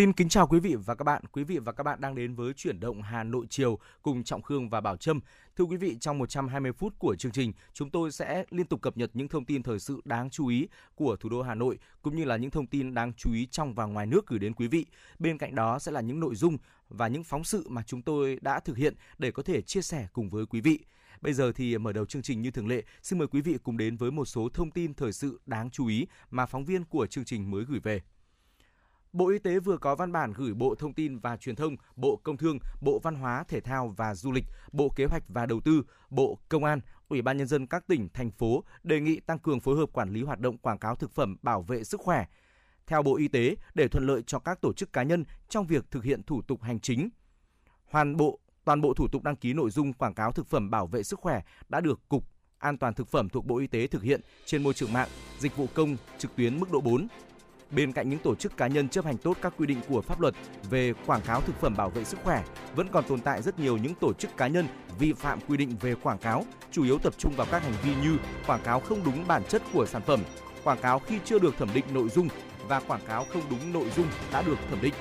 Xin kính chào quý vị và các bạn. Quý vị và các bạn đang đến với chuyển động Hà Nội chiều cùng Trọng Khương và Bảo Trâm. Thưa quý vị, trong 120 phút của chương trình, chúng tôi sẽ liên tục cập nhật những thông tin thời sự đáng chú ý của thủ đô Hà Nội cũng như là những thông tin đáng chú ý trong và ngoài nước gửi đến quý vị. Bên cạnh đó sẽ là những nội dung và những phóng sự mà chúng tôi đã thực hiện để có thể chia sẻ cùng với quý vị. Bây giờ thì mở đầu chương trình như thường lệ, xin mời quý vị cùng đến với một số thông tin thời sự đáng chú ý mà phóng viên của chương trình mới gửi về. Bộ Y tế vừa có văn bản gửi Bộ Thông tin và Truyền thông, Bộ Công Thương, Bộ Văn hóa, Thể thao và Du lịch, Bộ Kế hoạch và Đầu tư, Bộ Công an, Ủy ban nhân dân các tỉnh, thành phố đề nghị tăng cường phối hợp quản lý hoạt động quảng cáo thực phẩm bảo vệ sức khỏe. Theo Bộ Y tế, để thuận lợi cho các tổ chức cá nhân trong việc thực hiện thủ tục hành chính, hoàn bộ toàn bộ thủ tục đăng ký nội dung quảng cáo thực phẩm bảo vệ sức khỏe đã được Cục An toàn thực phẩm thuộc Bộ Y tế thực hiện trên môi trường mạng, dịch vụ công trực tuyến mức độ 4 Bên cạnh những tổ chức cá nhân chấp hành tốt các quy định của pháp luật về quảng cáo thực phẩm bảo vệ sức khỏe, vẫn còn tồn tại rất nhiều những tổ chức cá nhân vi phạm quy định về quảng cáo, chủ yếu tập trung vào các hành vi như quảng cáo không đúng bản chất của sản phẩm, quảng cáo khi chưa được thẩm định nội dung và quảng cáo không đúng nội dung đã được thẩm định.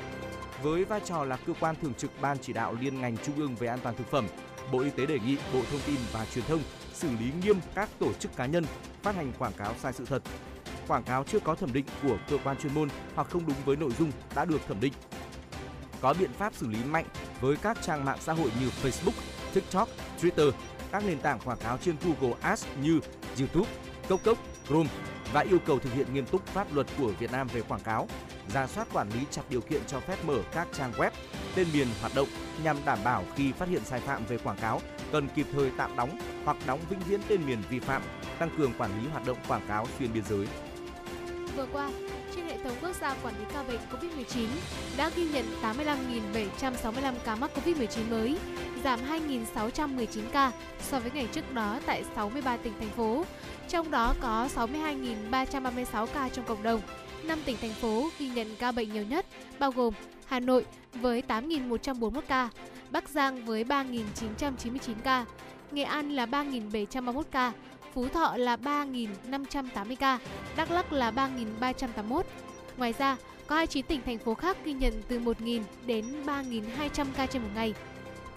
Với vai trò là cơ quan thường trực Ban chỉ đạo liên ngành trung ương về an toàn thực phẩm, Bộ Y tế đề nghị Bộ Thông tin và Truyền thông xử lý nghiêm các tổ chức cá nhân phát hành quảng cáo sai sự thật, quảng cáo chưa có thẩm định của cơ quan chuyên môn hoặc không đúng với nội dung đã được thẩm định. Có biện pháp xử lý mạnh với các trang mạng xã hội như Facebook, TikTok, Twitter, các nền tảng quảng cáo trên Google Ads như YouTube, Cốc Chrome và yêu cầu thực hiện nghiêm túc pháp luật của Việt Nam về quảng cáo, ra soát quản lý chặt điều kiện cho phép mở các trang web, tên miền hoạt động nhằm đảm bảo khi phát hiện sai phạm về quảng cáo cần kịp thời tạm đóng hoặc đóng vĩnh viễn tên miền vi phạm, tăng cường quản lý hoạt động quảng cáo xuyên biên giới vừa qua, trên hệ thống quốc gia quản lý ca bệnh COVID-19 đã ghi nhận 85.765 ca mắc COVID-19 mới, giảm 2.619 ca so với ngày trước đó tại 63 tỉnh thành phố. Trong đó có 62.336 ca trong cộng đồng. 5 tỉnh thành phố ghi nhận ca bệnh nhiều nhất, bao gồm Hà Nội với 8.141 ca, Bắc Giang với 3.999 ca, Nghệ An là 3.731 ca, Phú Thọ là 3.580 ca, Đắk Lắk là 3.381. Ngoài ra, có 29 tỉnh thành phố khác ghi nhận từ 1.000 đến 3.200 ca trên một ngày.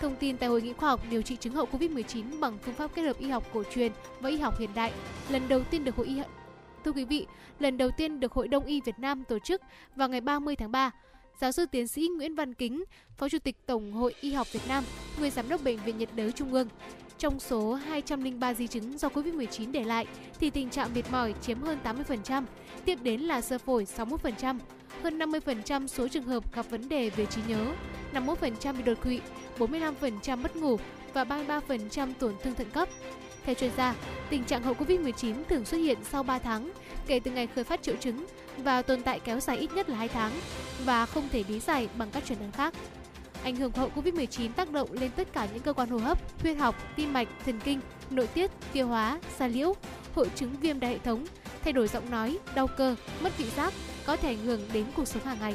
Thông tin tại Hội nghị khoa học điều trị chứng hậu COVID-19 bằng phương pháp kết hợp y học cổ truyền và y học hiện đại, lần đầu tiên được Hội y Thưa quý vị, lần đầu tiên được Hội Đông y Việt Nam tổ chức vào ngày 30 tháng 3. Giáo sư tiến sĩ Nguyễn Văn Kính, Phó Chủ tịch Tổng hội Y học Việt Nam, nguyên giám đốc Bệnh viện nhiệt đới Trung ương, trong số 203 di chứng do Covid-19 để lại thì tình trạng mệt mỏi chiếm hơn 80%, tiếp đến là sơ phổi 61%, hơn 50% số trường hợp gặp vấn đề về trí nhớ, 51% bị đột quỵ, 45% mất ngủ và 33% tổn thương thận cấp. Theo chuyên gia, tình trạng hậu Covid-19 thường xuất hiện sau 3 tháng kể từ ngày khởi phát triệu chứng và tồn tại kéo dài ít nhất là 2 tháng và không thể lý giải bằng các chuẩn đoán khác. Ảnh hưởng của hậu Covid-19 tác động lên tất cả những cơ quan hô hấp, huyết học, tim mạch, thần kinh, nội tiết, tiêu hóa, da liễu, hội chứng viêm đa hệ thống, thay đổi giọng nói, đau cơ, mất vị giác có thể ảnh hưởng đến cuộc sống hàng ngày.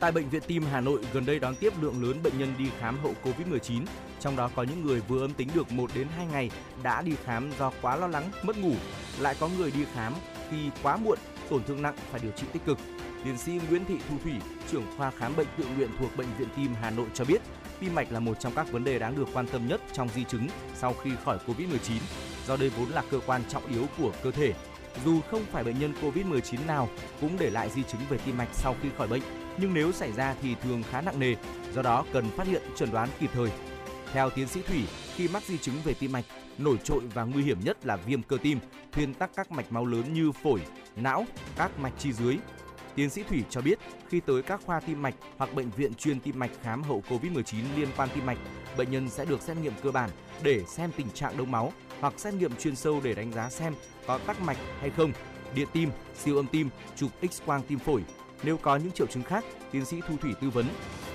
Tại bệnh viện Tim Hà Nội gần đây đón tiếp lượng lớn bệnh nhân đi khám hậu Covid-19, trong đó có những người vừa âm tính được 1 đến 2 ngày đã đi khám do quá lo lắng, mất ngủ, lại có người đi khám khi quá muộn, tổn thương nặng phải điều trị tích cực. Tiến sĩ Nguyễn Thị Thu Thủy, trưởng khoa khám bệnh tự nguyện thuộc Bệnh viện Tim Hà Nội cho biết, tim mạch là một trong các vấn đề đáng được quan tâm nhất trong di chứng sau khi khỏi Covid-19, do đây vốn là cơ quan trọng yếu của cơ thể. Dù không phải bệnh nhân Covid-19 nào cũng để lại di chứng về tim mạch sau khi khỏi bệnh, nhưng nếu xảy ra thì thường khá nặng nề, do đó cần phát hiện chẩn đoán kịp thời. Theo tiến sĩ Thủy, khi mắc di chứng về tim mạch, nổi trội và nguy hiểm nhất là viêm cơ tim, thuyên tắc các mạch máu lớn như phổi, não, các mạch chi dưới, Tiến sĩ Thủy cho biết, khi tới các khoa tim mạch hoặc bệnh viện chuyên tim mạch khám hậu COVID-19 liên quan tim mạch, bệnh nhân sẽ được xét nghiệm cơ bản để xem tình trạng đông máu hoặc xét nghiệm chuyên sâu để đánh giá xem có tắc mạch hay không, điện tim, siêu âm tim, chụp X-quang tim phổi. Nếu có những triệu chứng khác, tiến sĩ Thu Thủy tư vấn.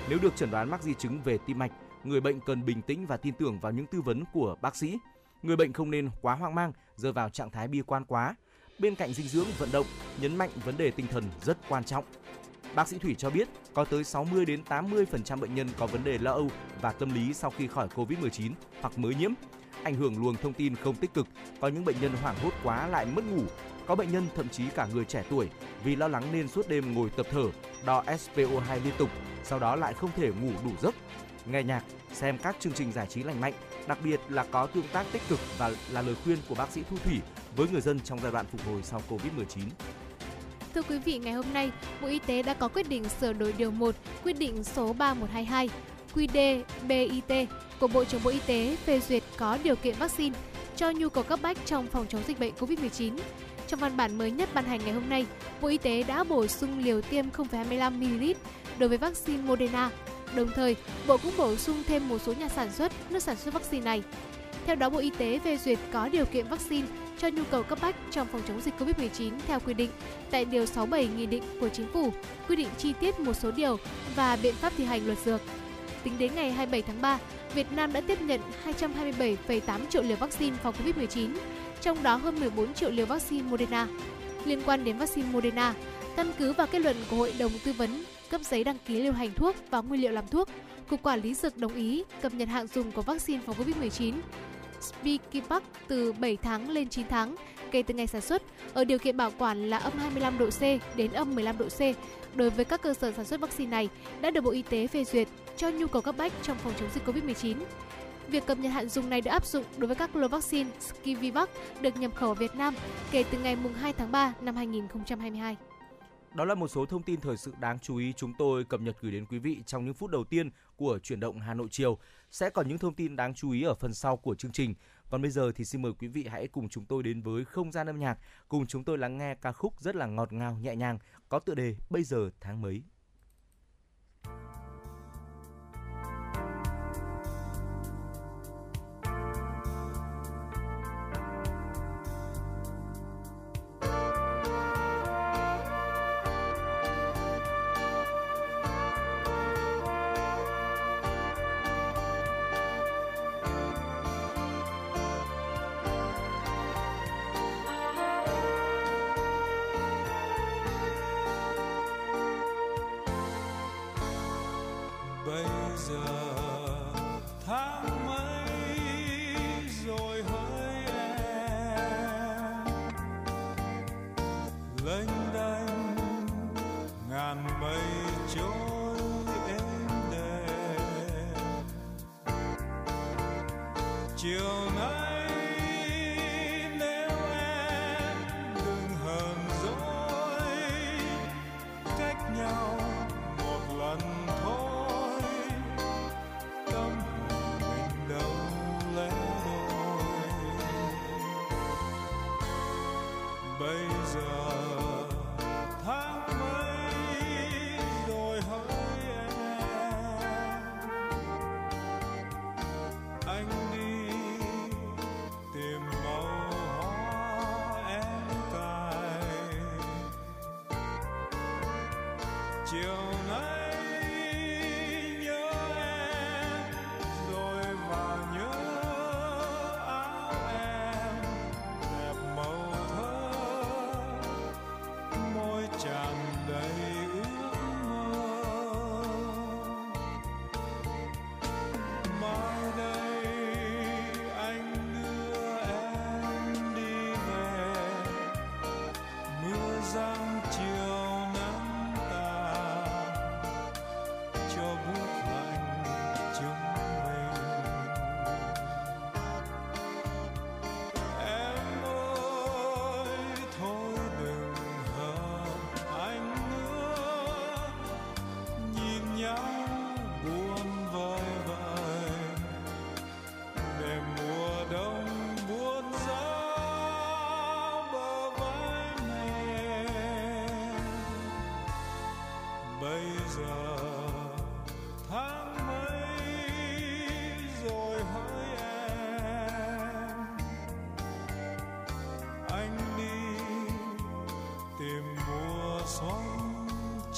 Nếu được chẩn đoán mắc di chứng về tim mạch, người bệnh cần bình tĩnh và tin tưởng vào những tư vấn của bác sĩ. Người bệnh không nên quá hoang mang, rơi vào trạng thái bi quan quá, bên cạnh dinh dưỡng vận động, nhấn mạnh vấn đề tinh thần rất quan trọng. Bác sĩ Thủy cho biết có tới 60 đến 80% bệnh nhân có vấn đề lo âu và tâm lý sau khi khỏi Covid-19 hoặc mới nhiễm. Ảnh hưởng luồng thông tin không tích cực, có những bệnh nhân hoảng hốt quá lại mất ngủ, có bệnh nhân thậm chí cả người trẻ tuổi vì lo lắng nên suốt đêm ngồi tập thở, đo SPO2 liên tục, sau đó lại không thể ngủ đủ giấc. Nghe nhạc, xem các chương trình giải trí lành mạnh, đặc biệt là có tương tác tích cực và là lời khuyên của bác sĩ Thu Thủy với người dân trong giai đoạn phục hồi sau Covid-19. Thưa quý vị, ngày hôm nay, Bộ Y tế đã có quyết định sửa đổi điều 1, quyết định số 3122 QD BIT của Bộ trưởng Bộ Y tế phê duyệt có điều kiện vaccine cho nhu cầu cấp bách trong phòng chống dịch bệnh COVID-19. Trong văn bản mới nhất ban hành ngày hôm nay, Bộ Y tế đã bổ sung liều tiêm 0,25 ml đối với vaccine Moderna. Đồng thời, Bộ cũng bổ sung thêm một số nhà sản xuất, nước sản xuất vaccine này. Theo đó, Bộ Y tế phê duyệt có điều kiện vaccine cho nhu cầu cấp bách trong phòng chống dịch COVID-19 theo quy định tại Điều 67 Nghị định của Chính phủ, quy định chi tiết một số điều và biện pháp thi hành luật dược. Tính đến ngày 27 tháng 3, Việt Nam đã tiếp nhận 227,8 triệu liều vaccine phòng COVID-19, trong đó hơn 14 triệu liều vaccine Moderna. Liên quan đến vaccine Moderna, căn cứ vào kết luận của Hội đồng tư vấn cấp giấy đăng ký lưu hành thuốc và nguyên liệu làm thuốc, Cục Quản lý Dược đồng ý cập nhật hạn dùng của vaccine phòng COVID-19 Spikipak từ 7 tháng lên 9 tháng kể từ ngày sản xuất ở điều kiện bảo quản là âm 25 độ C đến âm 15 độ C đối với các cơ sở sản xuất vaccine này đã được Bộ Y tế phê duyệt cho nhu cầu cấp bách trong phòng chống dịch COVID-19. Việc cập nhật hạn dùng này được áp dụng đối với các lô vaccine Skivivac được nhập khẩu ở Việt Nam kể từ ngày 2 tháng 3 năm 2022. Đó là một số thông tin thời sự đáng chú ý chúng tôi cập nhật gửi đến quý vị trong những phút đầu tiên của chuyển động Hà Nội chiều. Sẽ còn những thông tin đáng chú ý ở phần sau của chương trình. Còn bây giờ thì xin mời quý vị hãy cùng chúng tôi đến với không gian âm nhạc, cùng chúng tôi lắng nghe ca khúc rất là ngọt ngào nhẹ nhàng có tựa đề Bây giờ tháng mấy. Trên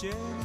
đời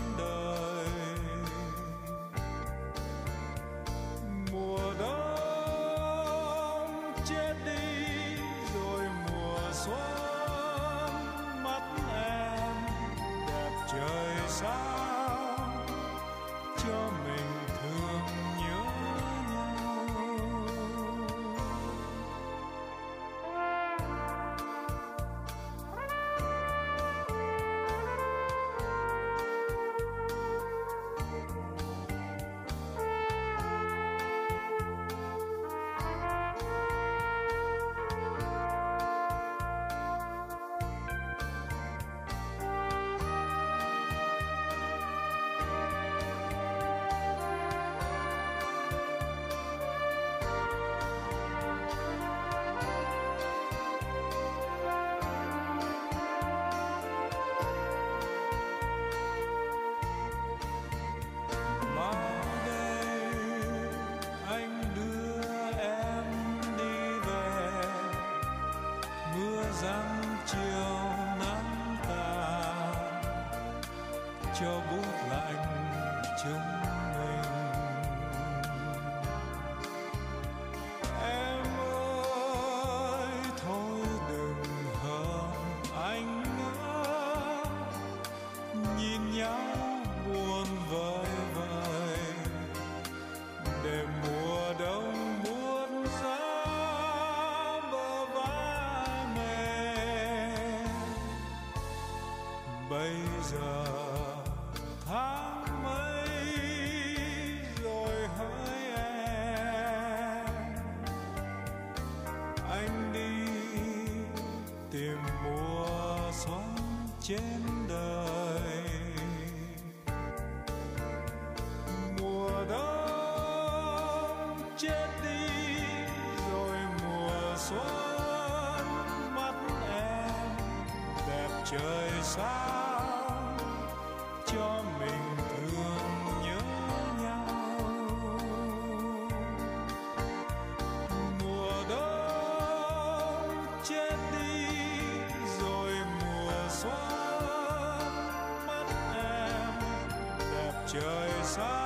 cho bút đẹp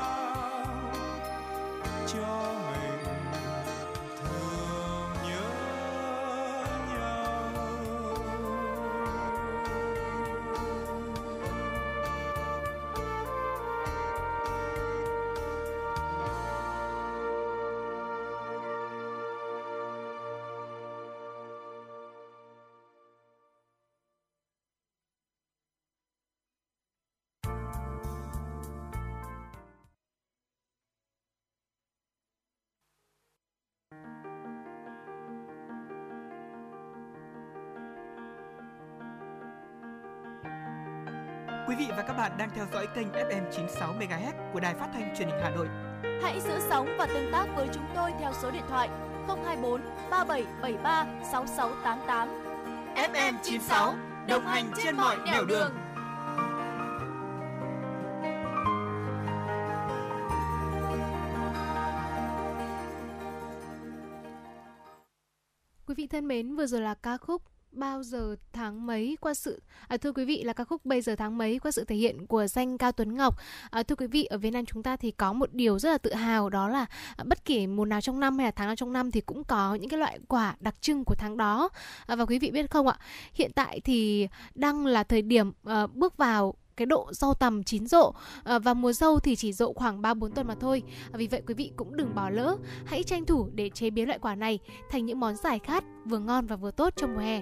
Quý vị và các bạn đang theo dõi kênh FM 96 MHz của Đài Phát thanh Truyền hình Hà Nội. Hãy giữ sóng và tương tác với chúng tôi theo số điện thoại 024 3773 6688. FM 96 đồng hành trên mọi nẻo đường. Quý vị thân mến, vừa rồi là ca khúc bao giờ tháng mấy qua sự à, thưa quý vị là ca khúc bây giờ tháng mấy qua sự thể hiện của danh cao tuấn ngọc à, thưa quý vị ở việt nam chúng ta thì có một điều rất là tự hào đó là à, bất kể mùa nào trong năm hay là tháng nào trong năm thì cũng có những cái loại quả đặc trưng của tháng đó à, và quý vị biết không ạ hiện tại thì đang là thời điểm à, bước vào cái độ rau tầm chín rộ ờ, và mùa dâu thì chỉ rộ khoảng 3-4 tuần mà thôi. À, vì vậy quý vị cũng đừng bỏ lỡ, hãy tranh thủ để chế biến loại quả này thành những món giải khát vừa ngon và vừa tốt trong mùa hè.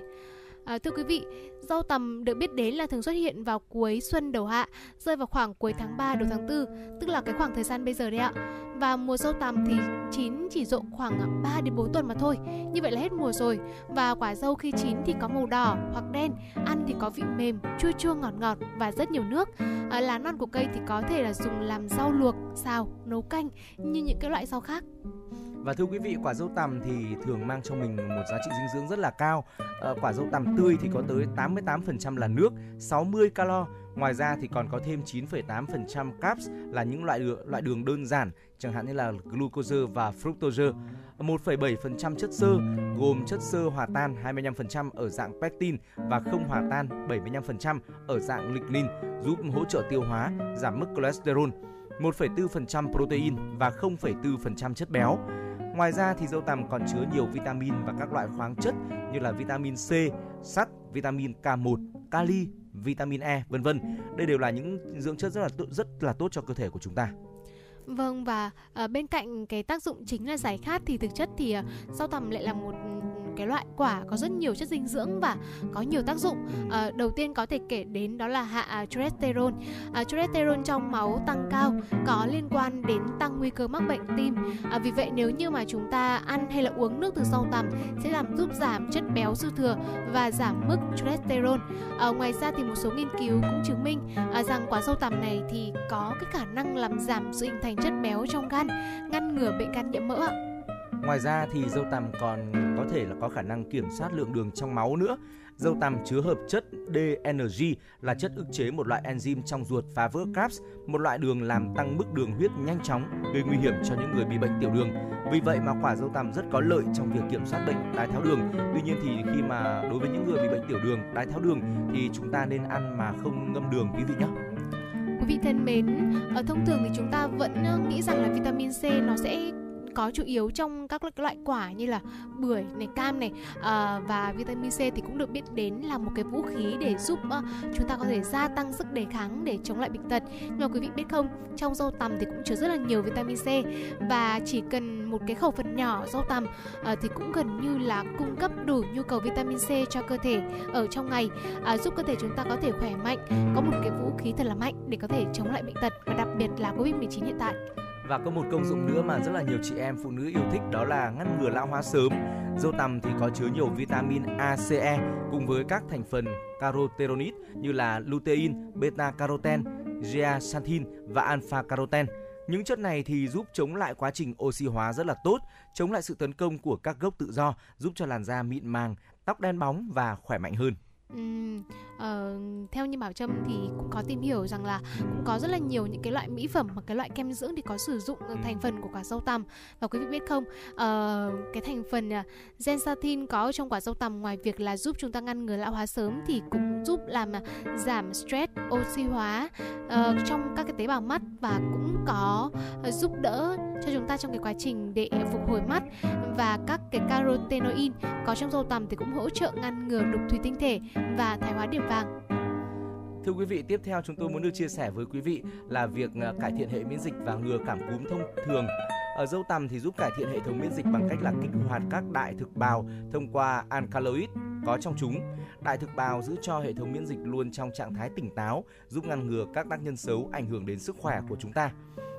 À, thưa quý vị, rau tầm được biết đến là thường xuất hiện vào cuối xuân đầu hạ, rơi vào khoảng cuối tháng 3 đầu tháng 4, tức là cái khoảng thời gian bây giờ đấy ạ. Và mùa rau tầm thì chín chỉ rộ khoảng 3 đến 4 tuần mà thôi. Như vậy là hết mùa rồi. Và quả dâu khi chín thì có màu đỏ hoặc đen, ăn thì có vị mềm, chua chua ngọt ngọt và rất nhiều nước. À, lá non của cây thì có thể là dùng làm rau luộc, xào, nấu canh như những cái loại rau khác. Và thưa quý vị, quả dâu tằm thì thường mang trong mình một giá trị dinh dưỡng rất là cao. À, quả dâu tằm tươi thì có tới 88% là nước, 60 calo. Ngoài ra thì còn có thêm 9,8% carbs là những loại đường, loại đường đơn giản, chẳng hạn như là glucose và fructose. 1,7% chất xơ gồm chất xơ hòa tan 25% ở dạng pectin và không hòa tan 75% ở dạng lignin giúp hỗ trợ tiêu hóa, giảm mức cholesterol. 1,4% protein và 0,4% chất béo. Ngoài ra thì dâu tằm còn chứa nhiều vitamin và các loại khoáng chất như là vitamin C, sắt, vitamin K1, kali, vitamin E, vân vân. Đây đều là những dưỡng chất rất là tốt, rất là tốt cho cơ thể của chúng ta. Vâng và à, bên cạnh cái tác dụng chính là giải khát thì thực chất thì ờ, à, rau tằm lại là một cái loại quả có rất nhiều chất dinh dưỡng và có nhiều tác dụng. À, đầu tiên có thể kể đến đó là hạ cholesterol. À, cholesterol trong máu tăng cao có liên quan đến tăng nguy cơ mắc bệnh tim. À, vì vậy nếu như mà chúng ta ăn hay là uống nước từ rau tằm sẽ làm giúp giảm chất béo dư thừa và giảm mức cholesterol. À, ngoài ra thì một số nghiên cứu cũng chứng minh à, rằng quả rau tằm này thì có cái khả năng làm giảm sự hình thành chất béo trong gan, ngăn ngừa bệnh gan nhiễm mỡ ạ. Ngoài ra thì dâu tằm còn có thể là có khả năng kiểm soát lượng đường trong máu nữa. Dâu tằm chứa hợp chất DNG là chất ức chế một loại enzyme trong ruột phá vỡ carbs, một loại đường làm tăng mức đường huyết nhanh chóng, gây nguy hiểm cho những người bị bệnh tiểu đường. Vì vậy mà quả dâu tằm rất có lợi trong việc kiểm soát bệnh đái tháo đường. Tuy nhiên thì khi mà đối với những người bị bệnh tiểu đường, đái tháo đường thì chúng ta nên ăn mà không ngâm đường quý vị nhé. quý vị thân mến, ở thông thường thì chúng ta vẫn ờ, nghĩ rằng là vitamin C nó sẽ có chủ yếu trong các loại quả như là bưởi này cam này à, và vitamin C thì cũng được biết đến là một cái vũ khí để giúp uh, chúng ta có thể gia tăng sức đề kháng để chống lại bệnh tật. Nhưng mà quý vị biết không trong rau tằm thì cũng chứa rất là nhiều vitamin C. Và chỉ cần một cái khẩu phần nhỏ rau tằm uh, thì cũng gần như là cung cấp đủ nhu cầu vitamin C cho cơ thể ở trong ngày uh, giúp cơ thể chúng ta có thể khỏe mạnh có một cái vũ khí thật là mạnh để có thể chống lại bệnh tật và đặc biệt là covid 19 hiện tại và có một công dụng nữa mà rất là nhiều chị em phụ nữ yêu thích đó là ngăn ngừa lão hóa sớm. Dâu tằm thì có chứa nhiều vitamin A, C, E cùng với các thành phần carotenoid như là lutein, beta caroten, zeaxanthin và alpha caroten. Những chất này thì giúp chống lại quá trình oxy hóa rất là tốt, chống lại sự tấn công của các gốc tự do, giúp cho làn da mịn màng, tóc đen bóng và khỏe mạnh hơn. Uhm, uh, theo như bảo trâm thì cũng có tìm hiểu rằng là cũng có rất là nhiều những cái loại mỹ phẩm hoặc cái loại kem dưỡng thì có sử dụng ừ. thành phần của quả dâu tằm và quý vị biết không uh, cái thành phần uh, zeaxanthin có trong quả dâu tằm ngoài việc là giúp chúng ta ngăn ngừa lão hóa sớm thì cũng giúp làm uh, giảm stress oxy hóa uh, trong các cái tế bào mắt và cũng có uh, giúp đỡ cho chúng ta trong cái quá trình để phục hồi mắt và các cái carotenoid có trong dâu tằm thì cũng hỗ trợ ngăn ngừa đục thủy tinh thể và thoái hóa điểm vàng. Thưa quý vị, tiếp theo chúng tôi muốn được chia sẻ với quý vị là việc ờ, cải thiện hệ miễn dịch và ngừa cảm cúm thông thường. Ở dâu tằm thì giúp cải thiện hệ thống miễn dịch bằng cách là kích hoạt các đại thực bào thông qua alkaloid có trong chúng. Đại thực bào giữ cho hệ thống miễn dịch luôn trong trạng thái tỉnh táo, giúp ngăn ngừa các tác nhân xấu ảnh hưởng đến sức khỏe của chúng ta.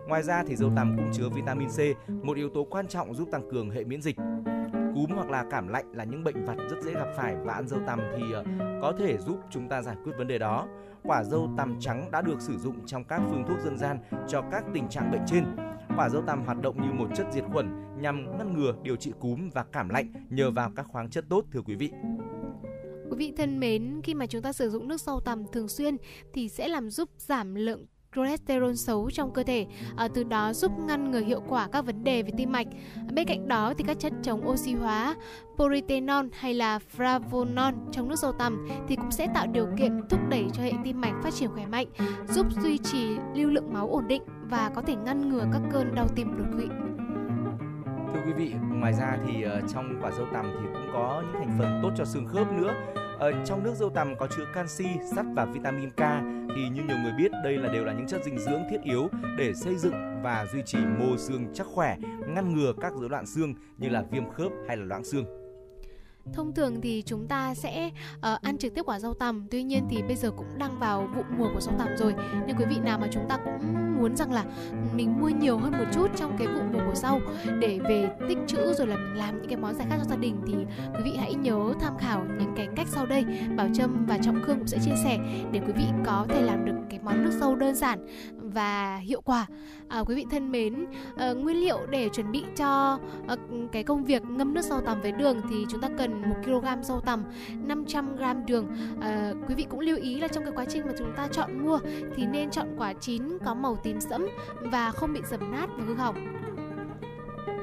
Ngoài ra thì dâu tằm cũng chứa vitamin C, một yếu tố quan trọng giúp tăng cường hệ miễn dịch cúm hoặc là cảm lạnh là những bệnh vặt rất dễ gặp phải và ăn dâu tằm thì ờ, có thể giúp chúng ta giải quyết vấn đề đó. Quả dâu tằm trắng đã được sử dụng trong các phương thuốc dân gian cho các tình trạng bệnh trên. Quả dâu tằm hoạt động như một chất diệt khuẩn nhằm ngăn ngừa điều trị cúm và cảm lạnh nhờ vào các khoáng chất tốt thưa quý vị. Quý vị thân mến, khi mà chúng ta sử dụng nước dâu tằm thường xuyên thì sẽ làm giúp giảm lượng cholesterol xấu trong cơ thể, à, từ đó giúp ngăn ngừa hiệu quả các vấn đề về tim mạch. Bên cạnh đó thì các chất chống oxy hóa, polytenol hay là flavonol trong nước dâu tằm thì cũng sẽ tạo điều kiện thúc đẩy cho hệ tim mạch phát triển khỏe mạnh, giúp duy trì lưu lượng máu ổn định và có thể ngăn ngừa các cơn đau tim đột quỵ. Thưa quý vị, ngoài ra thì ờ, trong quả dâu tằm thì cũng có những thành phần tốt cho xương khớp nữa. Ở trong nước dâu tằm có chứa canxi, sắt và vitamin K thì như nhiều người biết đây là đều là những chất dinh dưỡng thiết yếu để xây dựng và duy trì mô xương chắc khỏe, ngăn ngừa các rối loạn xương như là viêm khớp hay là loãng xương. Thông thường thì chúng ta sẽ uh, ăn trực tiếp quả rau tằm. Tuy nhiên thì bây giờ cũng đang vào vụ mùa của rau tằm rồi. Nên quý vị nào mà chúng ta cũng muốn rằng là mình mua nhiều hơn một chút trong cái vụ mùa của rau Để về tích trữ rồi là mình làm những cái món giải khát cho gia đình Thì quý vị hãy nhớ tham khảo những cái cách sau đây. Bảo Trâm và Trọng Khương cũng sẽ chia sẻ Để quý vị có thể làm được cái món nước sâu đơn giản và hiệu quả. À, quý vị thân mến à, nguyên liệu để chuẩn bị cho à, cái công việc ngâm nước rau tằm với đường thì chúng ta cần 1 kg rau tằm 500 g đường. À, quý vị cũng lưu ý là trong cái quá trình mà chúng ta chọn mua thì nên chọn quả chín có màu tím sẫm và không bị dập nát và hư hỏng.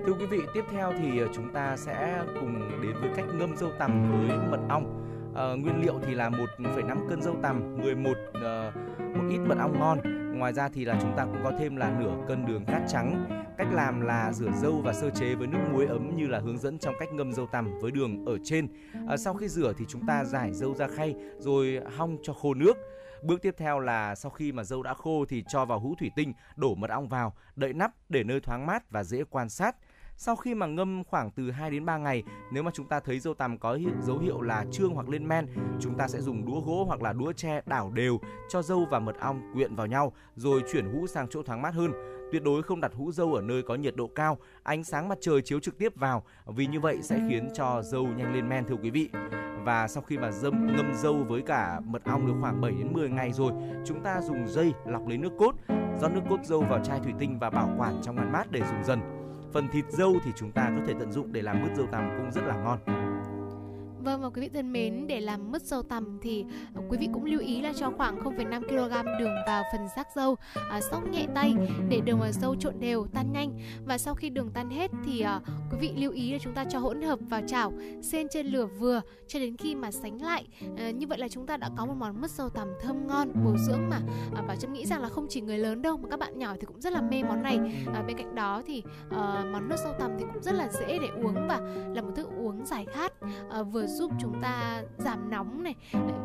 Thưa quý vị, tiếp theo thì chúng ta sẽ cùng đến với cách ngâm dâu tằm với mật ong. À, nguyên liệu thì là 1,5 cân dâu tằm, 11 uh, một ít mật ong ngon. Ngoài ra thì là chúng ta cũng có thêm là nửa cân đường cát trắng, Cách làm là rửa dâu và sơ chế với nước muối ấm như là hướng dẫn trong cách ngâm dâu tằm với đường ở trên. À, sau khi rửa thì chúng ta giải dâu ra khay rồi hong cho khô nước. Bước tiếp theo là sau khi mà dâu đã khô thì cho vào hũ thủy tinh, đổ mật ong vào, đậy nắp để nơi thoáng mát và dễ quan sát. Sau khi mà ngâm khoảng từ 2 đến 3 ngày, nếu mà chúng ta thấy dâu tằm có dấu hiệu là trương hoặc lên men, chúng ta sẽ dùng đũa gỗ hoặc là đũa tre đảo đều cho dâu và mật ong quyện vào nhau rồi chuyển hũ sang chỗ thoáng mát hơn. Tuyệt đối không đặt hũ dâu ở nơi có nhiệt độ cao, ánh sáng mặt trời chiếu trực tiếp vào vì như vậy sẽ khiến cho dâu nhanh lên men thưa quý vị. Và sau khi mà dâm ngâm dâu với cả mật ong được khoảng 7 đến 10 ngày rồi, chúng ta dùng dây lọc lấy nước cốt, rót nước cốt dâu vào chai thủy tinh và bảo quản trong ngăn mát để dùng dần. Phần thịt dâu thì chúng ta có thể tận dụng để làm mứt dâu tằm cũng rất là ngon. Vâng và quý vị thân mến, để làm mứt dâu tằm thì ờ, quý vị cũng lưu ý là cho khoảng 0,5 kg đường vào phần rác dâu, à, xóc nhẹ tay để đường và dâu trộn đều, tan nhanh. Và sau khi đường tan hết thì à, quý vị lưu ý là chúng ta cho hỗn hợp vào chảo, xên trên lửa vừa cho đến khi mà sánh lại. À, như vậy là chúng ta đã có một món mứt dâu tằm thơm ngon, bổ dưỡng mà à, Bảo Trâm nghĩ rằng là không chỉ người lớn đâu mà các bạn nhỏ thì cũng rất là mê món này. À, bên cạnh đó thì à, món nước dâu tằm thì cũng rất là dễ để uống và là một thức uống giải khát à, vừa giúp chúng ta giảm nóng này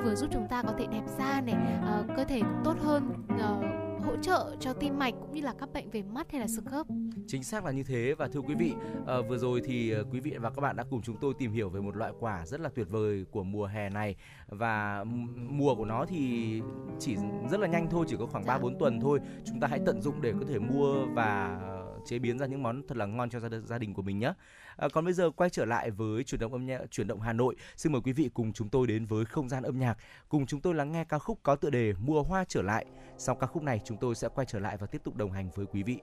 vừa giúp chúng ta có thể đẹp da này uh, cơ thể cũng tốt hơn uh, hỗ trợ cho tim mạch cũng như là các bệnh về mắt hay là xương khớp. Chính xác là như thế và thưa quý vị, uh, vừa rồi thì quý vị và các bạn đã cùng chúng tôi tìm hiểu về một loại quả rất là tuyệt vời của mùa hè này và mùa của nó thì chỉ rất là nhanh thôi, chỉ có khoảng 3 4 tuần thôi. Chúng ta hãy tận dụng để có thể mua và chế biến ra những món thật là ngon cho gia, gia đình của mình nhé. À, còn bây giờ quay trở lại với chuyển động âm nhạc chuyển động Hà Nội. Xin mời quý vị cùng chúng tôi đến với không gian âm nhạc, cùng chúng tôi lắng nghe ca khúc có tựa đề Mùa hoa trở lại. Sau ca khúc này chúng tôi sẽ quay trở lại và tiếp tục đồng hành với quý vị.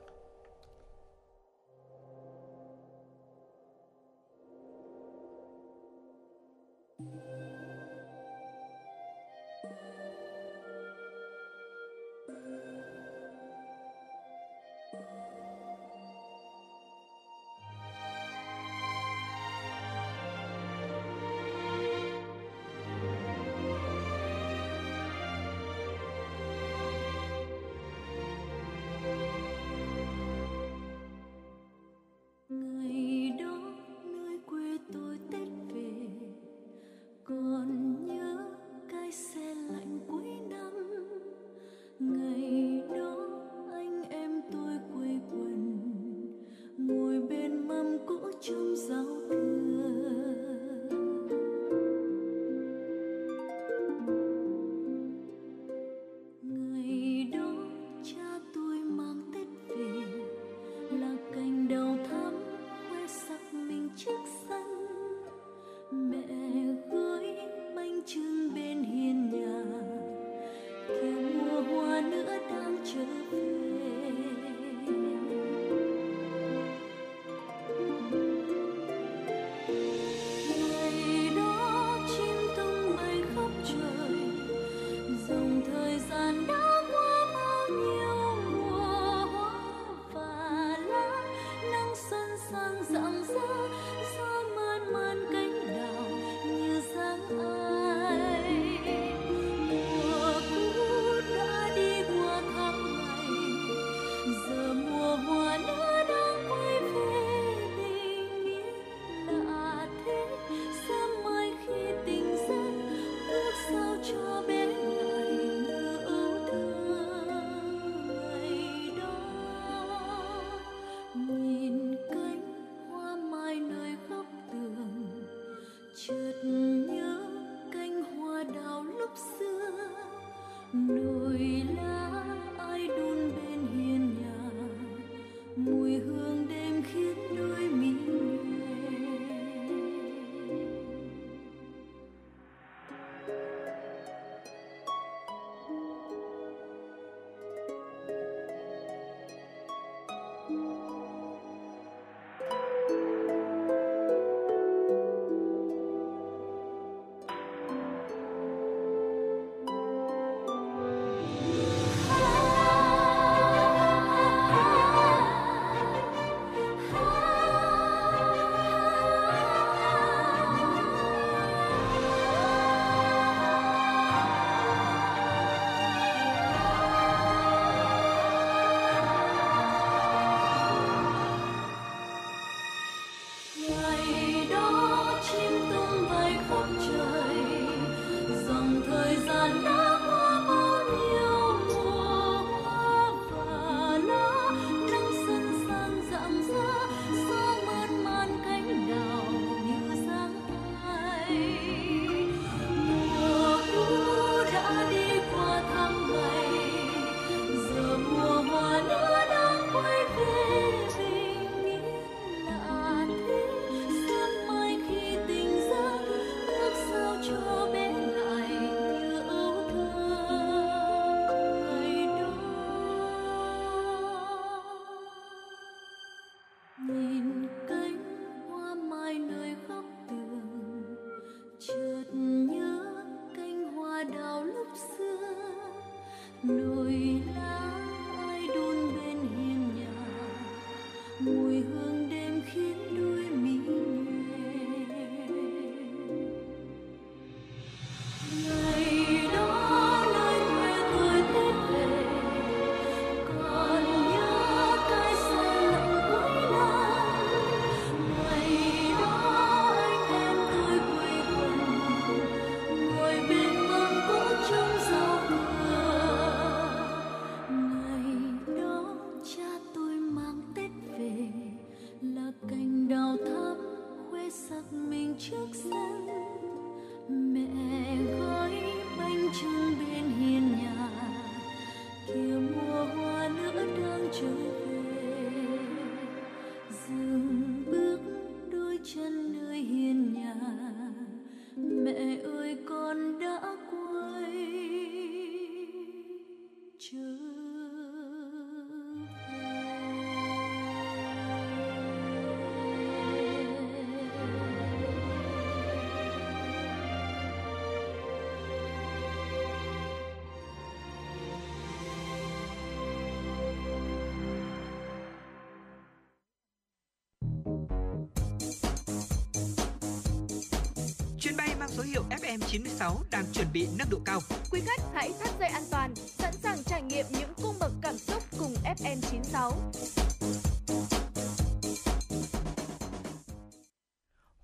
Hiệu FM96 đang chuẩn bị nâng độ cao. Quý khách hãy thắt dây an toàn, sẵn sàng trải nghiệm những cung bậc cảm xúc cùng FN96.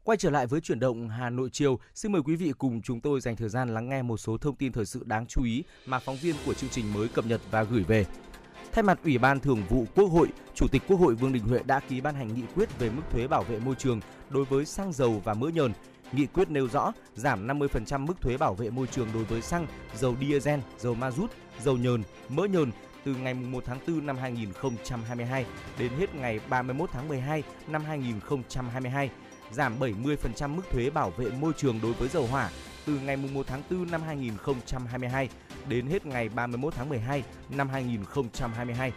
Quay trở lại với chuyển động Hà Nội chiều, xin mời quý vị cùng chúng tôi dành thời gian lắng nghe một số thông tin thời sự đáng chú ý mà phóng viên của chương trình mới cập nhật và gửi về. Thay mặt Ủy ban Thường vụ Quốc hội, Chủ tịch Quốc hội Vương Đình Huệ đã ký ban hành nghị quyết về mức thuế bảo vệ môi trường đối với xăng dầu và mỡ nhờn. Nghị quyết nêu rõ giảm 50% mức thuế bảo vệ môi trường đối với xăng, dầu diesel, dầu mazut, dầu nhờn, mỡ nhờn từ ngày 1 tháng 4 năm 2022 đến hết ngày 31 tháng 12 năm 2022 giảm 70% mức thuế bảo vệ môi trường đối với dầu hỏa từ ngày 1 tháng 4 năm 2022 đến hết ngày 31 tháng 12 năm 2022.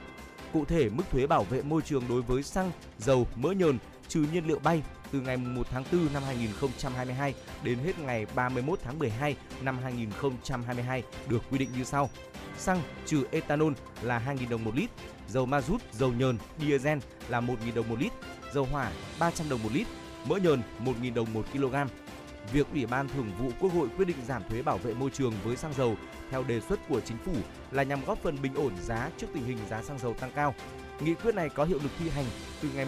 Cụ thể, mức thuế bảo vệ môi trường đối với xăng, dầu, mỡ nhờn trừ nhiên liệu bay từ ngày 1 tháng 4 năm 2022 đến hết ngày 31 tháng 12 năm 2022 được quy định như sau. Xăng trừ ethanol là 2.000 đồng một lít, dầu ma rút, dầu nhờn, diesel là 1.000 đồng một lít, dầu hỏa 300 đồng một lít, mỡ nhờn 1.000 đồng 1 kg. Việc Ủy ban Thường vụ Quốc hội quyết định giảm thuế bảo vệ môi trường với xăng dầu theo đề xuất của chính phủ là nhằm góp phần bình ổn giá trước tình hình giá xăng dầu tăng cao. Nghị quyết này có hiệu lực thi hành từ ngày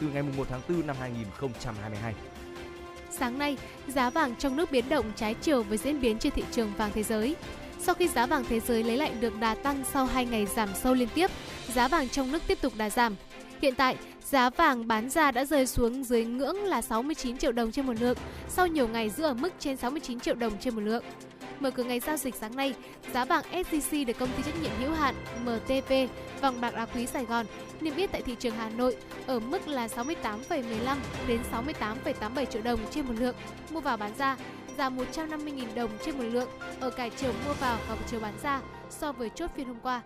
từ ngày 1 tháng 4 năm 2022. Sáng nay, giá vàng trong nước biến động trái chiều với diễn biến trên thị trường vàng thế giới. Sau khi giá vàng thế giới lấy lại được đà tăng sau 2 ngày giảm sâu liên tiếp, giá vàng trong nước tiếp tục đà giảm. Hiện tại, giá vàng bán ra đã rơi xuống dưới ngưỡng là 69 triệu đồng trên một lượng, sau nhiều ngày giữ ở mức trên 69 triệu đồng trên một lượng. Mở cửa ngày giao dịch sáng nay, giá vàng SJC được công ty trách nhiệm hữu hạn MTP vòng bạc đá quý Sài Gòn niêm yết tại thị trường Hà Nội ở mức là 68,15 đến 68,87 triệu đồng trên một lượng mua vào bán ra, giảm 150.000 đồng trên một lượng ở cả chiều mua vào và chiều bán ra so với chốt phiên hôm qua.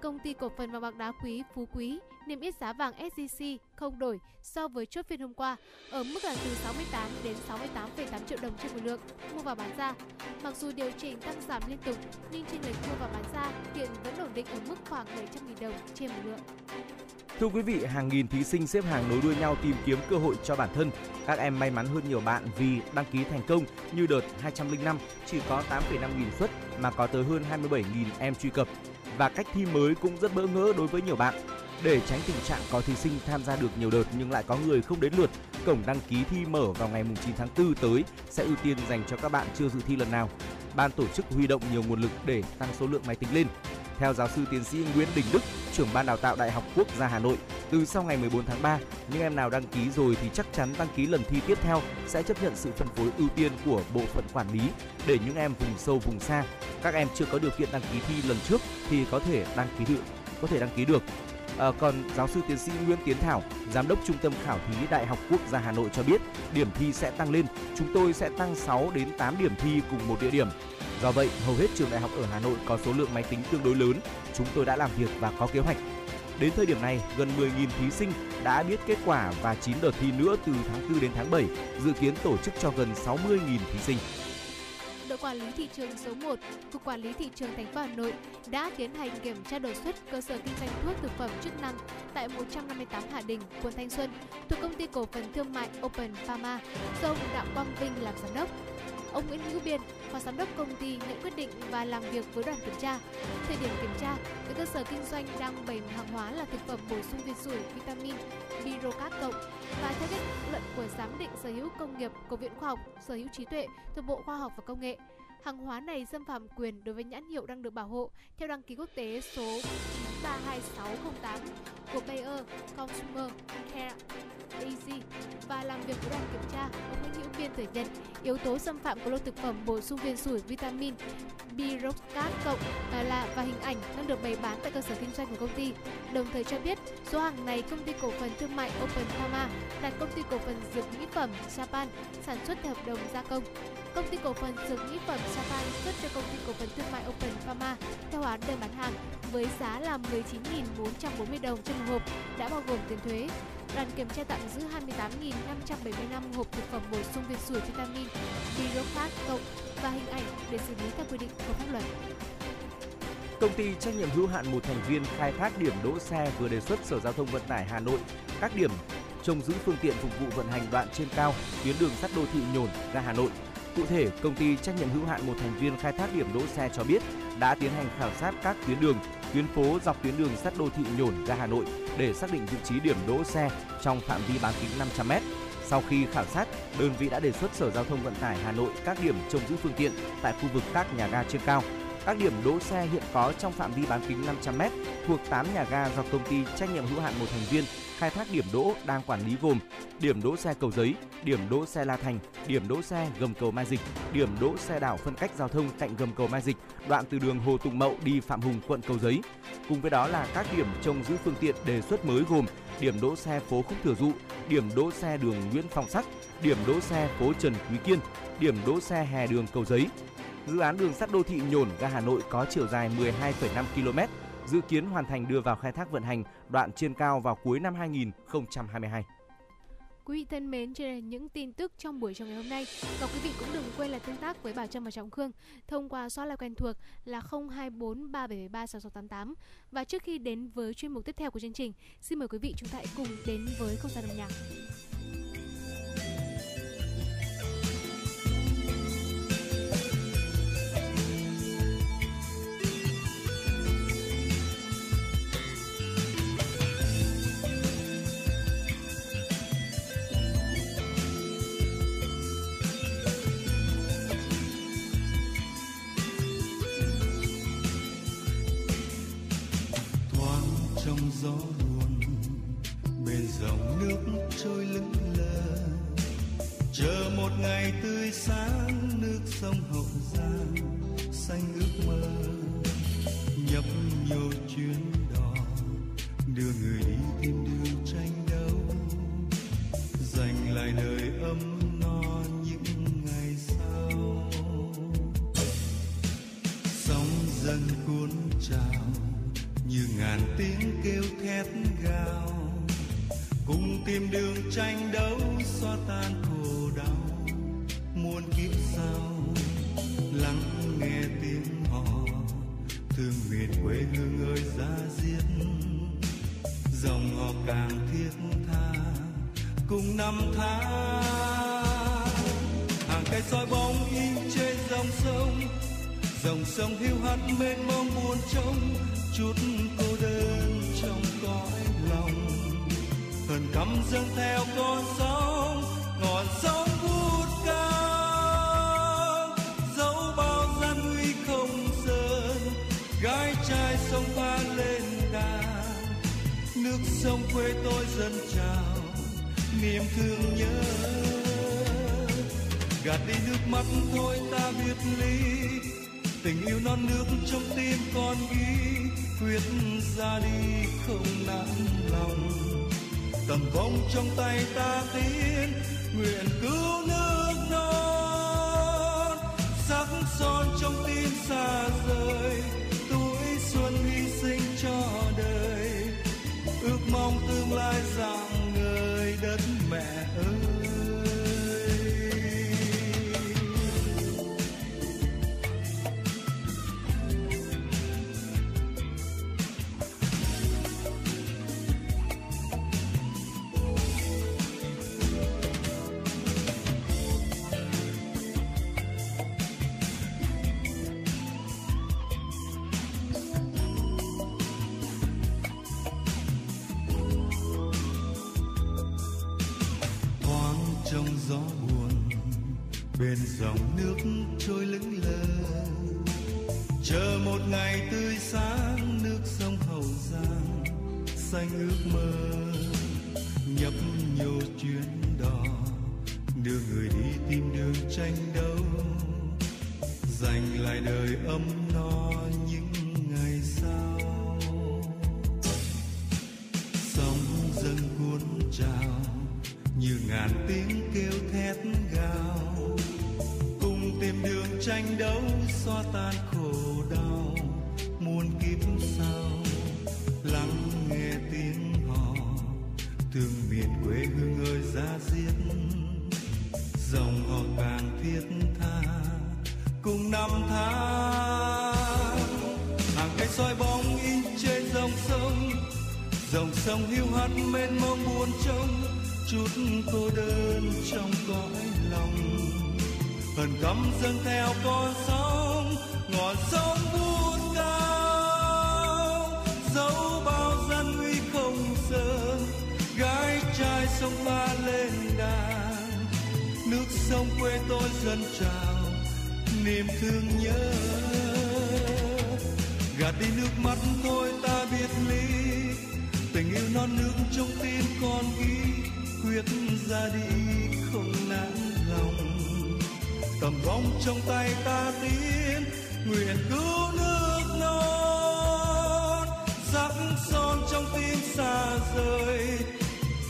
Công ty cổ phần vàng bạc đá quý Phú Quý niêm yết giá vàng SJC không đổi so với chốt phiên hôm qua ở mức là từ 68 đến 68,8 triệu đồng trên một lượng mua vào bán ra. Mặc dù điều chỉnh tăng giảm liên tục nhưng trên lệch mua vào bán ra hiện vẫn ổn định ở mức khoảng 700.000 đồng trên một lượng. Thưa quý vị, hàng nghìn thí sinh xếp hàng nối đuôi nhau tìm kiếm cơ hội cho bản thân. Các em may mắn hơn nhiều bạn vì đăng ký thành công như đợt 205 chỉ có 8,5 nghìn suất mà có tới hơn 27 nghìn em truy cập. Và cách thi mới cũng rất bỡ ngỡ đối với nhiều bạn. Để tránh tình trạng có thí sinh tham gia được nhiều đợt nhưng lại có người không đến lượt, cổng đăng ký thi mở vào ngày 9 tháng 4 tới sẽ ưu tiên dành cho các bạn chưa dự thi lần nào. Ban tổ chức huy động nhiều nguồn lực để tăng số lượng máy tính lên. Theo giáo sư tiến sĩ Nguyễn Đình Đức, trưởng ban đào tạo Đại học Quốc gia Hà Nội, từ sau ngày 14 tháng 3, những em nào đăng ký rồi thì chắc chắn đăng ký lần thi tiếp theo sẽ chấp nhận sự phân phối ưu tiên của bộ phận quản lý để những em vùng sâu vùng xa, các em chưa có điều kiện đăng ký thi lần trước thì có thể đăng ký được, có thể đăng ký được. À, còn giáo sư tiến sĩ Nguyễn Tiến Thảo, giám đốc trung tâm khảo thí Đại học Quốc gia Hà Nội cho biết, điểm thi sẽ tăng lên, chúng tôi sẽ tăng 6 đến 8 điểm thi cùng một địa điểm. Do vậy, hầu hết trường đại học ở Hà Nội có số lượng máy tính tương đối lớn, chúng tôi đã làm việc và có kế hoạch. Đến thời điểm này, gần 10.000 thí sinh đã biết kết quả và 9 đợt thi nữa từ tháng 4 đến tháng 7, dự kiến tổ chức cho gần 60.000 thí sinh đội quản lý thị trường số 1, Cục Quản lý Thị trường thành phố Hà Nội đã tiến hành kiểm tra đột xuất cơ sở kinh doanh thuốc thực phẩm chức năng tại 158 Hạ Đình, quận Thanh Xuân, thuộc công ty cổ phần thương mại Open Pharma do ông Đặng Quang Vinh làm giám đốc. Ông Nguyễn Hữu Biên, phó giám đốc công ty nhận quyết định và làm việc với đoàn kiểm tra. Thời điểm kiểm tra, tại cơ sở kinh doanh đang bày hàng hóa là thực phẩm bổ sung viên sủi, vitamin, Birocat cộng và theo kết luận của giám định sở hữu công nghiệp của Viện Khoa học Sở hữu trí tuệ thuộc Bộ Khoa học và Công nghệ. Hàng hóa này xâm phạm quyền đối với nhãn hiệu đang được bảo hộ theo đăng ký quốc tế số 932608 của Bayer Consumer Care AG và làm việc với đoàn kiểm tra, ông Nguyễn Hữu viên thừa nhận yếu tố xâm phạm của lô thực phẩm bổ sung viên sủi vitamin Birocat cộng là và hình ảnh đang được bày bán tại cơ sở kinh doanh của công ty. Đồng thời cho biết số hàng này công ty cổ phần thương mại Open Pharma đặt công ty cổ phần dược mỹ phẩm Japan sản xuất theo hợp đồng gia công. Công ty cổ phần dược mỹ phẩm Japan xuất cho công ty cổ phần thương mại Open Pharma theo hóa đơn bán hàng với giá là 19.440 đồng trên một hộp, đã bao gồm tiền thuế. Đoàn kiểm tra tạm giữ 28.575 hộp thực phẩm bổ sung viên sủi vitamin Birocat cộng và hình ảnh để xử lý theo quy định của pháp luật. Công ty trách nhiệm hữu hạn một thành viên khai thác điểm đỗ xe vừa đề xuất Sở Giao thông Vận tải Hà Nội các điểm trông giữ phương tiện phục vụ vận hành đoạn trên cao, tuyến đường sắt đô thị Nhổn ra Hà Nội. Cụ thể, công ty trách nhiệm hữu hạn một thành viên khai thác điểm đỗ xe cho biết đã tiến hành khảo sát các tuyến đường, tuyến phố dọc tuyến đường sắt đô thị Nhổn ra Hà Nội để xác định vị trí điểm đỗ xe trong phạm vi bán kính 500m. Sau khi khảo sát, đơn vị đã đề xuất Sở Giao thông Vận tải Hà Nội các điểm trông giữ phương tiện tại khu vực các nhà ga trên cao. Các điểm đỗ xe hiện có trong phạm vi bán kính 500m thuộc 8 nhà ga do công ty trách nhiệm hữu hạn một thành viên khai thác điểm đỗ đang quản lý gồm điểm đỗ xe cầu giấy, điểm đỗ xe La Thành, điểm đỗ xe gầm cầu Mai Dịch, điểm đỗ xe đảo phân cách giao thông cạnh gầm cầu Mai Dịch, đoạn từ đường Hồ Tùng Mậu đi Phạm Hùng quận Cầu Giấy. Cùng với đó là các điểm trông giữ phương tiện đề xuất mới gồm điểm đỗ xe phố Khúc Thừa Dụ, điểm đỗ xe đường Nguyễn Phong Sắc, điểm đỗ xe phố Trần Quý Kiên, điểm đỗ xe hè đường Cầu Giấy. Dự án đường sắt đô thị Nhổn ga Hà Nội có chiều dài 12,5 km, dự kiến hoàn thành đưa vào khai thác vận hành đoạn trên cao vào cuối năm 2022. Quý vị thân mến, trên là những tin tức trong buổi chiều ngày hôm nay và quý vị cũng đừng quên là tương tác với Bảo Trâm và Trọng Khương thông qua số là quen thuộc là 024 3773 6688 và trước khi đến với chuyên mục tiếp theo của chương trình, xin mời quý vị chúng ta hãy cùng đến với không gian âm nhạc. Gạt đi nước mắt thôi ta biệt ly tình yêu non nước trong tim con ghi, quyết ra đi không nản lòng. Tầm vong trong tay ta tiến nguyện cứu nước non. Sắc son trong tim xa bên dòng nước trôi lững lờ. Chờ một ngày tươi sáng, nước sông hậu giang, xanh ước mơ sông ba lên đàn. Nước sông quê tôi dân trào, niềm thương nhớ. Gạt đi nước mắt thôi ta biệt ly tình yêu non nước trong tim con ghi, quyết ra đi không nản lòng. Tầm bóng trong tay ta tiến, nguyện cứu nước non. Sắc son trong tim xa rời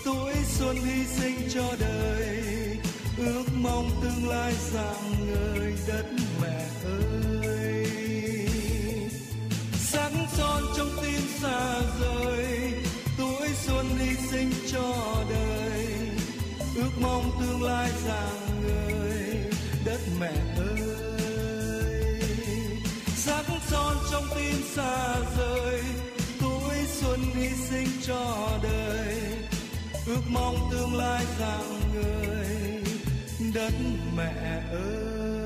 tuổi xuân hy sinh cho đời. Ước mong tương lai rạng ngời đất mẹ ơi. Sáng son trong tim xa rời, tuổi xuân hy sinh cho đời. Ước mong tương lai rạng ngời đất mẹ ơi. Sáng son trong tim xa rời, tuổi xuân hy sinh cho đời ước mong tương lai rằng người đất mẹ ơi.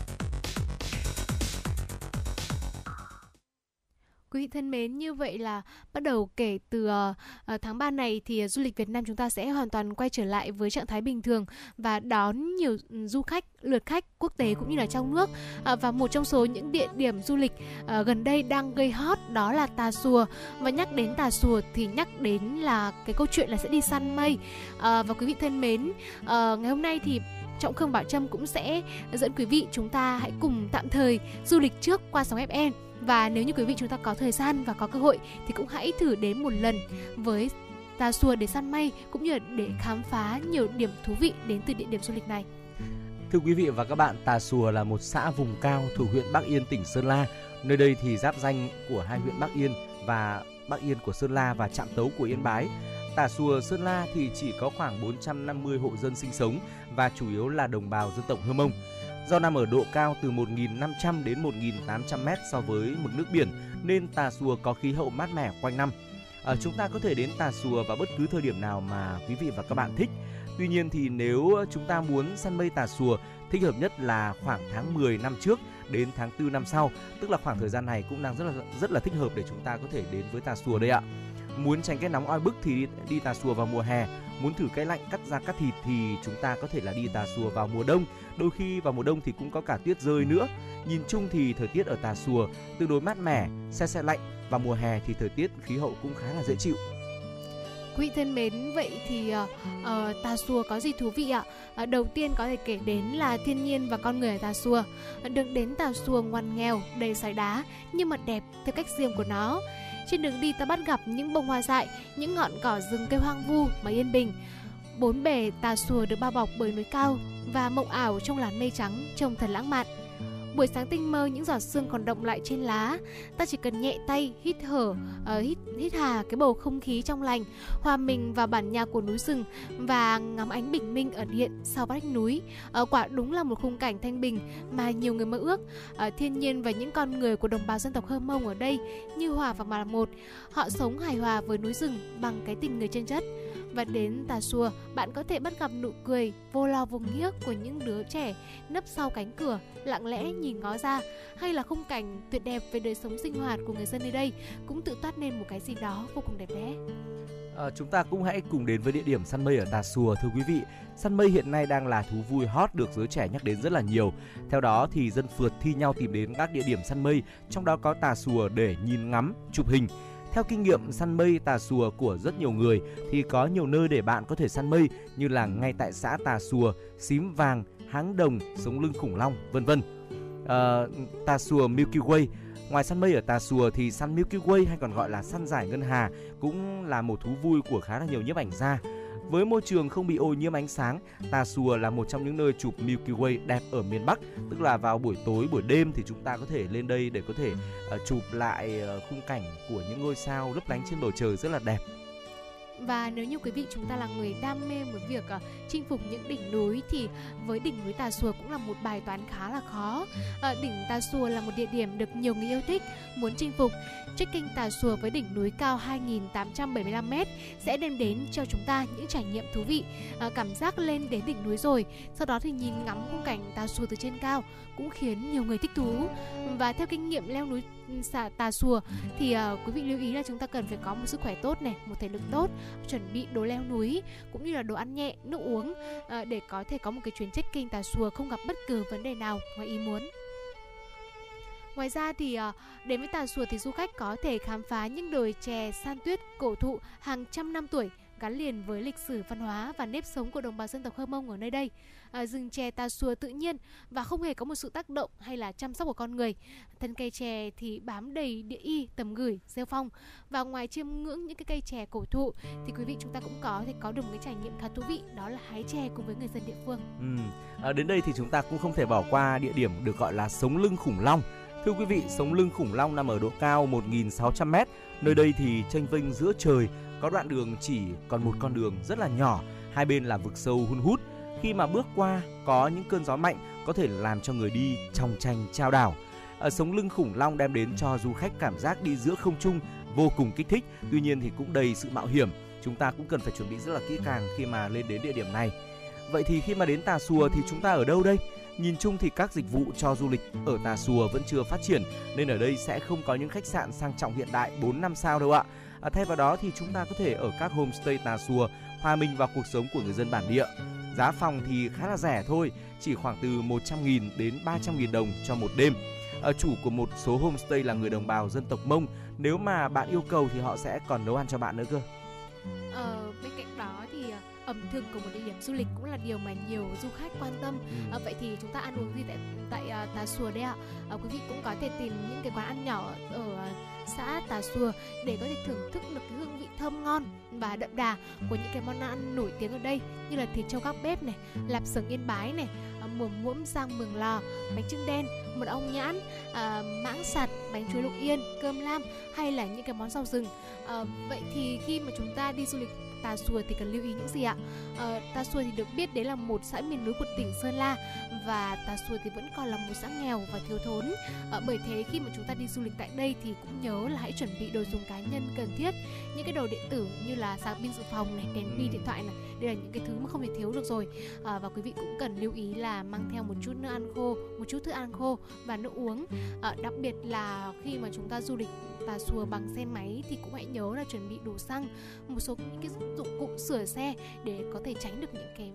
Quý vị thân mến, như vậy là bắt đầu kể từ uh, tháng 3 này thì uh, du lịch Việt Nam chúng ta sẽ hoàn toàn quay trở lại với trạng thái bình thường và đón nhiều ừ, du khách, lượt khách quốc tế cũng như là trong nước. Uh, và một trong số những địa điểm du lịch uh, gần đây đang gây hot đó là Tà Xùa. Và nhắc đến Tà Xùa thì nhắc đến là cái câu chuyện là sẽ đi săn mây. Uh, và quý vị thân mến, uh, ngày hôm nay thì Trọng Khương Bảo Trâm cũng sẽ dẫn quý vị chúng ta hãy cùng tạm thời du lịch trước qua sóng FM và nếu như quý vị chúng ta có thời gian và có cơ hội thì cũng hãy thử đến một lần với Tà Xùa để săn mây cũng như để khám phá nhiều điểm thú vị đến từ địa điểm du lịch này. Thưa quý vị và các bạn, Tà Xùa là một xã vùng cao thuộc huyện Bắc Yên, tỉnh Sơn La. Nơi đây thì giáp danh của hai huyện Bắc Yên và Bắc Yên của Sơn La và Trạm Tấu của Yên Bái. Tà Xùa, Sơn La thì chỉ có khoảng 450 hộ dân sinh sống và chủ yếu là đồng bào dân tộc Hơ Mông. Do nằm ở độ cao từ 1.500 đến 1.800 mét so với mực nước biển nên Tà Xùa có khí hậu mát mẻ quanh năm. À, chúng ta có thể đến Tà Xùa vào bất cứ thời điểm nào mà quý vị và các bạn thích. Tuy nhiên thì nếu chúng ta muốn săn mây Tà Xùa thích hợp nhất là khoảng tháng 10 năm trước đến tháng 4 năm sau, tức là khoảng thời gian này cũng đang rất là rất là thích hợp để chúng ta có thể đến với Tà Xùa đây ạ. Muốn tránh cái nóng oi bức thì đi, đi Tà Xùa vào mùa hè, muốn thử cái lạnh cắt da cắt thịt thì chúng ta có thể là đi Tà Xùa vào mùa đông. Đôi khi vào mùa đông thì cũng có cả tuyết rơi nữa. Nhìn chung thì thời tiết ở Tà Xùa tương đối mát mẻ, se se lạnh và mùa hè thì thời tiết khí hậu cũng khá là dễ chịu. Quý thân mến, vậy thì uh, Tà Xùa có gì thú vị ạ? Uh, đầu tiên có thể kể đến là thiên nhiên và con người ở Tà Xùa. Được đến Tà Xùa ngoằn nghèo, đầy sỏi đá nhưng mà đẹp theo cách riêng của nó. Trên đường đi ta bắt gặp những bông hoa dại, những ngọn cỏ rừng cây hoang vu mà yên bình. Bốn bề Tà Xùa được bao bọc bởi núi cao và mộng ảo trong làn mây trắng trông thật lãng mạn. Buổi sáng tinh mơ những giọt sương còn động lại trên lá, ta chỉ cần nhẹ tay hít thở, uh, hít hít hà cái bầu không khí trong lành, hòa mình vào bản nhạc của núi rừng và ngắm ánh bình minh ở điện sau vách núi. Uh, quả đúng là một khung cảnh thanh bình mà nhiều người mơ ước. Uh, thiên nhiên và những con người của đồng bào dân tộc Hơ Mông ở đây như hòa và mà một. Họ sống hài hòa với núi rừng bằng cái tình người chân chất và đến Tà Xùa, bạn có thể bắt gặp nụ cười vô lo vô nghiếc của những đứa trẻ nấp sau cánh cửa, lặng lẽ nhìn ngó ra, hay là khung cảnh tuyệt đẹp về đời sống sinh hoạt của người dân nơi đây cũng tự toát nên một cái gì đó vô cùng đẹp đẽ. À, chúng ta cũng hãy cùng đến với địa điểm săn mây ở Tà Xùa thưa quý vị. Săn mây hiện nay đang là thú vui hot được giới trẻ nhắc đến rất là nhiều. Theo đó thì dân phượt thi nhau tìm đến các địa điểm săn mây, trong đó có Tà Xùa để nhìn ngắm, chụp hình. Theo kinh nghiệm săn mây tà xùa của rất nhiều người thì có nhiều nơi để bạn có thể săn mây như là ngay tại xã Tà Xùa, Xím Vàng, Háng Đồng, Sống Lưng Khủng Long, vân vân. À, tà Xùa Milky Way Ngoài săn mây ở Tà Xùa thì săn Milky Way hay còn gọi là săn giải ngân hà cũng là một thú vui của khá là nhiều nhiếp ảnh gia. Với môi trường không bị ô nhiễm ánh sáng, Tà Xùa là một trong những nơi chụp Milky Way đẹp ở miền Bắc. Tức là vào buổi tối, buổi đêm thì chúng ta có thể lên đây để có thể uh, chụp lại uh, khung cảnh của những ngôi sao lấp lánh trên bầu trời rất là đẹp và nếu như quý vị chúng ta là người đam mê một việc uh, chinh phục những đỉnh núi thì với đỉnh núi Tà Xùa cũng là một bài toán khá là khó. Uh, đỉnh Tà Xùa là một địa điểm được nhiều người yêu thích, muốn chinh phục. Trekking Tà Xùa với đỉnh núi cao 2.875m sẽ đem đến cho chúng ta những trải nghiệm thú vị. Uh, cảm giác lên đến đỉnh núi rồi, sau đó thì nhìn ngắm khung cảnh Tà Xùa từ trên cao cũng khiến nhiều người thích thú. Và theo kinh nghiệm leo núi xà tà xùa thì uh, quý vị lưu ý là chúng ta cần phải có một sức khỏe tốt này một thể lực tốt chuẩn bị đồ leo núi cũng như là đồ ăn nhẹ nước uống uh, để có thể có một cái chuyến trekking tà xùa không gặp bất cứ vấn đề nào ngoài ý muốn Ngoài ra thì ờ, đến với Tà Xùa thì du khách có thể khám phá những đồi chè san tuyết cổ thụ hàng trăm năm tuổi gắn liền với lịch sử văn hóa và nếp sống của đồng bào dân tộc Hơ Mông ở nơi đây. À, rừng chè Tà Xùa tự nhiên và không hề có một sự tác động hay là chăm sóc của con người. Thân cây chè thì bám đầy địa y, tầm gửi, rêu phong và ngoài chiêm ngưỡng những cái cây chè cổ thụ thì quý vị chúng ta cũng có thể có được một cái trải nghiệm khá thú vị đó là hái chè cùng với người dân địa phương. Ừ. À, đến đây thì chúng ta cũng không thể bỏ qua địa điểm được gọi là sống lưng khủng long. Thưa quý vị, sống lưng khủng long nằm ở độ cao 1.600m. Nơi đây thì tranh vinh giữa trời có đoạn đường chỉ còn một con đường rất là nhỏ, hai bên là vực sâu hun hút. Khi mà bước qua có những cơn gió mạnh có thể làm cho người đi trong tranh trao đảo. Ở sống lưng khủng long đem đến cho du khách cảm giác đi giữa không trung vô cùng kích thích, tuy nhiên thì cũng đầy sự mạo hiểm. Chúng ta cũng cần phải chuẩn bị rất là kỹ càng khi mà lên đến địa điểm này. Vậy thì khi mà đến Tà Xùa thì chúng ta ở đâu đây? Nhìn chung thì các dịch vụ cho du lịch ở Tà Xùa vẫn chưa phát triển nên ở đây sẽ không có những khách sạn sang trọng hiện đại 4 năm sao đâu ạ. À, thay vào đó thì chúng ta có thể ở các homestay Tà Xùa hòa mình vào cuộc sống của người dân bản địa. Giá phòng thì khá là rẻ thôi, chỉ khoảng từ 100.000 đến 300.000 đồng cho một đêm. Ở chủ của một số homestay là người đồng bào dân tộc Mông, nếu mà bạn yêu cầu thì họ sẽ còn nấu ăn cho bạn nữa cơ. Ờ, bên cạnh đó thì ẩm thực của một địa điểm du lịch cũng là điều mà nhiều du khách quan tâm. Ừ. À, vậy thì chúng ta ăn uống gì tại tại uh, Tà Xùa đây ạ? À, quý vị cũng có thể tìm những cái quán ăn nhỏ ở, xã Tà Xùa để có thể thưởng thức được cái hương thơm ngon và đậm đà của những cái món ăn nổi tiếng ở đây như là thịt trâu các bếp này, lạp xưởng yên bái này, ờ, muỗng muỗm rang mường lò, bánh trưng đen, mật ong nhãn, à, mãng sạt, bánh chuối lục yên, cơm lam hay là những cái món rau rừng. À, vậy thì khi mà chúng ta đi du lịch Tà Xùa thì cần lưu ý những gì ạ? À, Tà Xùa thì được biết đấy là một xã miền núi của tỉnh Sơn La và Tà Xùa thì vẫn còn là một xã nghèo và thiếu thốn. À, bởi thế khi mà chúng ta đi du lịch tại đây thì cũng nhớ là hãy chuẩn bị đồ dùng cá nhân cần thiết, những cái đồ điện tử như là sạc pin dự phòng này, đèn pin điện thoại này, đây là những cái thứ mà không thể thiếu được rồi. À, và quý vị cũng cần lưu ý là mang theo một chút nước ăn khô, một chút thức ăn khô và nước uống. À, đặc biệt là khi mà chúng ta du lịch Tà Xùa bằng xe máy thì cũng hãy nhớ là chuẩn bị đồ xăng, một số những cái dụng cụ sửa xe để có thể tránh được những cái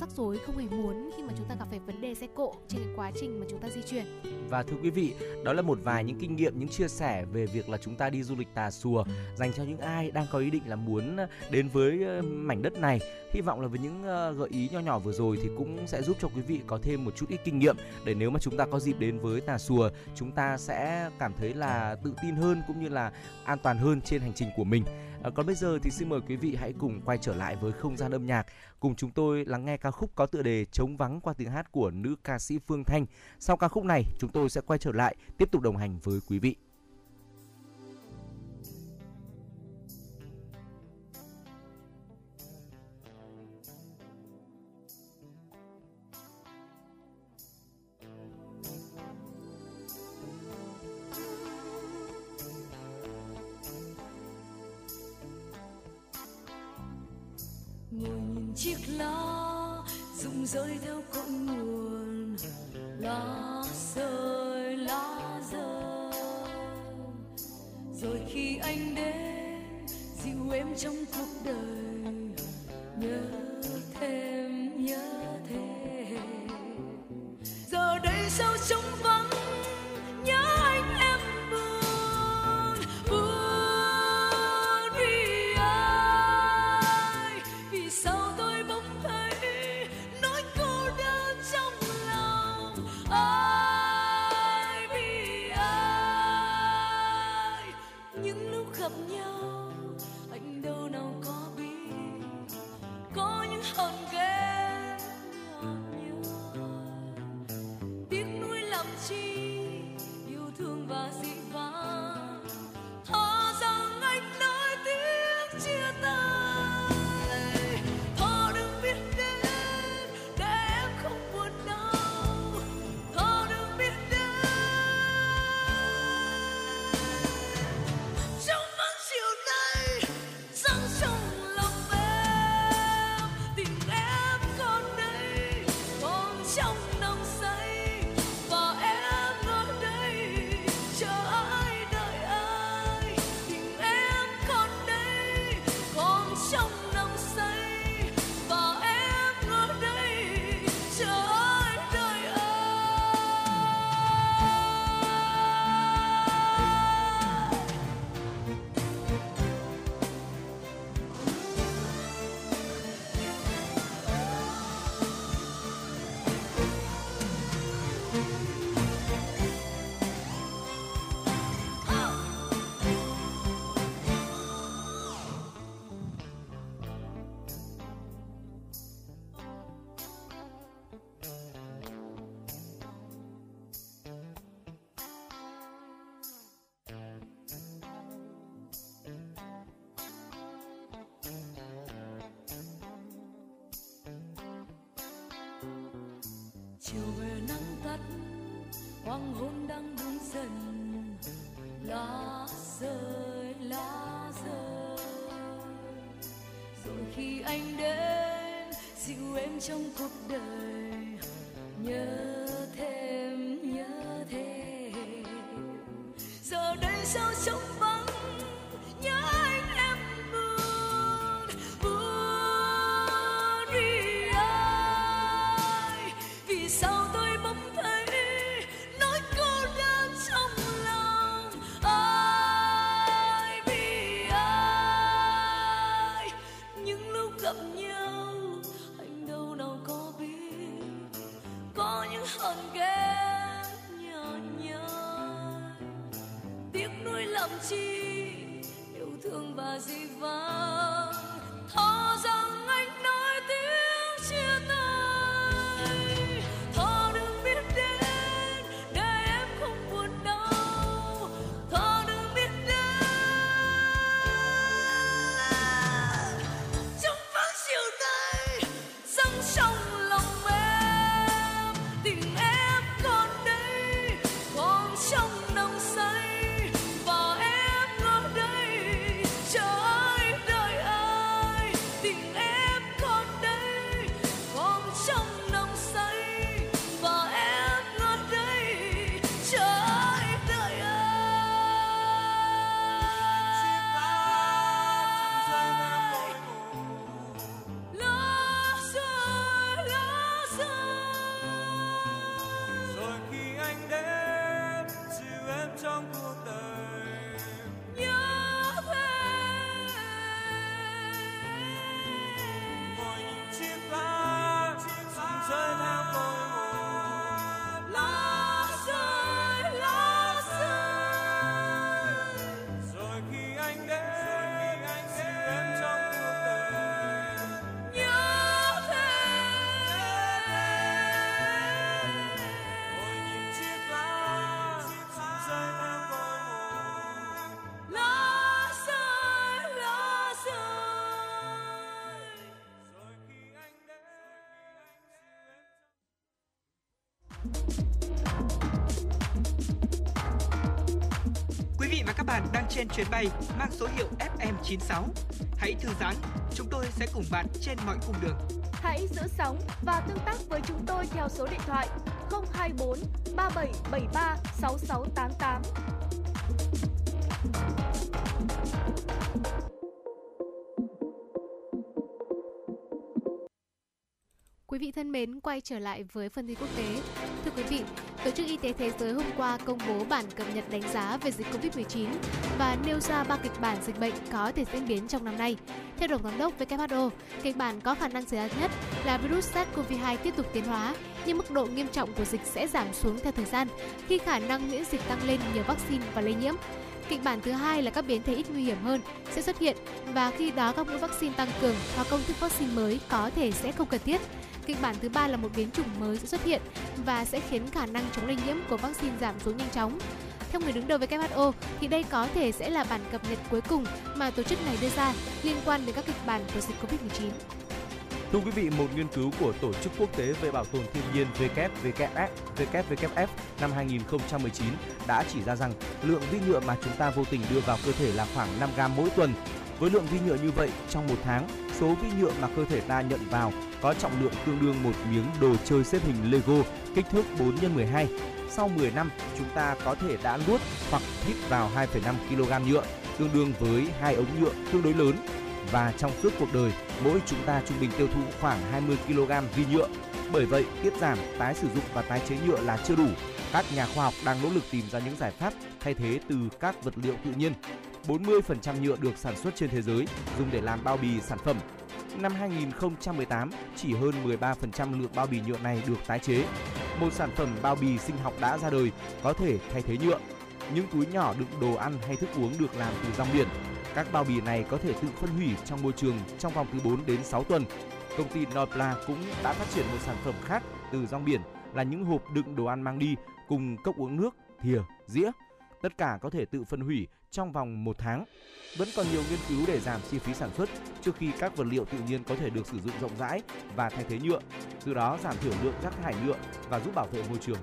rắc rối không hề muốn khi mà chúng ta gặp phải vấn đề xe cộ trên cái quá trình mà chúng ta di chuyển. Và thưa quý vị, đó là một vài những kinh nghiệm, những chia sẻ về việc là chúng ta đi du lịch Tà Xùa dành cho những ai đang có ý định là muốn ờ, đến với ờ, mảnh đất này. Hy vọng là với những ờ, gợi ý nho nhỏ vừa rồi thì cũng sẽ giúp cho quý vị có thêm một chút ít kinh nghiệm để nếu mà chúng ta có dịp đến với Tà Xùa, chúng ta sẽ cảm thấy là tự tin hơn cũng như là an toàn hơn trên hành trình của mình. À, còn bây giờ thì xin mời quý vị hãy cùng quay trở lại với không gian âm nhạc, cùng chúng tôi lắng nghe ca khúc có tựa đề Trống vắng qua tiếng hát của nữ ca sĩ Phương Thanh. Sau ca khúc này, chúng tôi sẽ quay trở lại tiếp tục đồng hành với quý vị. Chiếc lá rụng rơi theo cội nguồn. Lá rơi lá rơi. Rồi khi anh đến, dịu em trong cuộc đời. Nhớ thêm nhớ thêm. Giờ đây sao trong vắng? Chiều về nắng tắt hoàng hôn đang buông dần. Lá rơi lá rơi. Rồi khi anh đến, dịu em trong cuộc đời, nhớ trên chuyến bay mang số hiệu FM96. Hãy thư giãn, chúng tôi sẽ cùng bạn trên mọi cung đường. Hãy giữ sóng và tương tác với chúng tôi theo số điện thoại 024 3773 6688. Quý vị thân mến, quay trở lại với phần tin quốc tế. Thưa quý vị, Tổ chức Y tế Thế giới hôm qua công bố bản cập nhật đánh giá về dịch COVID-19 và nêu ra ba kịch bản dịch bệnh có thể diễn biến trong năm nay. Theo Tổng giám đốc WHO, kịch bản có khả năng xảy ra nhất là virus SARS-CoV-2 tiếp tục tiến hóa, nhưng mức độ nghiêm trọng của dịch sẽ giảm xuống theo thời gian khi khả năng miễn dịch tăng lên nhờ vaccine và lây nhiễm. Kịch bản thứ hai là các biến thể ít nguy hiểm hơn sẽ xuất hiện và khi đó các mũi vaccine tăng cường hoặc công thức vaccine mới có thể sẽ không cần thiết. Kịch bản thứ ba là một biến chủng mới sẽ xuất hiện và sẽ khiến khả năng chống lây nhiễm của vaccine giảm xuống nhanh chóng. Theo người đứng đầu WHO thì đây có thể sẽ là bản cập nhật cuối cùng mà tổ chức này đưa ra liên quan đến các kịch bản của dịch Covid-19. Thưa quý vị, một nghiên cứu của Tổ chức Quốc tế về Bảo tồn Thiên nhiên WWF, WWF năm 2019 đã chỉ ra rằng lượng vi nhựa mà chúng ta vô tình đưa vào cơ thể là khoảng 5 gram mỗi tuần. Với lượng vi nhựa như vậy, trong một tháng, số vi nhựa mà cơ thể ta nhận vào có trọng lượng tương đương một miếng đồ chơi xếp hình Lego kích thước 4 x 12. Sau 10 năm, chúng ta có thể đã nuốt hoặc hít vào 2,5 kg nhựa, tương đương với hai ống nhựa tương đối lớn. Và trong suốt cuộc đời, mỗi chúng ta trung bình tiêu thụ khoảng 20 kg vi nhựa. Bởi vậy, tiết giảm, tái sử dụng và tái chế nhựa là chưa đủ. Các nhà khoa học đang nỗ lực tìm ra những giải pháp thay thế từ các vật liệu tự nhiên. 40% nhựa được sản xuất trên thế giới dùng để làm bao bì sản phẩm. Năm 2018, chỉ hơn 13% lượng bao bì nhựa này được tái chế. Một sản phẩm bao bì sinh học đã ra đời có thể thay thế nhựa. Những túi nhỏ đựng đồ ăn hay thức uống được làm từ rong biển. Các bao bì này có thể tự phân hủy trong môi trường trong vòng từ 4 đến 6 tuần. Công ty Nopla cũng đã phát triển một sản phẩm khác từ rong biển là những hộp đựng đồ ăn mang đi cùng cốc uống nước, thìa, dĩa. Tất cả có thể tự phân hủy trong vòng một tháng. Vẫn còn nhiều nghiên cứu để giảm chi phí sản xuất trước khi các vật liệu tự nhiên có thể được sử dụng rộng rãi và thay thế nhựa, từ đó giảm thiểu lượng rác thải nhựa và giúp bảo vệ môi trường.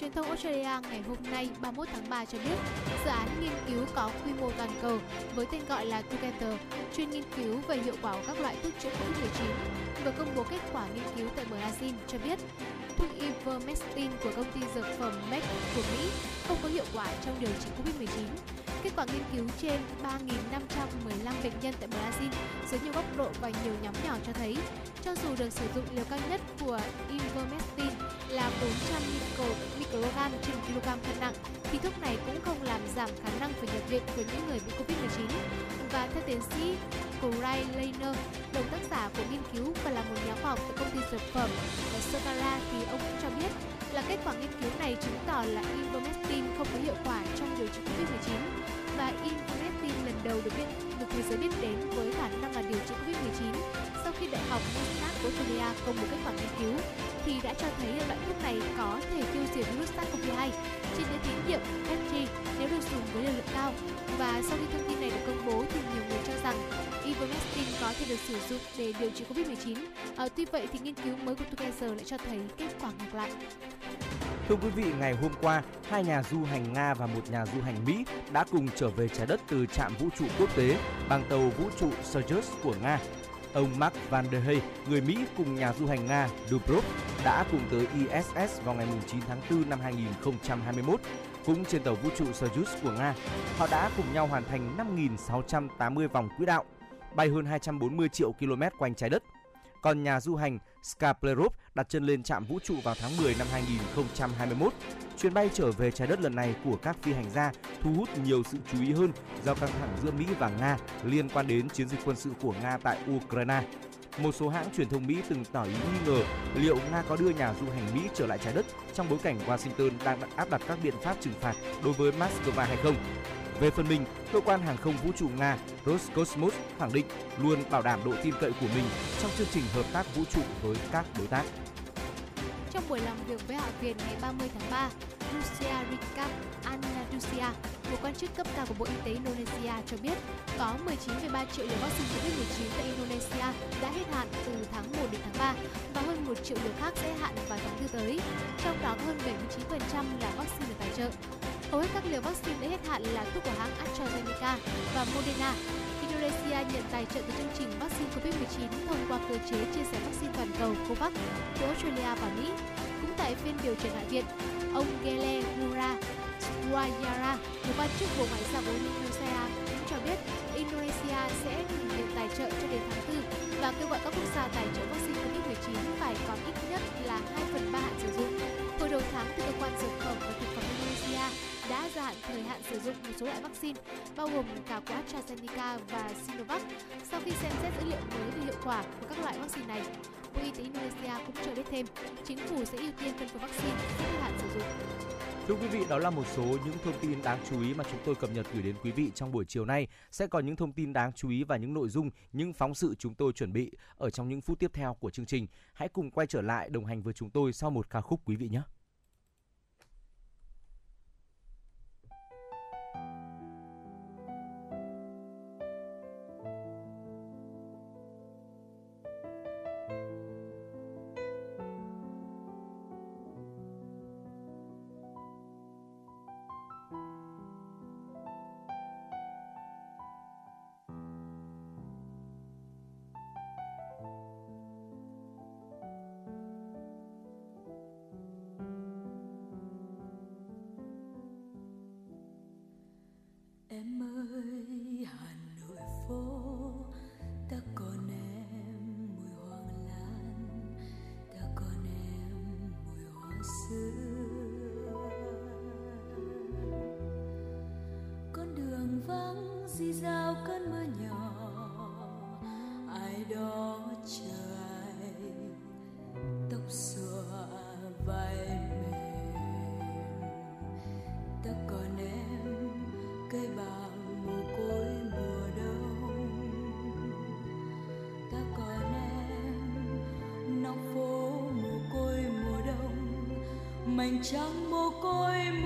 Truyền thông Australia ngày hôm nay 31 tháng 3 cho biết, dự án nghiên cứu có quy mô toàn cầu với tên gọi là Together, chuyên nghiên cứu về hiệu quả của các loại thuốc chữa COVID-19 vừa công bố kết quả nghiên cứu tại Brazil cho biết, thuốc Ivermectin của công ty dược phẩm Merck của Mỹ không có hiệu quả trong điều trị COVID-19. Kết quả nghiên cứu trên 3.515 bệnh nhân tại Brazil dưới nhiều góc độ và nhiều nhóm nhỏ cho thấy cho dù được sử dụng liều cao nhất của Ivermectin là 400 microgram trên kg cân nặng thì thuốc này cũng không làm giảm khả năng phải nhập viện của những người bị Covid-19. Và theo tiến sĩ Cray Lehner, đồng tác giả của nghiên cứu và là một nhà khoa học tại công ty dược phẩm và thì ông cũng cho biết là kết quả nghiên cứu này chứng tỏ là Ivermectin không có hiệu quả trong điều trị Covid-19 và Ivermectin lần đầu được biết, được thế giới biết đến với khả năng là điều trị Covid-19 sau khi Đại học Monash của Australia công bố kết quả nghiên cứu, thì đã cho thấy là loại thuốc này có thể tiêu diệt virus SARS-CoV-2 trên những thí nghiệm FG nếu được dùng với liều lượng cao. Và sau khi thông tin này được công bố, thì nhiều người cho rằng Ivermectin có thể được sử dụng để điều trị Covid-19. À, ờ, tuy vậy thì nghiên cứu mới của Together lại cho thấy kết quả ngược lại. Thưa quý vị, ngày hôm qua, hai nhà du hành Nga và một nhà du hành Mỹ đã cùng trở về trái đất từ trạm vũ trụ quốc tế bằng tàu vũ trụ Soyuz của Nga. Ông Mark Van der Hey, người Mỹ cùng nhà du hành Nga Dubrov đã cùng tới ISS vào ngày 9 tháng 4 năm 2021. Cũng trên tàu vũ trụ Soyuz của Nga, họ đã cùng nhau hoàn thành 5.680 vòng quỹ đạo, bay hơn 240 triệu km quanh trái đất. Còn nhà du hành Skaplerov đặt chân lên trạm vũ trụ vào tháng 10 năm 2021. Chuyến bay trở về trái đất lần này của các phi hành gia thu hút nhiều sự chú ý hơn do căng thẳng giữa Mỹ và Nga liên quan đến chiến dịch quân sự của Nga tại Ukraine. Một số hãng truyền thông Mỹ từng tỏ ý nghi ngờ liệu Nga có đưa nhà du hành Mỹ trở lại trái đất trong bối cảnh Washington đang áp đặt các biện pháp trừng phạt đối với Moscow hay không. Về phần mình, cơ quan hàng không vũ trụ Nga Roscosmos khẳng định luôn bảo đảm độ tin cậy của mình trong chương trình hợp tác vũ trụ với các đối tác. Trong buổi làm việc với Hạ viện ngày 30 tháng 3, Lucia Rikam Anadusia, một quan chức cấp cao của Bộ Y tế Indonesia cho biết có 19,3 triệu liều vaccine COVID-19 tại Indonesia đã hết hạn từ tháng 1 đến tháng 3 và hơn 1 triệu liều khác sẽ hạn vào tháng 4 tới. trong đó hơn 79% là vaccine được tài trợ. Hầu hết các liều vaccine đã hết hạn là thuốc của hãng AstraZeneca và Moderna. Indonesia nhận tài trợ từ chương trình vaccine COVID-19 thông qua cơ chế chia sẻ vaccine toàn cầu COVAX của Australia và Mỹ. Cũng tại phiên điều trần Hạ viện, ông Gele Mura Wayara, một quan chức Bộ Ngoại giao của Indonesia cũng cho biết Indonesia sẽ ngừng nhận tài trợ cho đến tháng 4 và kêu gọi các quốc gia tài trợ vaccine COVID-19 phải có ít nhất là 2 phần 3 hạn sử dụng. Hồi đầu tháng, từ cơ quan dược phẩm và thực phẩm Indonesia đã gia hạn thời hạn sử dụng một số loại vaccine, bao gồm cả của AstraZeneca và Sinovac, sau khi xem xét dữ liệu mới về hiệu quả của các loại vaccine này. Bộ Y tế Indonesia cũng cho biết thêm, chính phủ sẽ ưu tiên phân phối vaccine hết thời hạn sử dụng. Thưa quý vị, đó là một số những thông tin đáng chú ý mà chúng tôi cập nhật gửi đến quý vị trong buổi chiều nay. Sẽ còn những thông tin đáng chú ý và những nội dung, những phóng sự chúng tôi chuẩn bị ở trong những phút tiếp theo của chương trình. Hãy cùng quay trở lại đồng hành với chúng tôi sau một ca khúc quý vị nhé. Em mảnh trắng mồ côi mưa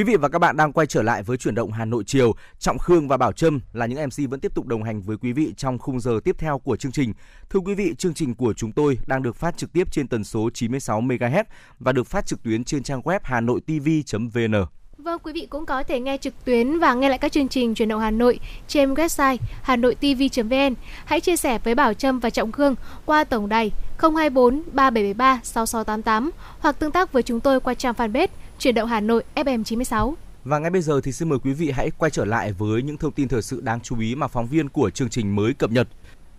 Quý vị và các bạn đang quay trở lại với chuyển động Hà Nội chiều. Trọng Khương và Bảo Trâm là những MC vẫn tiếp tục đồng hành với quý vị trong khung giờ tiếp theo của chương trình. Thưa quý vị, chương trình của chúng tôi đang được phát trực tiếp trên tần số 96 MHz và được phát trực tuyến trên trang web hanoitv.vn. Vâng, quý vị cũng có thể nghe trực tuyến và nghe lại các chương trình truyền động Hà Nội trên website hanoitv.vn. Hãy chia sẻ với Bảo Trâm và Trọng Khương qua tổng đài 024 3773 6688 hoặc tương tác với chúng tôi qua trang fanpage Chuyển động Hà Nội FM 96. Và ngay bây giờ thì xin mời quý vị hãy quay trở lại với những thông tin thời sự đáng chú ý mà phóng viên của chương trình mới cập nhật.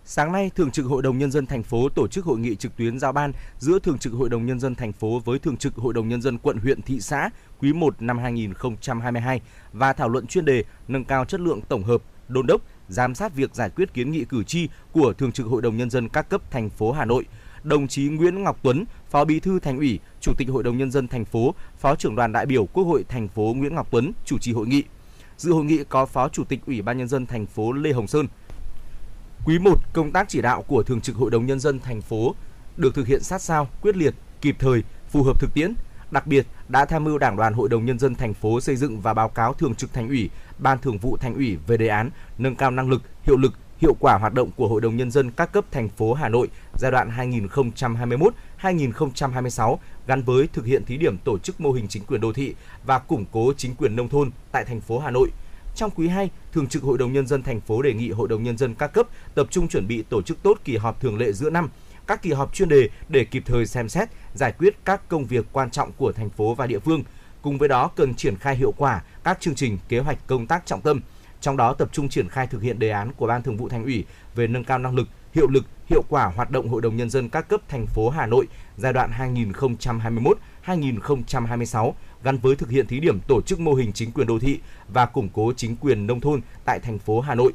Sáng nay, Thường trực Hội đồng nhân dân thành phố tổ chức hội nghị trực tuyến giao ban giữa Thường trực Hội đồng nhân dân thành phố với Thường trực Hội đồng nhân dân quận huyện thị xã quý 1 năm 2022 và thảo luận chuyên đề nâng cao chất lượng tổng hợp, đôn đốc, giám sát việc giải quyết kiến nghị cử tri của Thường trực Hội đồng nhân dân các cấp thành phố Hà Nội. Đồng chí Nguyễn Ngọc Tuấn, Phó Bí thư Thành ủy, Chủ tịch Hội đồng nhân dân thành phố, Phó trưởng đoàn đại biểu Quốc hội thành phố Nguyễn Ngọc Tuấn chủ trì hội nghị. Dự hội nghị có Phó Chủ tịch Ủy ban nhân dân thành phố Lê Hồng Sơn. Quý 1, công tác chỉ đạo của Thường trực Hội đồng nhân dân thành phố được thực hiện sát sao, quyết liệt, kịp thời, phù hợp thực tiễn, đặc biệt đã tham mưu Đảng đoàn Hội đồng nhân dân thành phố xây dựng và báo cáo Thường trực Thành ủy, Ban Thường vụ Thành ủy về đề án nâng cao năng lực, hiệu lực, hiệu quả hoạt động của Hội đồng nhân dân các cấp thành phố Hà Nội giai đoạn 2026 gắn với thực hiện thí điểm tổ chức mô hình chính quyền đô thị và củng cố chính quyền nông thôn tại thành phố Hà Nội. Trong quý 2, Thường trực Hội đồng nhân dân thành phố đề nghị Hội đồng nhân dân các cấp tập trung chuẩn bị tổ chức tốt kỳ họp thường lệ giữa năm, các kỳ họp chuyên đề để kịp thời xem xét, giải quyết các công việc quan trọng của thành phố và địa phương. Cùng với đó cần triển khai hiệu quả các chương trình, kế hoạch công tác trọng tâm, trong đó tập trung triển khai thực hiện đề án của Ban Thường vụ Thành ủy về nâng cao năng lực, hiệu lực, hiệu quả hoạt động Hội đồng nhân dân các cấp thành phố Hà Nội giai đoạn 2021-2026 gắn với thực hiện thí điểm tổ chức mô hình chính quyền đô thị và củng cố chính quyền nông thôn tại thành phố Hà Nội.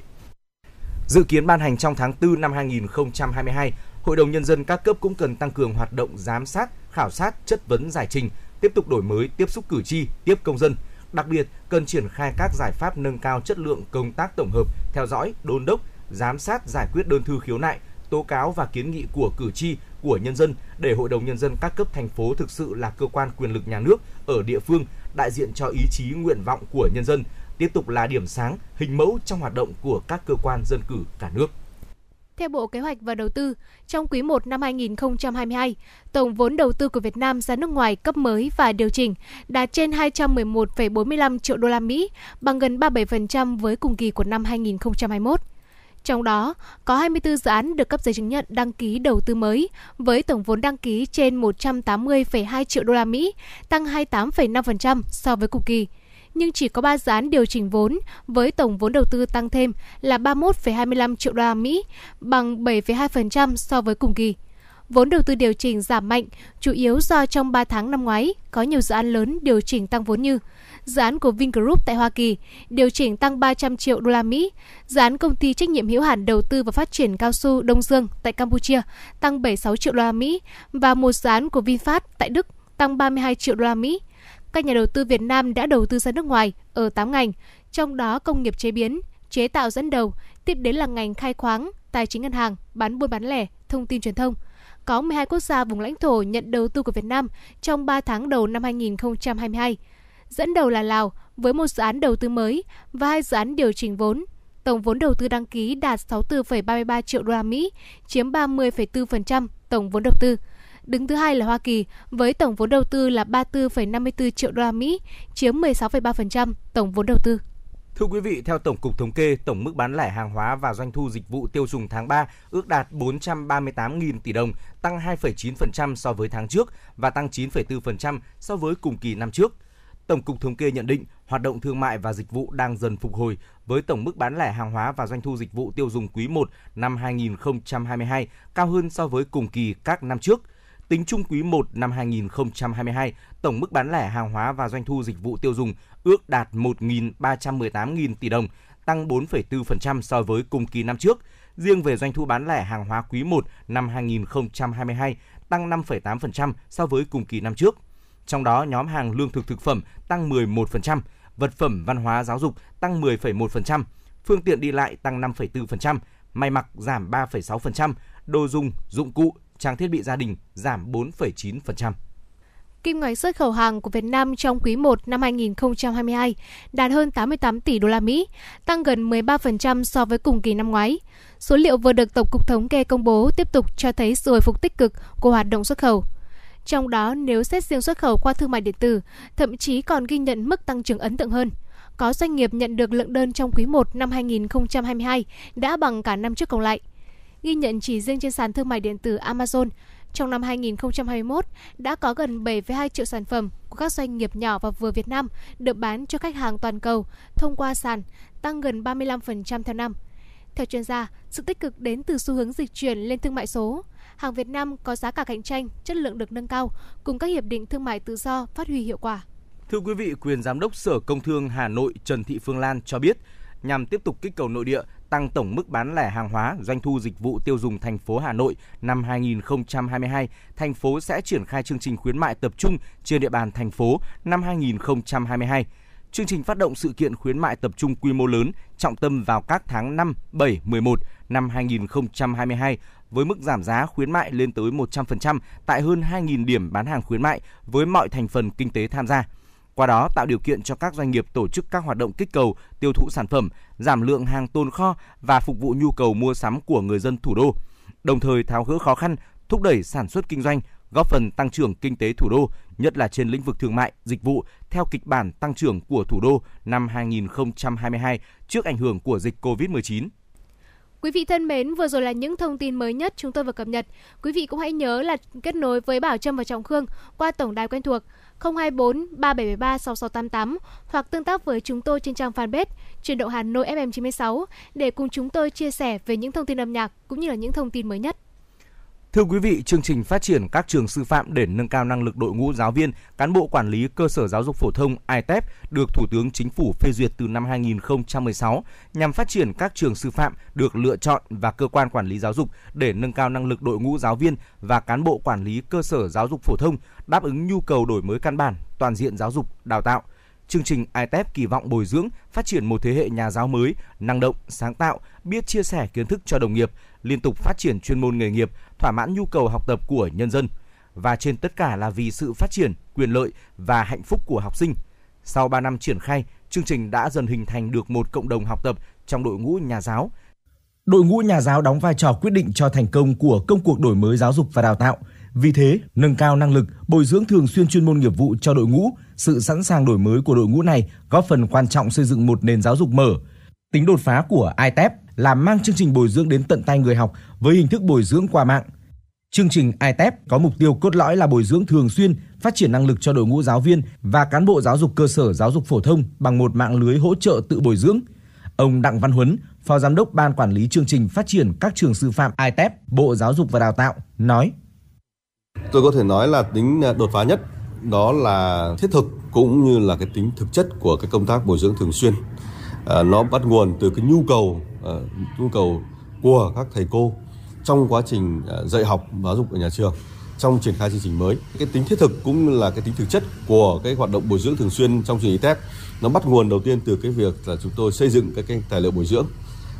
Dự kiến ban hành trong tháng 4 năm 2022, Hội đồng nhân dân các cấp cũng cần tăng cường hoạt động giám sát, khảo sát, chất vấn giải trình, tiếp tục đổi mới tiếp xúc cử tri, tiếp công dân. Đặc biệt, cần triển khai các giải pháp nâng cao chất lượng công tác tổng hợp, theo dõi, đôn đốc, giám sát giải quyết đơn thư khiếu nại, tố cáo và kiến nghị của cử tri, của nhân dân để Hội đồng nhân dân các cấp thành phố thực sự là cơ quan quyền lực nhà nước ở địa phương, đại diện cho ý chí nguyện vọng của nhân dân, tiếp tục là điểm sáng, hình mẫu trong hoạt động của các cơ quan dân cử cả nước. Theo Bộ Kế hoạch và Đầu tư, trong quý 1 năm 2022, tổng vốn đầu tư của Việt Nam ra nước ngoài cấp mới và điều chỉnh đạt trên 211,45 triệu đô la Mỹ, bằng gần 37% với cùng kỳ của năm 2021. Trong đó, có 24 dự án được cấp giấy chứng nhận đăng ký đầu tư mới với tổng vốn đăng ký trên 180,2 triệu đô la Mỹ, tăng 28,5% so với cùng kỳ nhưng chỉ có 3 dự án điều chỉnh vốn với tổng vốn đầu tư tăng thêm là 31,25 triệu đô la Mỹ, bằng 7,2% so với cùng kỳ. Vốn đầu tư điều chỉnh giảm mạnh, chủ yếu do trong 3 tháng năm ngoái có nhiều dự án lớn điều chỉnh tăng vốn như dự án của Vingroup tại Hoa Kỳ điều chỉnh tăng 300 triệu đô la Mỹ, dự án công ty trách nhiệm hữu hạn đầu tư và phát triển cao su Đông Dương tại Campuchia tăng 76 triệu đô la Mỹ và một dự án của VinFast tại Đức tăng 32 triệu đô la Mỹ các nhà đầu tư Việt Nam đã đầu tư ra nước ngoài ở 8 ngành, trong đó công nghiệp chế biến, chế tạo dẫn đầu, tiếp đến là ngành khai khoáng, tài chính ngân hàng, bán buôn bán lẻ, thông tin truyền thông. Có 12 quốc gia vùng lãnh thổ nhận đầu tư của Việt Nam trong 3 tháng đầu năm 2022. Dẫn đầu là Lào với một dự án đầu tư mới và hai dự án điều chỉnh vốn. Tổng vốn đầu tư đăng ký đạt 64,33 triệu đô la Mỹ, chiếm 30,4% tổng vốn đầu tư. Đứng thứ hai là Hoa Kỳ với tổng vốn đầu tư là 34,54 triệu đô la Mỹ, chiếm 16,3% tổng vốn đầu tư. Thưa quý vị, theo Tổng cục Thống kê, tổng mức bán lẻ hàng hóa và doanh thu dịch vụ tiêu dùng tháng 3 ước đạt 438.000 tỷ đồng, tăng 2,9% so với tháng trước và tăng 9,4% so với cùng kỳ năm trước. Tổng cục Thống kê nhận định hoạt động thương mại và dịch vụ đang dần phục hồi với tổng mức bán lẻ hàng hóa và doanh thu dịch vụ tiêu dùng quý 1 năm 2022 cao hơn so với cùng kỳ các năm trước – Tính chung quý 1 năm 2022, tổng mức bán lẻ hàng hóa và doanh thu dịch vụ tiêu dùng ước đạt 1.318.000 tỷ đồng, tăng 4,4% so với cùng kỳ năm trước. Riêng về doanh thu bán lẻ hàng hóa quý 1 năm 2022 tăng 5,8% so với cùng kỳ năm trước. Trong đó, nhóm hàng lương thực thực phẩm tăng 11%, vật phẩm văn hóa giáo dục tăng 10,1%, phương tiện đi lại tăng 5,4%, may mặc giảm 3,6%, đồ dùng, dụng cụ, trang thiết bị gia đình giảm 4,9%. Kim ngạch xuất khẩu hàng của Việt Nam trong quý 1 năm 2022 đạt hơn 88 tỷ đô la Mỹ, tăng gần 13% so với cùng kỳ năm ngoái. Số liệu vừa được Tổng cục Thống kê công bố tiếp tục cho thấy sự hồi phục tích cực của hoạt động xuất khẩu. Trong đó, nếu xét riêng xuất khẩu qua thương mại điện tử, thậm chí còn ghi nhận mức tăng trưởng ấn tượng hơn. Có doanh nghiệp nhận được lượng đơn trong quý 1 năm 2022 đã bằng cả năm trước cộng lại – ghi nhận chỉ riêng trên sàn thương mại điện tử Amazon, Trong năm 2021, đã có gần 7,2 triệu sản phẩm của các doanh nghiệp nhỏ và vừa Việt Nam được bán cho khách hàng toàn cầu thông qua sàn, tăng gần 35% theo năm. Theo chuyên gia, sự tích cực đến từ xu hướng dịch chuyển lên thương mại số. Hàng Việt Nam có giá cả cạnh tranh, chất lượng được nâng cao, cùng các hiệp định thương mại tự do phát huy hiệu quả. Thưa quý vị, quyền giám đốc Sở Công Thương Hà Nội Trần Thị Phương Lan cho biết, nhằm tiếp tục kích cầu nội địa, tăng tổng mức bán lẻ hàng hóa, doanh thu dịch vụ tiêu dùng thành phố Hà Nội năm 2022, thành phố sẽ triển khai chương trình khuyến mại tập trung trên địa bàn thành phố năm 2022. Chương trình phát động sự kiện khuyến mại tập trung quy mô lớn, trọng tâm vào các tháng 5, 7, 11 năm 2022 với mức giảm giá khuyến mại lên tới 100% tại hơn 2.000 điểm bán hàng khuyến mại với mọi thành phần kinh tế tham gia. Qua đó tạo điều kiện cho các doanh nghiệp tổ chức các hoạt động kích cầu, tiêu thụ sản phẩm, giảm lượng hàng tồn kho và phục vụ nhu cầu mua sắm của người dân thủ đô. Đồng thời tháo gỡ khó khăn, thúc đẩy sản xuất kinh doanh, góp phần tăng trưởng kinh tế thủ đô, nhất là trên lĩnh vực thương mại, dịch vụ theo kịch bản tăng trưởng của thủ đô năm 2022 trước ảnh hưởng của dịch COVID-19. Quý vị thân mến, vừa rồi là những thông tin mới nhất chúng tôi vừa cập nhật. Quý vị cũng hãy nhớ là kết nối với Bảo Trâm và Trọng Khương qua tổng đài quen thuộc 024 3773 6688 hoặc tương tác với chúng tôi trên trang fanpage Truyền động Hà Nội FM 96 để cùng chúng tôi chia sẻ về những thông tin âm nhạc cũng như là những thông tin mới nhất. Thưa quý vị, chương trình phát triển các trường sư phạm để nâng cao năng lực đội ngũ giáo viên, cán bộ quản lý cơ sở giáo dục phổ thông ITEP được Thủ tướng Chính phủ phê duyệt từ năm 2016 nhằm phát triển các trường sư phạm được lựa chọn và cơ quan quản lý giáo dục để nâng cao năng lực đội ngũ giáo viên và cán bộ quản lý cơ sở giáo dục phổ thông, đáp ứng nhu cầu đổi mới căn bản, toàn diện giáo dục, đào tạo. Chương trình ITEP kỳ vọng bồi dưỡng, phát triển một thế hệ nhà giáo mới, năng động, sáng tạo, biết chia sẻ kiến thức cho đồng nghiệp, liên tục phát triển chuyên môn nghề nghiệp, thỏa mãn nhu cầu học tập của nhân dân và trên tất cả là vì sự phát triển, quyền lợi và hạnh phúc của học sinh. Sau 3 năm triển khai, chương trình đã dần hình thành được một cộng đồng học tập trong đội ngũ nhà giáo. Đội ngũ nhà giáo đóng vai trò quyết định cho thành công của công cuộc đổi mới giáo dục và đào tạo. Vì thế, nâng cao năng lực, bồi dưỡng thường xuyên chuyên môn nghiệp vụ cho đội ngũ, sự sẵn sàng đổi mới của đội ngũ này góp phần quan trọng xây dựng một nền giáo dục mở. Tính đột phá của ITEP là mang chương trình bồi dưỡng đến tận tay người học với hình thức bồi dưỡng qua mạng. Chương trình ITEP có mục tiêu cốt lõi là bồi dưỡng thường xuyên, phát triển năng lực cho đội ngũ giáo viên và cán bộ giáo dục cơ sở giáo dục phổ thông bằng một mạng lưới hỗ trợ tự bồi dưỡng. Ông Đặng Văn Huấn, Phó Giám đốc Ban Quản lý chương trình phát triển các trường sư phạm ITEP, Bộ Giáo dục và Đào tạo, nói. Tôi có thể nói là tính đột phá nhất đó là thiết thực cũng như là cái tính thực chất của cái công tác bồi dưỡng thường xuyên. À, nó bắt nguồn từ cái nhu cầu uh, nhu cầu của các thầy cô trong quá trình uh, dạy học giáo dục ở nhà trường trong triển khai chương trình mới. Cái tính thiết thực cũng là cái tính thực chất của cái hoạt động bồi dưỡng thường xuyên trong chương trình ITEP nó bắt nguồn đầu tiên từ cái việc là chúng tôi xây dựng cái, cái tài liệu bồi dưỡng.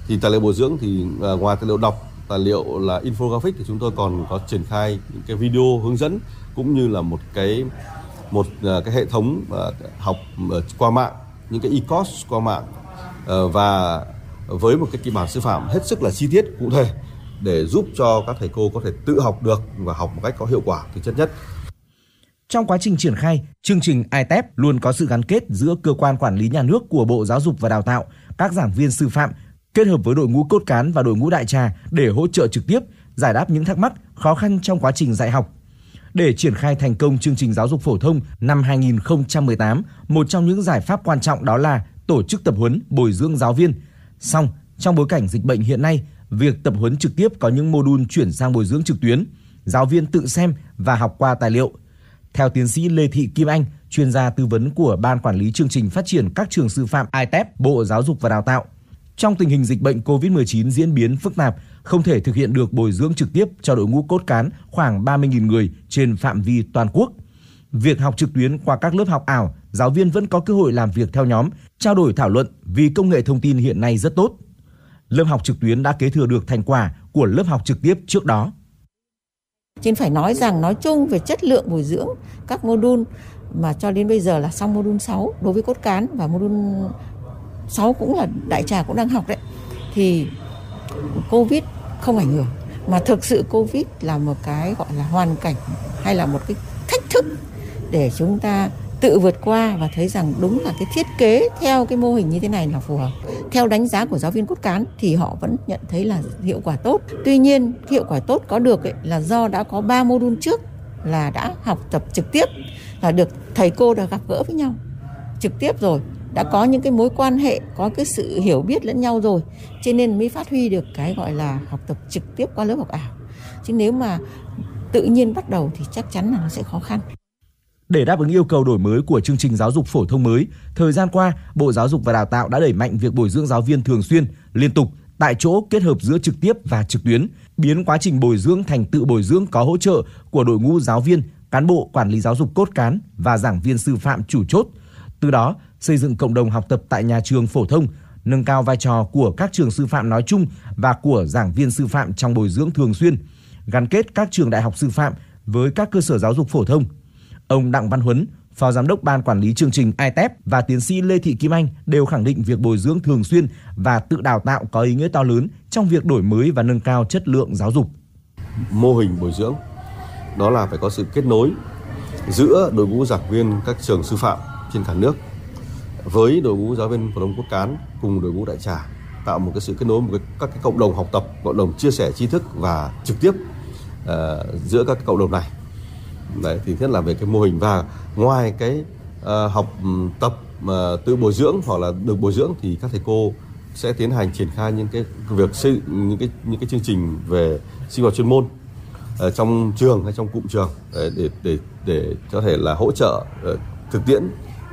Thì tài liệu bồi dưỡng thì uh, ngoài tài liệu đọc tài liệu là infographic thì chúng tôi còn có triển khai những cái video hướng dẫn cũng như là một cái một uh, cái hệ thống uh, học qua mạng những cái e-course qua mạng và với một cái kịch bản sư phạm hết sức là chi tiết cụ thể để giúp cho các thầy cô có thể tự học được và học một cách có hiệu quả thực chất nhất. Trong quá trình triển khai, chương trình ITEP luôn có sự gắn kết giữa cơ quan quản lý nhà nước của Bộ Giáo dục và Đào tạo, các giảng viên sư phạm kết hợp với đội ngũ cốt cán và đội ngũ đại trà để hỗ trợ trực tiếp, giải đáp những thắc mắc, khó khăn trong quá trình dạy học. Để triển khai thành công chương trình giáo dục phổ thông năm 2018, một trong những giải pháp quan trọng đó là tổ chức tập huấn bồi dưỡng giáo viên. Song, trong bối cảnh dịch bệnh hiện nay, việc tập huấn trực tiếp có những mô đun chuyển sang bồi dưỡng trực tuyến, giáo viên tự xem và học qua tài liệu. Theo tiến sĩ Lê Thị Kim Anh, chuyên gia tư vấn của Ban Quản lý chương trình phát triển các trường sư phạm ITEP, Bộ Giáo dục và Đào tạo, trong tình hình dịch bệnh COVID-19 diễn biến phức tạp, không thể thực hiện được bồi dưỡng trực tiếp cho đội ngũ cốt cán khoảng 30.000 người trên phạm vi toàn quốc. Việc học trực tuyến qua các lớp học ảo, giáo viên vẫn có cơ hội làm việc theo nhóm, trao đổi thảo luận vì công nghệ thông tin hiện nay rất tốt. Lớp học trực tuyến đã kế thừa được thành quả của lớp học trực tiếp trước đó. Trên phải nói rằng nói chung về chất lượng bồi dưỡng các mô đun mà cho đến bây giờ là xong mô đun 6 đối với cốt cán và mô đun 6 cũng là đại trà cũng đang học đấy thì Covid không ảnh hưởng mà thực sự Covid là một cái gọi là hoàn cảnh hay là một cái thách thức để chúng ta tự vượt qua và thấy rằng đúng là cái thiết kế theo cái mô hình như thế này là phù hợp. Theo đánh giá của giáo viên cốt cán thì họ vẫn nhận thấy là hiệu quả tốt. Tuy nhiên hiệu quả tốt có được ấy, là do đã có 3 mô đun trước là đã học tập trực tiếp là được thầy cô đã gặp gỡ với nhau trực tiếp rồi đã có những cái mối quan hệ có cái sự hiểu biết lẫn nhau rồi cho nên mới phát huy được cái gọi là học tập trực tiếp qua lớp học ảo chứ nếu mà tự nhiên bắt đầu thì chắc chắn là nó sẽ khó khăn để đáp ứng yêu cầu đổi mới của chương trình giáo dục phổ thông mới, thời gian qua, Bộ Giáo dục và Đào tạo đã đẩy mạnh việc bồi dưỡng giáo viên thường xuyên, liên tục, tại chỗ kết hợp giữa trực tiếp và trực tuyến, biến quá trình bồi dưỡng thành tự bồi dưỡng có hỗ trợ của đội ngũ giáo viên, cán bộ quản lý giáo dục cốt cán và giảng viên sư phạm chủ chốt. Từ đó, xây dựng cộng đồng học tập tại nhà trường phổ thông, nâng cao vai trò của các trường sư phạm nói chung và của giảng viên sư phạm trong bồi dưỡng thường xuyên, gắn kết các trường đại học sư phạm với các cơ sở giáo dục phổ thông. Ông Đặng Văn Huấn, Phó Giám đốc Ban Quản lý chương trình ITEP và tiến sĩ Lê Thị Kim Anh đều khẳng định việc bồi dưỡng thường xuyên và tự đào tạo có ý nghĩa to lớn trong việc đổi mới và nâng cao chất lượng giáo dục. mô hình bồi dưỡng đó là phải có sự kết nối giữa đội ngũ giảng viên các trường sư phạm trên cả nước với đội ngũ giáo viên phổ thông quốc cán cùng đội ngũ đại trà tạo một cái sự kết nối một cái, các cái cộng đồng học tập cộng đồng chia sẻ tri thức và trực tiếp uh, giữa các cộng đồng này đấy thì nhất là về cái mô hình. Và ngoài cái uh, học ừ, tập mà tự bồi dưỡng hoặc là được bồi dưỡng thì các thầy cô sẽ tiến hành triển khai những cái việc xây những cái những cái chương trình về sinh hoạt chuyên môn ở trong trường hay trong cụm trường để để để, để có thể là hỗ trợ thực tiễn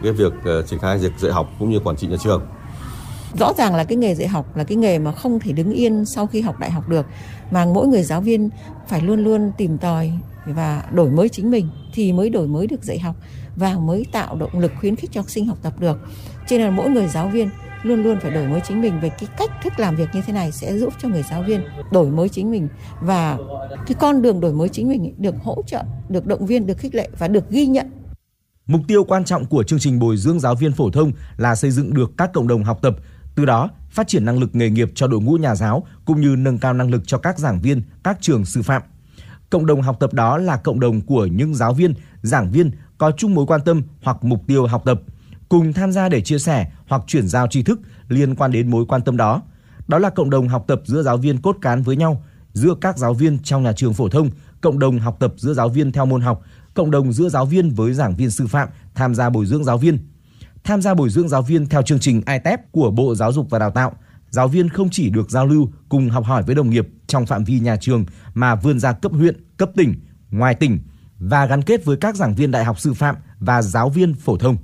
cái việc triển khai việc dạy học cũng như quản trị nhà trường. Rõ ràng là cái nghề dạy học là cái nghề mà không thể đứng yên sau khi học đại học được mà mỗi người giáo viên phải luôn luôn tìm tòi và đổi mới chính mình thì mới đổi mới được dạy học và mới tạo động lực khuyến khích cho học sinh học tập được. Cho nên là mỗi người giáo viên luôn luôn phải đổi mới chính mình về cái cách thức làm việc như thế này sẽ giúp cho người giáo viên đổi mới chính mình. Và cái con đường đổi mới chính mình được hỗ trợ được động viên được khích lệ và được ghi nhận. Mục tiêu quan trọng của chương trình bồi dưỡng giáo viên phổ thông là xây dựng được các cộng đồng học tập, từ đó phát triển năng lực nghề nghiệp cho đội ngũ nhà giáo cũng như nâng cao năng lực cho các giảng viên, các trường sư phạm. Cộng đồng học tập đó là cộng đồng của những giáo viên, giảng viên có chung mối quan tâm hoặc mục tiêu học tập, cùng tham gia để chia sẻ hoặc chuyển giao tri thức liên quan đến mối quan tâm đó. Đó là cộng đồng học tập giữa giáo viên cốt cán với nhau, giữa các giáo viên trong nhà trường phổ thông, cộng đồng học tập giữa giáo viên theo môn học, cộng đồng giữa giáo viên với giảng viên sư phạm tham gia bồi dưỡng giáo viên. Tham gia bồi dưỡng giáo viên theo chương trình ITEP của Bộ Giáo dục và Đào tạo, giáo viên không chỉ được giao lưu cùng học hỏi với đồng nghiệp trong phạm vi nhà trường mà vươn ra cấp huyện, cấp tỉnh, ngoài tỉnh và gắn kết với các giảng viên đại học sư phạm và giáo viên phổ thông.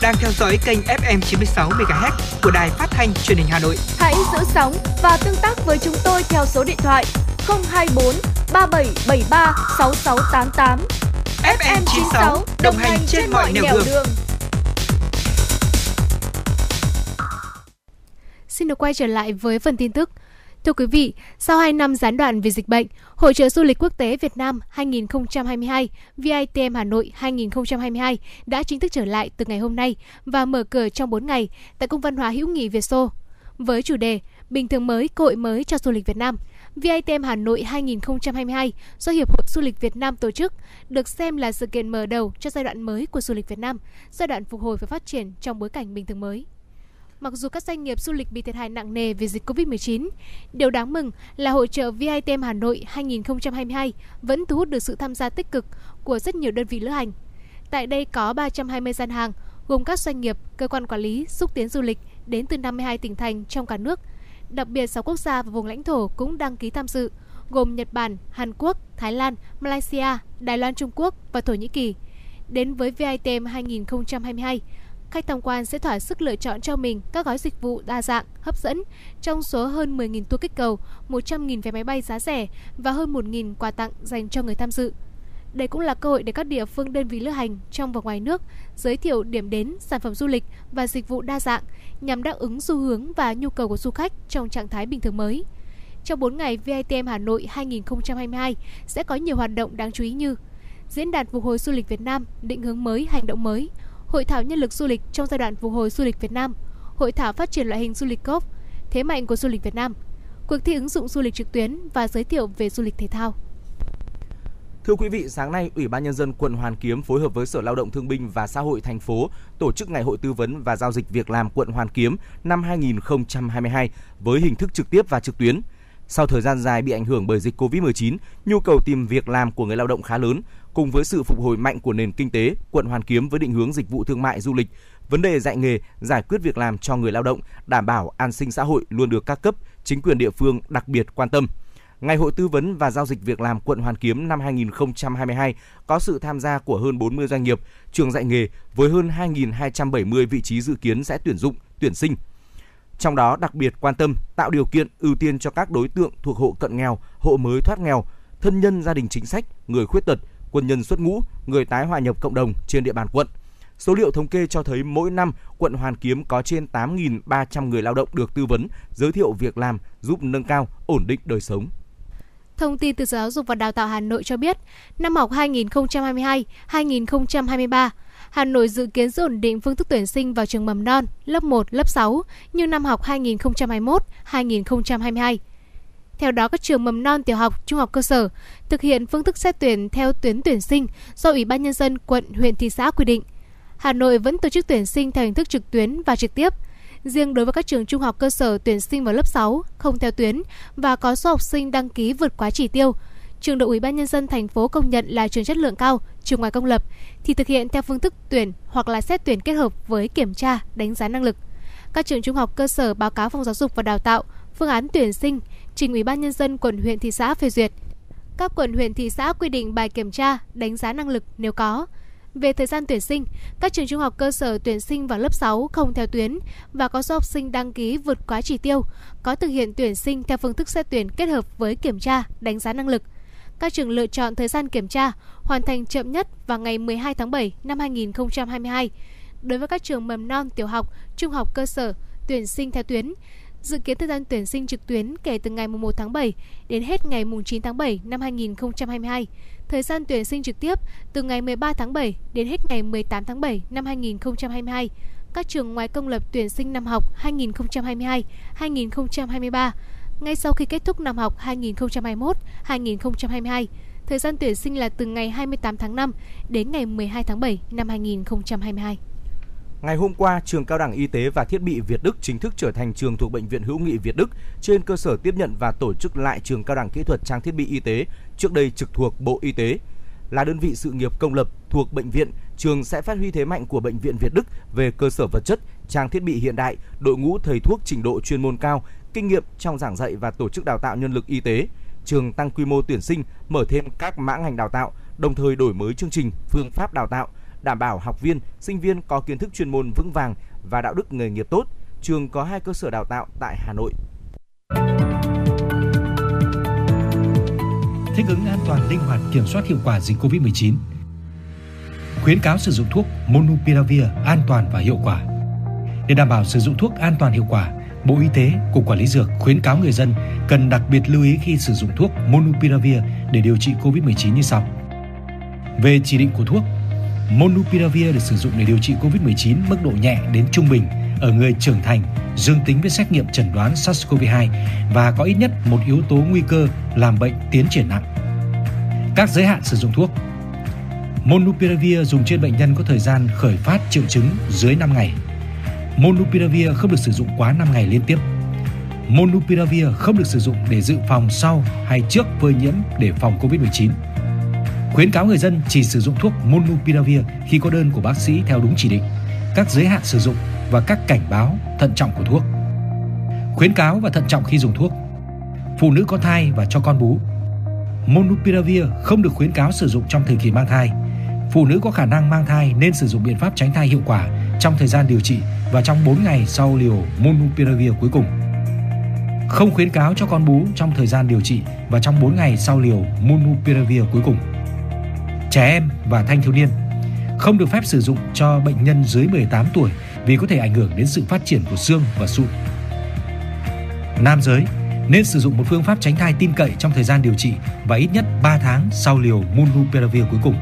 Đang theo dõi kênh FM 96 MHz của đài phát thanh truyền hình Hà Nội. Hãy giữ sóng và tương tác với chúng tôi theo số điện thoại 024 3773 6688. FM 96 đồng hành trên mọi nẻo đường. Xin được quay trở lại với phần tin tức. Thưa quý vị, sau 2 năm gián đoạn vì dịch bệnh, Hội trợ Du lịch Quốc tế Việt Nam 2022 VITM Hà Nội 2022 đã chính thức trở lại từ ngày hôm nay và mở cửa trong 4 ngày tại Cung văn hóa hữu nghị Việt Xô. Với chủ đề Bình thường mới, cơ hội mới cho du lịch Việt Nam, VITM Hà Nội 2022 do Hiệp hội Du lịch Việt Nam tổ chức, được xem là sự kiện mở đầu cho giai đoạn mới của du lịch Việt Nam, giai đoạn phục hồi và phát triển trong bối cảnh bình thường mới. Mặc dù các doanh nghiệp du lịch bị thiệt hại nặng nề vì dịch Covid-19, điều đáng mừng là hội trợ VITM Hà Nội 2022 vẫn thu hút được sự tham gia tích cực của rất nhiều đơn vị lữ hành. Tại đây có 320 gian hàng, gồm các doanh nghiệp, cơ quan quản lý, xúc tiến du lịch đến từ 52 tỉnh thành trong cả nước. Đặc biệt 6 quốc gia và vùng lãnh thổ cũng đăng ký tham dự, gồm Nhật Bản, Hàn Quốc, Thái Lan, Malaysia, Đài Loan Trung Quốc và Thổ Nhĩ Kỳ. Đến với VITM 2022, khách tham quan sẽ thỏa sức lựa chọn cho mình các gói dịch vụ đa dạng, hấp dẫn trong số hơn 10.000 tour kích cầu, 100.000 vé máy bay giá rẻ và hơn 1.000 quà tặng dành cho người tham dự. Đây cũng là cơ hội để các địa phương đơn vị lữ hành trong và ngoài nước giới thiệu điểm đến, sản phẩm du lịch và dịch vụ đa dạng nhằm đáp ứng xu hướng và nhu cầu của du khách trong trạng thái bình thường mới. Trong 4 ngày VITM Hà Nội 2022 sẽ có nhiều hoạt động đáng chú ý như Diễn đàn phục hồi du lịch Việt Nam, định hướng mới, hành động mới, Hội thảo nhân lực du lịch trong giai đoạn phục hồi du lịch Việt Nam, Hội thảo phát triển loại hình du lịch COP, thế mạnh của du lịch Việt Nam, cuộc thi ứng dụng du lịch trực tuyến và giới thiệu về du lịch thể thao. Thưa quý vị, sáng nay, Ủy ban nhân dân quận Hoàn Kiếm phối hợp với Sở Lao động Thương binh và Xã hội thành phố tổ chức Ngày hội tư vấn và giao dịch việc làm quận Hoàn Kiếm năm 2022 với hình thức trực tiếp và trực tuyến. Sau thời gian dài bị ảnh hưởng bởi dịch Covid-19, nhu cầu tìm việc làm của người lao động khá lớn, cùng với sự phục hồi mạnh của nền kinh tế, quận Hoàn Kiếm với định hướng dịch vụ thương mại du lịch, vấn đề dạy nghề, giải quyết việc làm cho người lao động, đảm bảo an sinh xã hội luôn được các cấp, chính quyền địa phương đặc biệt quan tâm. Ngày hội tư vấn và giao dịch việc làm quận Hoàn Kiếm năm 2022 có sự tham gia của hơn 40 doanh nghiệp, trường dạy nghề với hơn 2.270 vị trí dự kiến sẽ tuyển dụng, tuyển sinh. Trong đó đặc biệt quan tâm tạo điều kiện ưu tiên cho các đối tượng thuộc hộ cận nghèo, hộ mới thoát nghèo, thân nhân gia đình chính sách, người khuyết tật, quân nhân xuất ngũ, người tái hòa nhập cộng đồng trên địa bàn quận. Số liệu thống kê cho thấy mỗi năm quận Hoàn Kiếm có trên 8.300 người lao động được tư vấn, giới thiệu việc làm giúp nâng cao ổn định đời sống. Thông tin từ Sở Giáo dục và Đào tạo Hà Nội cho biết, năm học 2022-2023, Hà Nội dự kiến giữ ổn định phương thức tuyển sinh vào trường mầm non, lớp 1, lớp 6 như năm học 2021-2022. Theo đó, các trường mầm non, tiểu học, trung học cơ sở thực hiện phương thức xét tuyển theo tuyến tuyển sinh do Ủy ban Nhân dân quận, huyện, thị xã quy định. Hà Nội vẫn tổ chức tuyển sinh theo hình thức trực tuyến và trực tiếp. Riêng đối với các trường trung học cơ sở tuyển sinh vào lớp 6 không theo tuyến và có số học sinh đăng ký vượt quá chỉ tiêu, trường được Ủy ban nhân dân thành phố công nhận là trường chất lượng cao, trường ngoài công lập thì thực hiện theo phương thức tuyển hoặc là xét tuyển kết hợp với kiểm tra, đánh giá năng lực. Các trường trung học cơ sở báo cáo phòng giáo dục và đào tạo phương án tuyển sinh trình Ủy ban nhân dân quận huyện thị xã phê duyệt. Các quận huyện thị xã quy định bài kiểm tra, đánh giá năng lực nếu có. Về thời gian tuyển sinh, các trường trung học cơ sở tuyển sinh vào lớp 6 không theo tuyến và có số học sinh đăng ký vượt quá chỉ tiêu, có thực hiện tuyển sinh theo phương thức xét tuyển kết hợp với kiểm tra, đánh giá năng lực. Các trường lựa chọn thời gian kiểm tra hoàn thành chậm nhất vào ngày 12 tháng 7 năm 2022. đối với các trường mầm non, tiểu học, trung học cơ sở tuyển sinh theo tuyến. Dự kiến thời gian tuyển sinh trực tuyến kể từ ngày 1 tháng 7 đến hết ngày 9 tháng 7 năm 2022. Thời gian tuyển sinh trực tiếp từ ngày 13 tháng 7 đến hết ngày 18 tháng 7 năm 2022. Các trường ngoài công lập tuyển sinh năm học 2022-2023 ngay sau khi kết thúc năm học 2021-2022. Thời gian tuyển sinh là từ ngày 28 tháng 5 đến ngày 12 tháng 7 năm 2022. Ngày hôm qua, trường Cao đẳng Y tế và Thiết bị Việt Đức chính thức trở thành trường thuộc Bệnh viện Hữu nghị Việt Đức trên cơ sở tiếp nhận và tổ chức lại trường Cao đẳng Kỹ thuật Trang thiết bị y tế trước đây trực thuộc Bộ Y tế. Là đơn vị sự nghiệp công lập thuộc bệnh viện, trường sẽ phát huy thế mạnh của Bệnh viện Việt Đức về cơ sở vật chất, trang thiết bị hiện đại, đội ngũ thầy thuốc trình độ chuyên môn cao, kinh nghiệm trong giảng dạy và tổ chức đào tạo nhân lực y tế. Trường tăng quy mô tuyển sinh, mở thêm các mã ngành đào tạo, đồng thời đổi mới chương trình, phương pháp đào tạo, đảm bảo học viên, sinh viên có kiến thức chuyên môn vững vàng và đạo đức nghề nghiệp tốt. Trường có hai cơ sở đào tạo tại Hà Nội. thích ứng an toàn linh hoạt kiểm soát hiệu quả dịch COVID-19. Khuyến cáo sử dụng thuốc Monupiravir an toàn và hiệu quả. Để đảm bảo sử dụng thuốc an toàn hiệu quả, Bộ Y tế, Cục Quản lý Dược khuyến cáo người dân cần đặc biệt lưu ý khi sử dụng thuốc Monupiravir để điều trị COVID-19 như sau. Về chỉ định của thuốc, Monupiravir được sử dụng để điều trị COVID-19 mức độ nhẹ đến trung bình ở người trưởng thành dương tính với xét nghiệm chẩn đoán SARS-CoV-2 và có ít nhất một yếu tố nguy cơ làm bệnh tiến triển nặng. Các giới hạn sử dụng thuốc Monupiravir dùng trên bệnh nhân có thời gian khởi phát triệu chứng dưới 5 ngày. Monupiravir không được sử dụng quá 5 ngày liên tiếp. Monupiravir không được sử dụng để dự phòng sau hay trước phơi nhiễm để phòng COVID-19. Khuyến cáo người dân chỉ sử dụng thuốc Monupiravir khi có đơn của bác sĩ theo đúng chỉ định. Các giới hạn sử dụng và các cảnh báo thận trọng của thuốc. Khuyến cáo và thận trọng khi dùng thuốc. Phụ nữ có thai và cho con bú. Monupiravir không được khuyến cáo sử dụng trong thời kỳ mang thai. Phụ nữ có khả năng mang thai nên sử dụng biện pháp tránh thai hiệu quả trong thời gian điều trị và trong 4 ngày sau liều Monupiravir cuối cùng. Không khuyến cáo cho con bú trong thời gian điều trị và trong 4 ngày sau liều Monupiravir cuối cùng. Trẻ em và thanh thiếu niên không được phép sử dụng cho bệnh nhân dưới 18 tuổi vì có thể ảnh hưởng đến sự phát triển của xương và sụn. Nam giới nên sử dụng một phương pháp tránh thai tin cậy trong thời gian điều trị và ít nhất 3 tháng sau liều Monupiravir cuối cùng.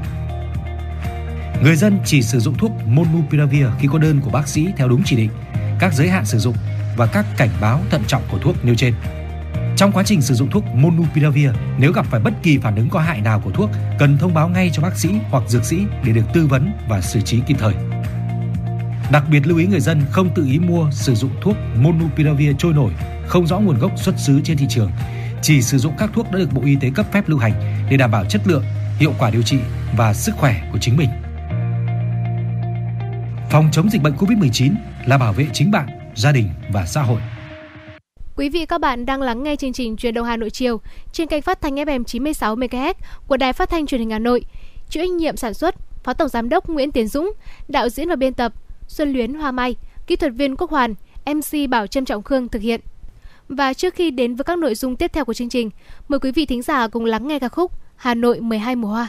Người dân chỉ sử dụng thuốc Monupiravir khi có đơn của bác sĩ theo đúng chỉ định, các giới hạn sử dụng và các cảnh báo thận trọng của thuốc nêu trên. Trong quá trình sử dụng thuốc Monupiravir, nếu gặp phải bất kỳ phản ứng có hại nào của thuốc, cần thông báo ngay cho bác sĩ hoặc dược sĩ để được tư vấn và xử trí kịp thời. Đặc biệt lưu ý người dân không tự ý mua sử dụng thuốc Monupiravir trôi nổi, không rõ nguồn gốc xuất xứ trên thị trường, chỉ sử dụng các thuốc đã được Bộ Y tế cấp phép lưu hành để đảm bảo chất lượng, hiệu quả điều trị và sức khỏe của chính mình. Phòng chống dịch bệnh COVID-19 là bảo vệ chính bạn, gia đình và xã hội. Quý vị các bạn đang lắng nghe chương trình Truyền động Hà Nội chiều trên kênh phát thanh FM 96 MHz của Đài Phát thanh Truyền hình Hà Nội. Chịu trách nhiệm sản xuất Phó Tổng giám đốc Nguyễn Tiến Dũng, đạo diễn và biên tập Xuân Luyến Hoa Mai, kỹ thuật viên Quốc Hoàn, MC Bảo Trâm Trọng Khương thực hiện. Và trước khi đến với các nội dung tiếp theo của chương trình, mời quý vị thính giả cùng lắng nghe ca khúc Hà Nội 12 mùa hoa.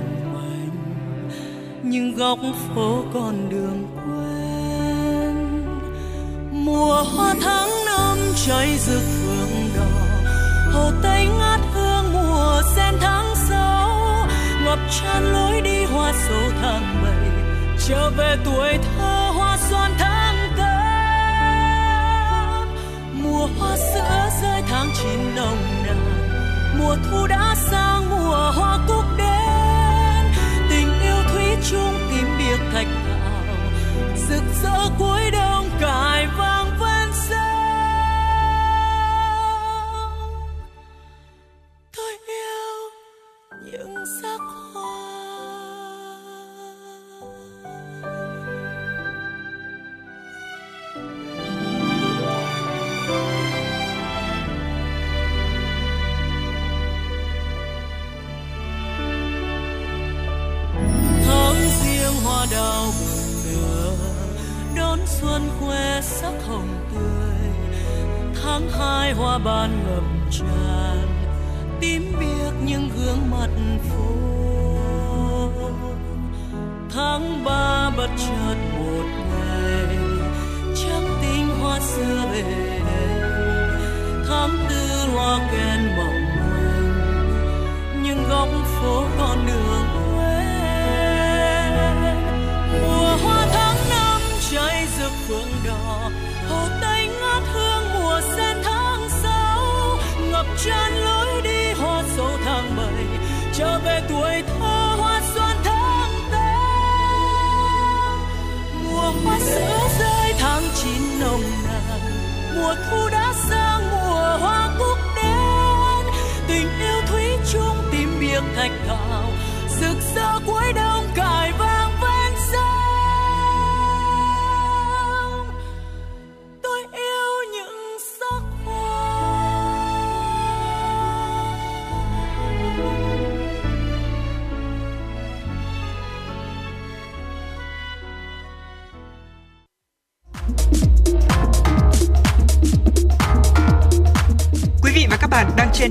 những góc phố con đường quen. Mùa hoa tháng năm cháy rực phượng đỏ, hồ tây ngát hương mùa sen tháng sáu. Ngập tràn lối đi hoa sầu tháng bảy, trở về tuổi thơ hoa xoan tháng tám. Mùa hoa sữa rơi tháng chín nồng nàn, mùa thu đã sang mùa hoa cúc chung tím biếc thạch thảo. Rực rỡ cuối đời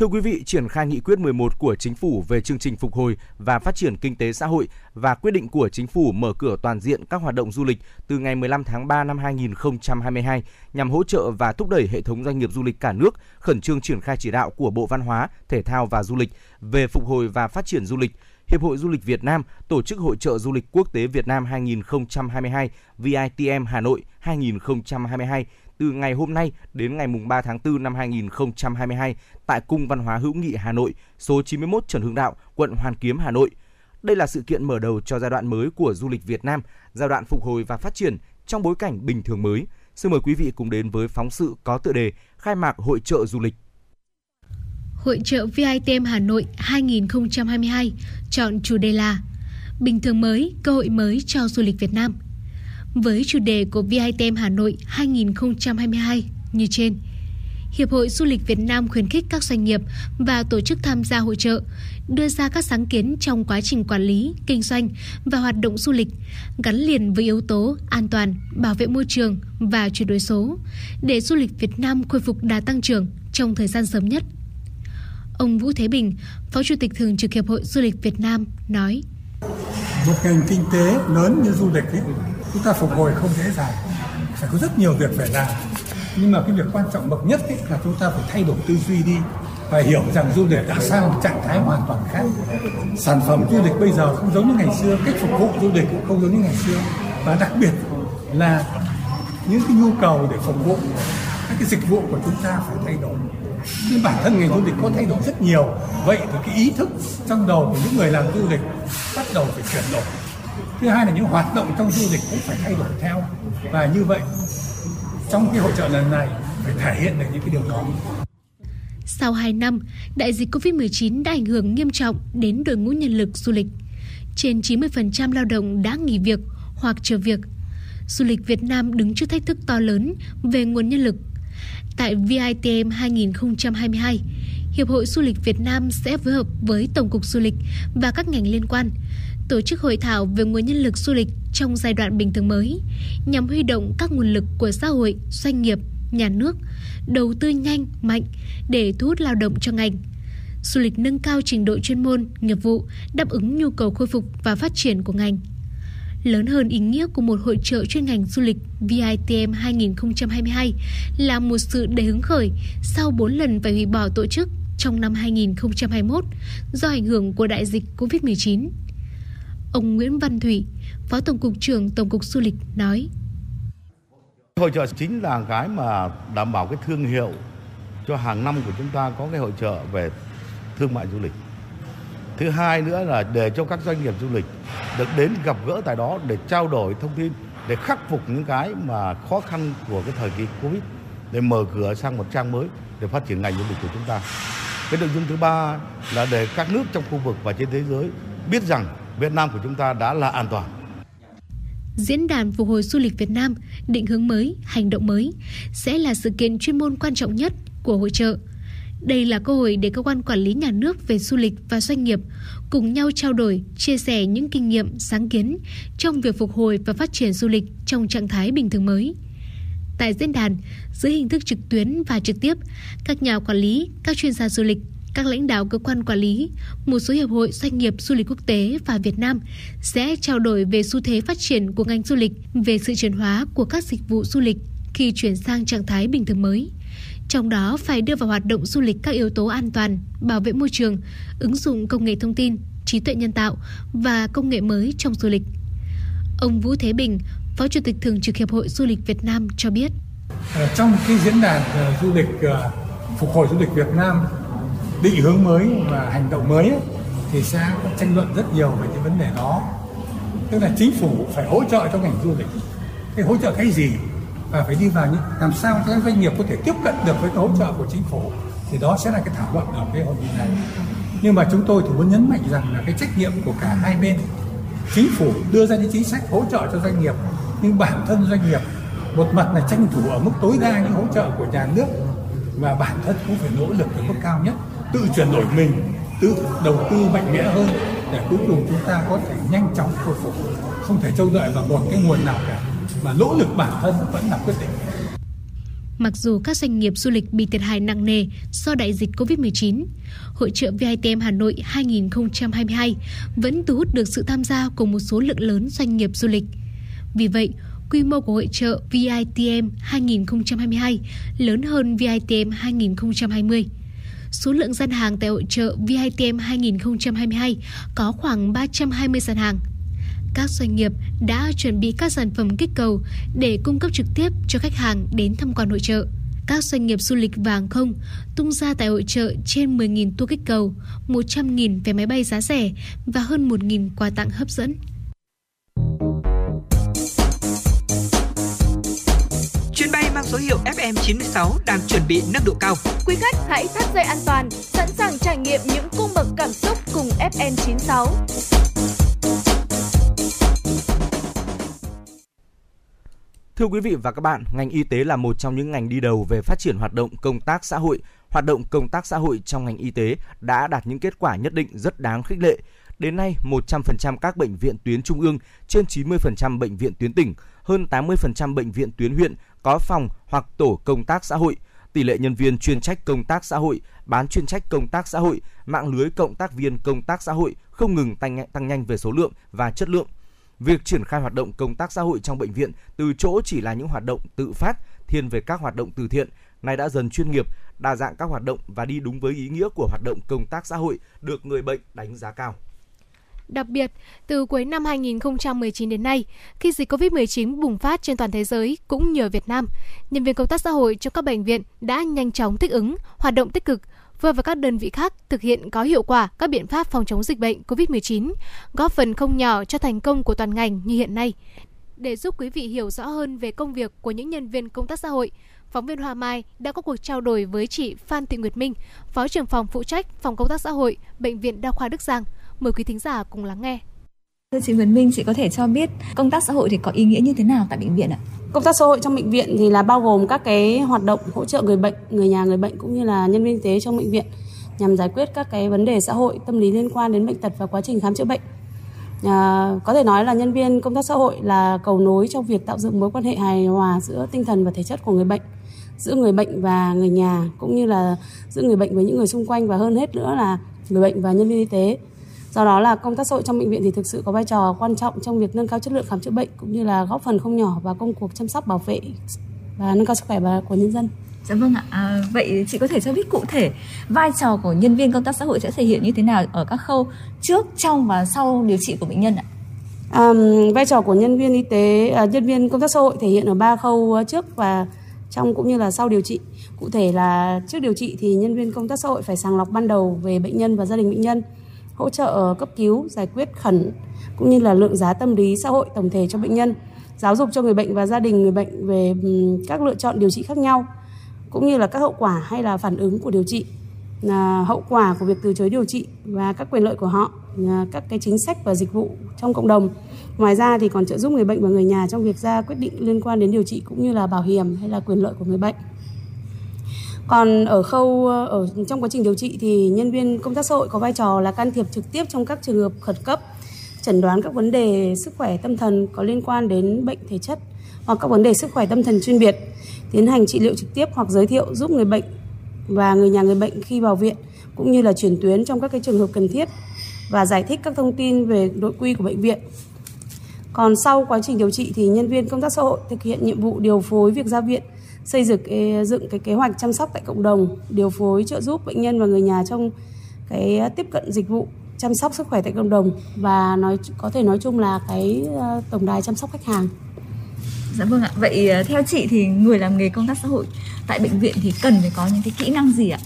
Thưa quý vị, triển khai nghị quyết 11 của Chính phủ về chương trình phục hồi và phát triển kinh tế xã hội và quyết định của Chính phủ mở cửa toàn diện các hoạt động du lịch từ ngày 15 tháng 3 năm 2022 nhằm hỗ trợ và thúc đẩy hệ thống doanh nghiệp du lịch cả nước khẩn trương triển khai chỉ đạo của Bộ Văn hóa, Thể thao và Du lịch về phục hồi và phát triển du lịch. Hiệp hội Du lịch Việt Nam tổ chức Hội trợ Du lịch Quốc tế Việt Nam 2022 VITM Hà Nội 2022 từ ngày hôm nay đến ngày 3 tháng 4 năm 2022 tại Cung Văn hóa Hữu nghị Hà Nội, số 91 Trần Hưng Đạo, quận Hoàn Kiếm, Hà Nội. Đây là sự kiện mở đầu cho giai đoạn mới của du lịch Việt Nam, giai đoạn phục hồi và phát triển trong bối cảnh bình thường mới. Xin mời quý vị cùng đến với phóng sự có tựa đề Khai mạc Hội trợ du lịch. Hội trợ VITM Hà Nội 2022 chọn chủ đề là Bình thường mới, cơ hội mới cho du lịch Việt Nam. Với chủ đề của VITM Hà Nội 2022 như trên, Hiệp hội Du lịch Việt Nam khuyến khích các doanh nghiệp và tổ chức tham gia hội trợ đưa ra các sáng kiến trong quá trình quản lý, kinh doanh và hoạt động du lịch gắn liền với yếu tố an toàn, bảo vệ môi trường và chuyển đổi số để du lịch Việt Nam khôi phục đà tăng trưởng trong thời gian sớm nhất. Ông Vũ Thế Bình, Phó Chủ tịch Thường trực Hiệp hội Du lịch Việt Nam nói: một ngành kinh tế lớn như du lịch ấy, chúng ta phục hồi không dễ dàng, phải có rất nhiều việc phải làm. Nhưng mà cái việc quan trọng bậc nhất ấy là chúng ta phải thay đổi tư duy đi và hiểu rằng du lịch đã sang một trạng thái hoàn toàn khác. Sản phẩm du lịch bây giờ không giống như ngày xưa, cách phục vụ du lịch cũng không giống như ngày xưa. Và đặc biệt là những cái nhu cầu để phục vụ, các cái dịch vụ của chúng ta phải thay đổi. Nhưng bản thân ngành du lịch có thay đổi rất nhiều. Vậy thì cái ý thức trong đầu của những người làm du lịch bắt đầu phải chuyển đổi thứ hai là những hoạt động trong du lịch cũng phải thay đổi theo và như vậy trong cái hội trợ lần này phải thể hiện được những cái điều đó Sau 2 năm, đại dịch Covid-19 đã ảnh hưởng nghiêm trọng đến đội ngũ nhân lực du lịch. Trên 90% lao động đã nghỉ việc hoặc chờ việc. Du lịch Việt Nam đứng trước thách thức to lớn về nguồn nhân lực. Tại VITM 2022, Hiệp hội Du lịch Việt Nam sẽ phối hợp với Tổng cục Du lịch và các ngành liên quan tổ chức hội thảo về nguồn nhân lực du lịch trong giai đoạn bình thường mới nhằm huy động các nguồn lực của xã hội, doanh nghiệp, nhà nước đầu tư nhanh, mạnh để thu hút lao động cho ngành. Du lịch nâng cao trình độ chuyên môn, nghiệp vụ, đáp ứng nhu cầu khôi phục và phát triển của ngành. Lớn hơn ý nghĩa của một hội trợ chuyên ngành du lịch VITM 2022 là một sự đầy hứng khởi sau 4 lần phải hủy bỏ tổ chức trong năm 2021 do ảnh hưởng của đại dịch COVID-19. Ông Nguyễn Văn Thủy, Phó Tổng cục trưởng Tổng cục Du lịch nói: Hội trợ chính là cái mà đảm bảo cái thương hiệu cho hàng năm của chúng ta có cái hội trợ về thương mại du lịch. Thứ hai nữa là để cho các doanh nghiệp du lịch được đến gặp gỡ tại đó để trao đổi thông tin, để khắc phục những cái mà khó khăn của cái thời kỳ Covid để mở cửa sang một trang mới để phát triển ngành du lịch của chúng ta. Cái nội dung thứ ba là để các nước trong khu vực và trên thế giới biết rằng Việt Nam của chúng ta đã là an toàn. Diễn đàn phục hồi du lịch Việt Nam định hướng mới, hành động mới sẽ là sự kiện chuyên môn quan trọng nhất của hội trợ. Đây là cơ hội để cơ quan quản lý nhà nước về du lịch và doanh nghiệp cùng nhau trao đổi, chia sẻ những kinh nghiệm, sáng kiến trong việc phục hồi và phát triển du lịch trong trạng thái bình thường mới. Tại diễn đàn, dưới hình thức trực tuyến và trực tiếp, các nhà quản lý, các chuyên gia du lịch, các lãnh đạo cơ quan quản lý, một số hiệp hội doanh nghiệp du lịch quốc tế và Việt Nam sẽ trao đổi về xu thế phát triển của ngành du lịch, về sự chuyển hóa của các dịch vụ du lịch khi chuyển sang trạng thái bình thường mới. Trong đó phải đưa vào hoạt động du lịch các yếu tố an toàn, bảo vệ môi trường, ứng dụng công nghệ thông tin, trí tuệ nhân tạo và công nghệ mới trong du lịch. Ông Vũ Thế Bình, Phó Chủ tịch Thường trực Hiệp hội Du lịch Việt Nam cho biết. Ờ, trong cái diễn đàn ờ, du lịch ờ, phục hồi du lịch Việt Nam định hướng mới và hành động mới ấy, thì sẽ có tranh luận rất nhiều về những vấn đề đó. Tức là chính phủ phải hỗ trợ cho ngành du lịch. Cái hỗ trợ cái gì và phải đi vào những làm sao các doanh nghiệp có thể tiếp cận được với cái hỗ trợ của chính phủ thì đó sẽ là cái thảo luận ở cái hội nghị này. Nhưng mà chúng tôi thì muốn nhấn mạnh rằng là cái trách nhiệm của cả hai bên chính phủ đưa ra những chính sách hỗ trợ cho doanh nghiệp nhưng bản thân doanh nghiệp một mặt là tranh thủ ở mức tối đa những hỗ trợ của nhà nước và bản thân cũng phải nỗ lực ở mức cao nhất tự chuyển đổi mình tự đầu tư mạnh mẽ hơn để cuối cùng chúng ta có thể nhanh chóng khôi phục không thể trông đợi vào một cái nguồn nào cả mà nỗ lực bản thân vẫn là quyết định Mặc dù các doanh nghiệp du lịch bị thiệt hại nặng nề do đại dịch COVID-19, Hội trợ VITM Hà Nội 2022 vẫn thu hút được sự tham gia của một số lượng lớn doanh nghiệp du lịch. Vì vậy, quy mô của hội trợ VITM 2022 lớn hơn VITM 2020. Số lượng gian hàng tại hội trợ VITM 2022 có khoảng 320 gian hàng. Các doanh nghiệp đã chuẩn bị các sản phẩm kích cầu để cung cấp trực tiếp cho khách hàng đến tham quan hội trợ. Các doanh nghiệp du lịch và hàng không tung ra tại hội trợ trên 10.000 tour kích cầu, 100.000 vé máy bay giá rẻ và hơn 1.000 quà tặng hấp dẫn. Số hiệu FM96 đang chuẩn bị nâng độ cao. Quý khách hãy thắt dây an toàn, sẵn sàng trải nghiệm những cung bậc cảm xúc cùng FN96. Thưa quý vị và các bạn, ngành y tế là một trong những ngành đi đầu về phát triển hoạt động công tác xã hội. Hoạt động công tác xã hội trong ngành y tế đã đạt những kết quả nhất định rất đáng khích lệ. Đến nay, 100% các bệnh viện tuyến trung ương, trên 90% bệnh viện tuyến tỉnh, hơn 80% bệnh viện tuyến huyện có phòng hoặc tổ công tác xã hội. Tỷ lệ nhân viên chuyên trách công tác xã hội, bán chuyên trách công tác xã hội, mạng lưới cộng tác viên công tác xã hội không ngừng tăng, tăng nhanh về số lượng và chất lượng. Việc triển khai hoạt động công tác xã hội trong bệnh viện từ chỗ chỉ là những hoạt động tự phát, thiên về các hoạt động từ thiện, nay đã dần chuyên nghiệp, đa dạng các hoạt động và đi đúng với ý nghĩa của hoạt động công tác xã hội được người bệnh đánh giá cao. Đặc biệt, từ cuối năm 2019 đến nay, khi dịch COVID-19 bùng phát trên toàn thế giới cũng nhờ Việt Nam, nhân viên công tác xã hội trong các bệnh viện đã nhanh chóng thích ứng, hoạt động tích cực, vừa và các đơn vị khác thực hiện có hiệu quả các biện pháp phòng chống dịch bệnh COVID-19, góp phần không nhỏ cho thành công của toàn ngành như hiện nay. Để giúp quý vị hiểu rõ hơn về công việc của những nhân viên công tác xã hội, phóng viên Hoa Mai đã có cuộc trao đổi với chị Phan Thị Nguyệt Minh, Phó trưởng phòng phụ trách phòng công tác xã hội, Bệnh viện Đa khoa Đức Giang. Mời quý thính giả cùng lắng nghe. Thưa chị Nguyệt Minh, chị có thể cho biết công tác xã hội thì có ý nghĩa như thế nào tại bệnh viện ạ? Công tác xã hội trong bệnh viện thì là bao gồm các cái hoạt động hỗ trợ người bệnh, người nhà người bệnh cũng như là nhân viên y tế trong bệnh viện nhằm giải quyết các cái vấn đề xã hội, tâm lý liên quan đến bệnh tật và quá trình khám chữa bệnh. À, có thể nói là nhân viên công tác xã hội là cầu nối trong việc tạo dựng mối quan hệ hài hòa giữa tinh thần và thể chất của người bệnh, giữa người bệnh và người nhà cũng như là giữa người bệnh với những người xung quanh và hơn hết nữa là người bệnh và nhân viên y tế. Do đó là công tác xã hội trong bệnh viện thì thực sự có vai trò quan trọng trong việc nâng cao chất lượng khám chữa bệnh cũng như là góp phần không nhỏ vào công cuộc chăm sóc bảo vệ và nâng cao sức khỏe của nhân dân. Dạ vâng ạ. À, vậy chị có thể cho biết cụ thể vai trò của nhân viên công tác xã hội sẽ thể hiện như thế nào ở các khâu trước, trong và sau điều trị của bệnh nhân ạ? À, vai trò của nhân viên y tế, à, nhân viên công tác xã hội thể hiện ở ba khâu à, trước và trong cũng như là sau điều trị. Cụ thể là trước điều trị thì nhân viên công tác xã hội phải sàng lọc ban đầu về bệnh nhân và gia đình bệnh nhân, hỗ trợ ờ, cấp cứu, giải quyết khẩn cũng như là lượng giá tâm lý xã hội tổng thể cho bệnh nhân, giáo dục cho người bệnh và gia đình người bệnh về các lựa chọn điều trị khác nhau cũng như là các hậu quả hay là phản ứng của điều trị là hậu quả của việc từ chối điều trị và các quyền lợi của họ à, các cái chính sách và dịch vụ trong cộng đồng. Ngoài ra thì còn trợ giúp người bệnh và người nhà trong việc ra quyết định liên quan đến điều trị cũng như là bảo hiểm hay là quyền lợi của người bệnh còn ở khâu ờ, ở trong quá trình điều trị thì nhân viên công tác xã hội có vai trò là can thiệp trực tiếp trong các trường hợp khẩn cấp chẩn đoán các vấn đề sức khỏe tâm thần có liên quan đến bệnh thể chất hoặc các vấn đề sức khỏe tâm thần chuyên biệt tiến hành trị liệu trực tiếp hoặc giới thiệu giúp người bệnh và người nhà người bệnh khi vào viện cũng như là chuyển tuyến trong các cái trường hợp cần thiết và giải thích các thông tin về nội quy của bệnh viện. Còn sau quá trình điều trị thì nhân viên công tác xã hội thực hiện nhiệm vụ điều phối việc ra viện, xây dựng dựng cái kế hoạch chăm sóc tại cộng đồng, điều phối trợ giúp bệnh nhân và người nhà trong cái tiếp cận dịch vụ chăm sóc sức khỏe tại cộng đồng và nói có thể nói chung là cái ờ, tổng đài chăm sóc khách hàng. Dạ vâng ạ. Vậy ờ, theo chị thì người làm nghề công tác xã hội tại bệnh viện thì cần phải có những cái kỹ năng gì ạ?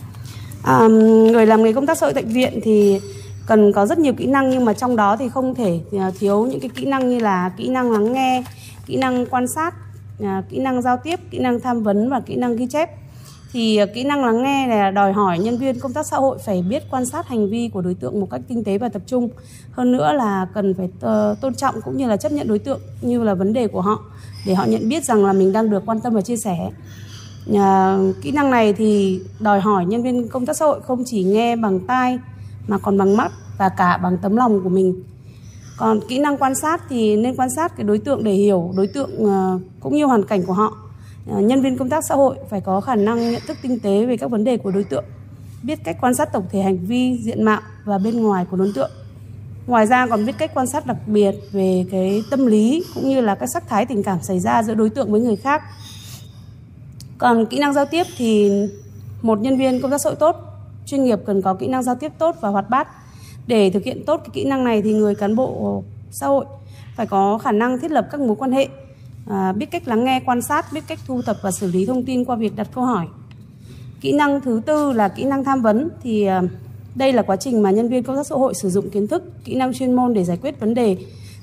À, người làm nghề công tác xã hội tại viện thì cần có rất nhiều kỹ năng nhưng mà trong đó thì không thể ờ, thiếu những cái kỹ năng như là kỹ năng lắng nghe, kỹ năng quan sát, À, kỹ năng giao tiếp, kỹ năng tham vấn và kỹ năng ghi chép. Thì à, kỹ năng lắng nghe là đòi hỏi nhân viên công tác xã hội phải biết quan sát hành vi của đối tượng một cách tinh tế và tập trung. Hơn nữa là cần phải ờ, tôn trọng cũng như là chấp nhận đối tượng như là vấn đề của họ để họ nhận biết rằng là mình đang được quan tâm và chia sẻ à, kỹ năng này thì đòi hỏi nhân viên công tác xã hội không chỉ nghe bằng tai mà còn bằng mắt và cả bằng tấm lòng của mình còn kỹ năng quan sát thì nên quan sát cái đối tượng để hiểu đối tượng ờ, cũng như hoàn cảnh của họ ờ, nhân viên công tác xã hội phải có khả năng nhận thức tinh tế về các vấn đề của đối tượng biết cách quan sát tổng thể hành vi diện mạo và bên ngoài của đối tượng Ngoài ra còn biết cách quan sát đặc biệt về cái tâm lý cũng như là các sắc thái tình cảm xảy ra giữa đối tượng với người khác. Còn kỹ năng giao tiếp thì một nhân viên công tác xã hội tốt, chuyên nghiệp cần có kỹ năng giao tiếp tốt và hoạt bát. Để thực hiện tốt cái kỹ năng này thì người cán bộ xã hội phải có khả năng thiết lập các mối quan hệ, à, biết cách lắng nghe, quan sát, biết cách thu thập và xử lý thông tin qua việc đặt câu hỏi. Kỹ năng thứ tư là kỹ năng tham vấn thì à, đây là quá trình mà nhân viên công tác xã hội sử dụng kiến thức, kỹ năng chuyên môn để giải quyết vấn đề.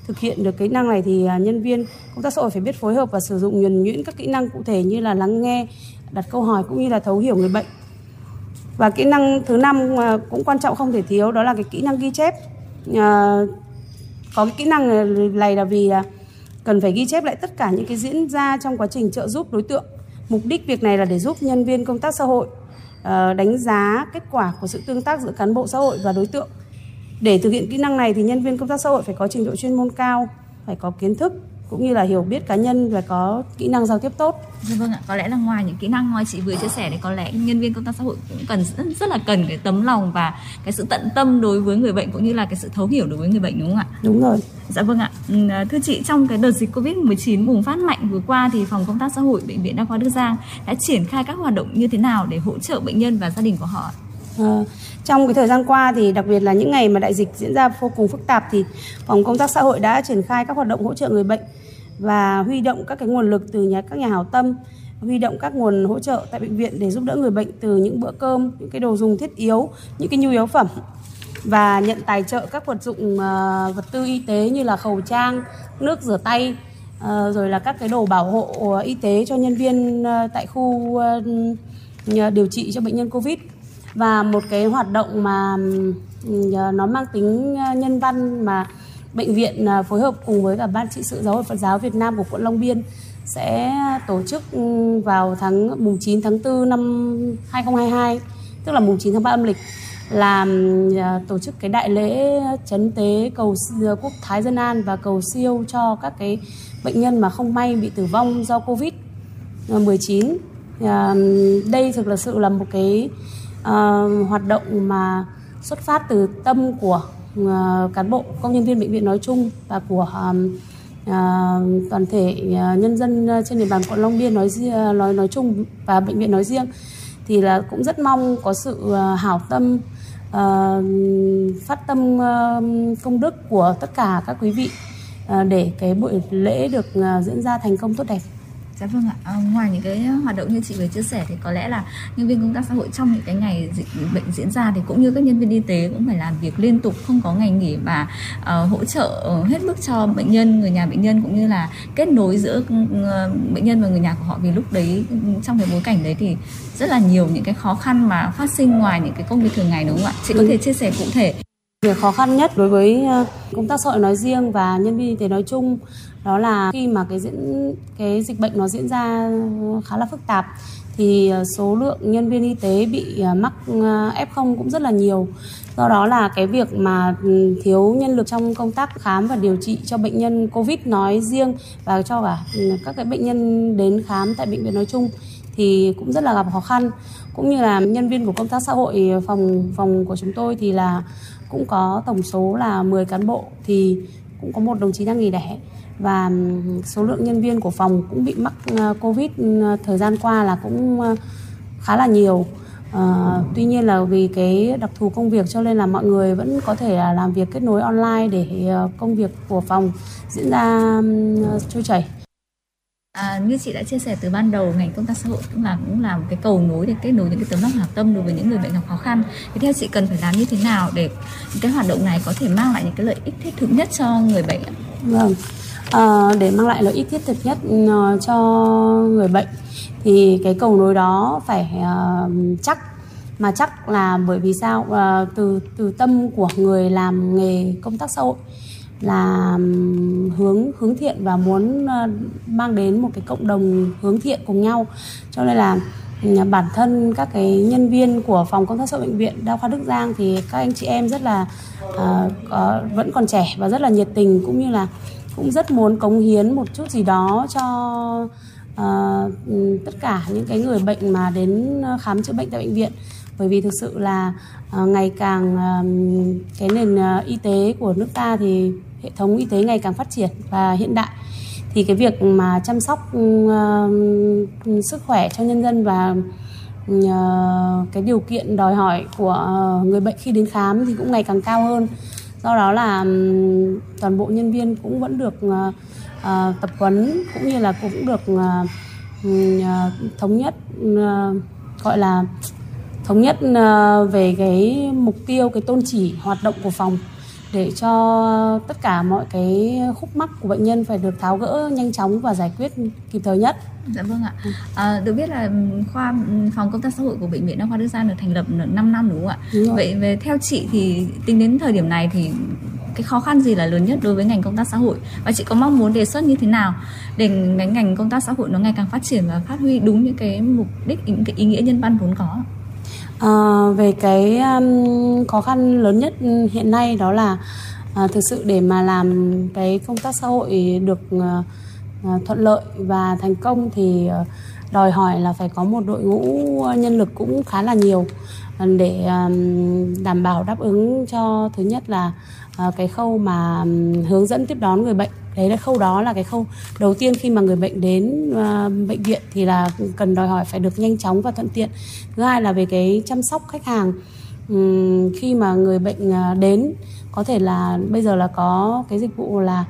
Thực hiện được kỹ năng này thì à, nhân viên công tác xã hội phải biết phối hợp và sử dụng nhuần nhuyễn các kỹ năng cụ thể như là lắng nghe, đặt câu hỏi cũng như là thấu hiểu người bệnh. Và kỹ năng thứ năm ờ, cũng quan trọng không thể thiếu đó là cái kỹ năng ghi chép. À, có cái kỹ năng này là vì là cần phải ghi chép lại tất cả những cái diễn ra trong quá trình trợ giúp đối tượng. Mục đích việc này là để giúp nhân viên công tác xã hội à, đánh giá kết quả của sự tương tác giữa cán bộ xã hội và đối tượng. Để thực hiện kỹ năng này thì nhân viên công tác xã hội phải có trình độ chuyên môn cao, phải có kiến thức cũng như là hiểu biết cá nhân và có kỹ năng giao tiếp tốt. Dạ vâng ạ, có lẽ là ngoài những kỹ năng ngoài chị vừa chia sẻ thì có lẽ nhân viên công tác xã hội cũng cần rất, rất là cần cái tấm lòng và cái sự tận tâm đối với người bệnh cũng như là cái sự thấu hiểu đối với người bệnh đúng không ạ? Đúng rồi. Dạ vâng ạ. Ừ, à, thưa chị, trong cái đợt dịch Covid-19 bùng phát mạnh vừa qua thì phòng công tác xã hội bệnh viện Đa khoa Đức Giang đã triển khai các hoạt động như thế nào để hỗ trợ bệnh nhân và gia đình của họ? À, trong cái thời gian qua thì đặc biệt là những ngày mà đại dịch diễn ra vô cùng phức tạp thì phòng công tác xã hội đã triển khai các hoạt động hỗ trợ người bệnh và huy động các cái nguồn lực từ nhà các nhà hảo tâm huy động các nguồn hỗ trợ tại bệnh viện để giúp đỡ người bệnh từ những bữa cơm những cái đồ dùng thiết yếu những cái nhu yếu phẩm và nhận tài trợ các vật dụng uh, vật tư y tế như là khẩu trang nước rửa tay uh, rồi là các cái đồ bảo hộ ờ, y tế cho nhân viên uh, tại khu uh, điều trị cho bệnh nhân covid và một cái hoạt động mà nó mang tính ờ, nhân văn mà bệnh viện ờ, phối hợp cùng với cả ban trị sự giáo hội Phật giáo Việt Nam của quận Long Biên sẽ tổ chức vào tháng, mùng 9 tháng 4 năm 2022 tức là mùng 9 tháng 3 âm lịch là ờ, tổ chức cái đại lễ chấn tế cầu quốc thái dân an và cầu siêu cho các cái bệnh nhân mà không may bị tử vong do covid 19 đây thực là sự là một cái uh, hoạt động mà xuất phát từ tâm của uh, cán bộ công nhân viên bệnh viện nói chung và của à, toàn thể uh, nhân dân trên địa bàn quận Long Biên nói nói nói chung và bệnh viện nói riêng thì là cũng rất mong có sự uh, hảo tâm uh, phát tâm uh, công đức của tất cả các quý vị uh, để cái buổi lễ được uh, diễn ra thành công tốt đẹp. Dạ vâng ạ. À, ngoài những cái hoạt động như chị vừa chia sẻ thì có lẽ là nhân viên công tác xã hội trong những cái ngày dịch bệnh diễn ra thì cũng như các nhân viên y tế cũng phải làm việc liên tục không có ngày nghỉ và ờ, hỗ trợ hết mức cho bệnh nhân, người nhà bệnh nhân cũng như là kết nối giữa ờ, bệnh nhân và người nhà của họ vì lúc đấy trong cái bối cảnh đấy thì rất là nhiều những cái khó khăn mà phát sinh ngoài những cái công việc thường ngày đúng không ạ? Chị có Ừ. thể chia sẻ cụ thể Việc khó khăn nhất đối với ờ, công tác xã hội nói riêng và nhân viên y tế nói chung đó là khi mà cái diễn, cái dịch bệnh nó diễn ra khá là phức tạp, thì ờ, số lượng nhân viên y tế bị ờ, mắc ờ, F0 cũng rất là nhiều. Do đó là cái việc mà ừ, thiếu nhân lực trong công tác khám và điều trị cho bệnh nhân Covid nói riêng và cho cả ừ, các cái bệnh nhân đến khám tại bệnh viện nói chung thì cũng rất là gặp khó khăn cũng như là nhân viên của công tác xã hội phòng phòng của chúng tôi thì là cũng có tổng số là 10 cán bộ thì cũng có một đồng chí đang nghỉ đẻ và số lượng nhân viên của phòng cũng bị mắc ờ, covid thời gian qua là cũng ờ, khá là nhiều Ờ, tuy nhiên là vì cái đặc thù công việc cho nên là mọi người vẫn có thể là làm việc kết nối online để công việc của phòng diễn ra trôi chảy À, như chị đã chia sẻ từ ban đầu ngành công tác xã hội cũng là cũng là một cái cầu nối để kết nối những cái tấm lòng hảo tâm đối với những người bệnh gặp khó khăn. Thì theo chị cần phải làm như thế nào để cái hoạt động này có thể mang lại những cái lợi ích thiết thực nhất cho người bệnh ạ? Vâng. Ờ, để mang lại lợi ích thiết thực nhất ờ, cho người bệnh thì cái cầu nối đó phải ờ, chắc. Mà chắc là bởi vì sao? Từ từ tâm của người làm nghề công tác xã hội là hướng hướng thiện và muốn mang đến một cái cộng đồng hướng thiện cùng nhau. Cho nên là bản thân các cái nhân viên của phòng công tác xã hội bệnh viện đa khoa Đức Giang thì các anh chị em rất là uh, có vẫn còn trẻ và rất là nhiệt tình cũng như là cũng rất muốn cống hiến một chút gì đó cho uh, tất cả những cái người bệnh mà đến ờ, khám chữa bệnh tại bệnh viện. Bởi vì thực sự là uh, ngày càng ờm, cái nền uh, y tế của nước ta thì hệ thống y tế ngày càng phát triển và hiện đại. Thì cái việc mà chăm sóc uh, sức khỏe cho nhân dân và uh, cái điều kiện đòi hỏi của người bệnh khi đến khám thì cũng ngày càng cao hơn do đó là toàn bộ nhân viên cũng vẫn được uh, tập huấn cũng như là cũng được uh, thống nhất uh, gọi là thống nhất uh, về cái mục tiêu cái tôn chỉ hoạt động của phòng để cho tất cả mọi cái khúc mắc của bệnh nhân phải được tháo gỡ nhanh chóng và giải quyết kịp thời nhất. Dạ vâng ạ. À, được biết là khoa phòng công tác xã hội của bệnh viện Đa khoa Đức Giang được thành lập 5 năm đúng không ạ? Đúng rồi. Vậy về theo chị thì tính đến thời điểm này thì cái khó khăn gì là lớn nhất đối với ngành công tác xã hội và chị có mong muốn đề xuất như thế nào để ngành ngành công tác xã hội nó ngày càng phát triển và phát huy đúng những cái mục đích những cái ý nghĩa nhân văn vốn có. Ờ, về cái um, khó khăn lớn nhất hiện nay đó là à, thực sự để mà làm cái công tác xã hội được à, à, À, thuận lợi và thành công thì ờ, đòi hỏi là phải có một đội ngũ ờ, nhân lực cũng khá là nhiều ờ, để đảm bảo đáp ứng cho thứ nhất là cái khâu mà hướng dẫn tiếp đón người bệnh. Đấy là khâu đó là cái khâu đầu tiên khi mà người bệnh đến bệnh viện thì là cần đòi hỏi phải được nhanh chóng và thuận tiện. Thứ hai là về cái chăm sóc khách hàng. Khi mà người bệnh đến, có thể là bây giờ là có cái dịch vụ là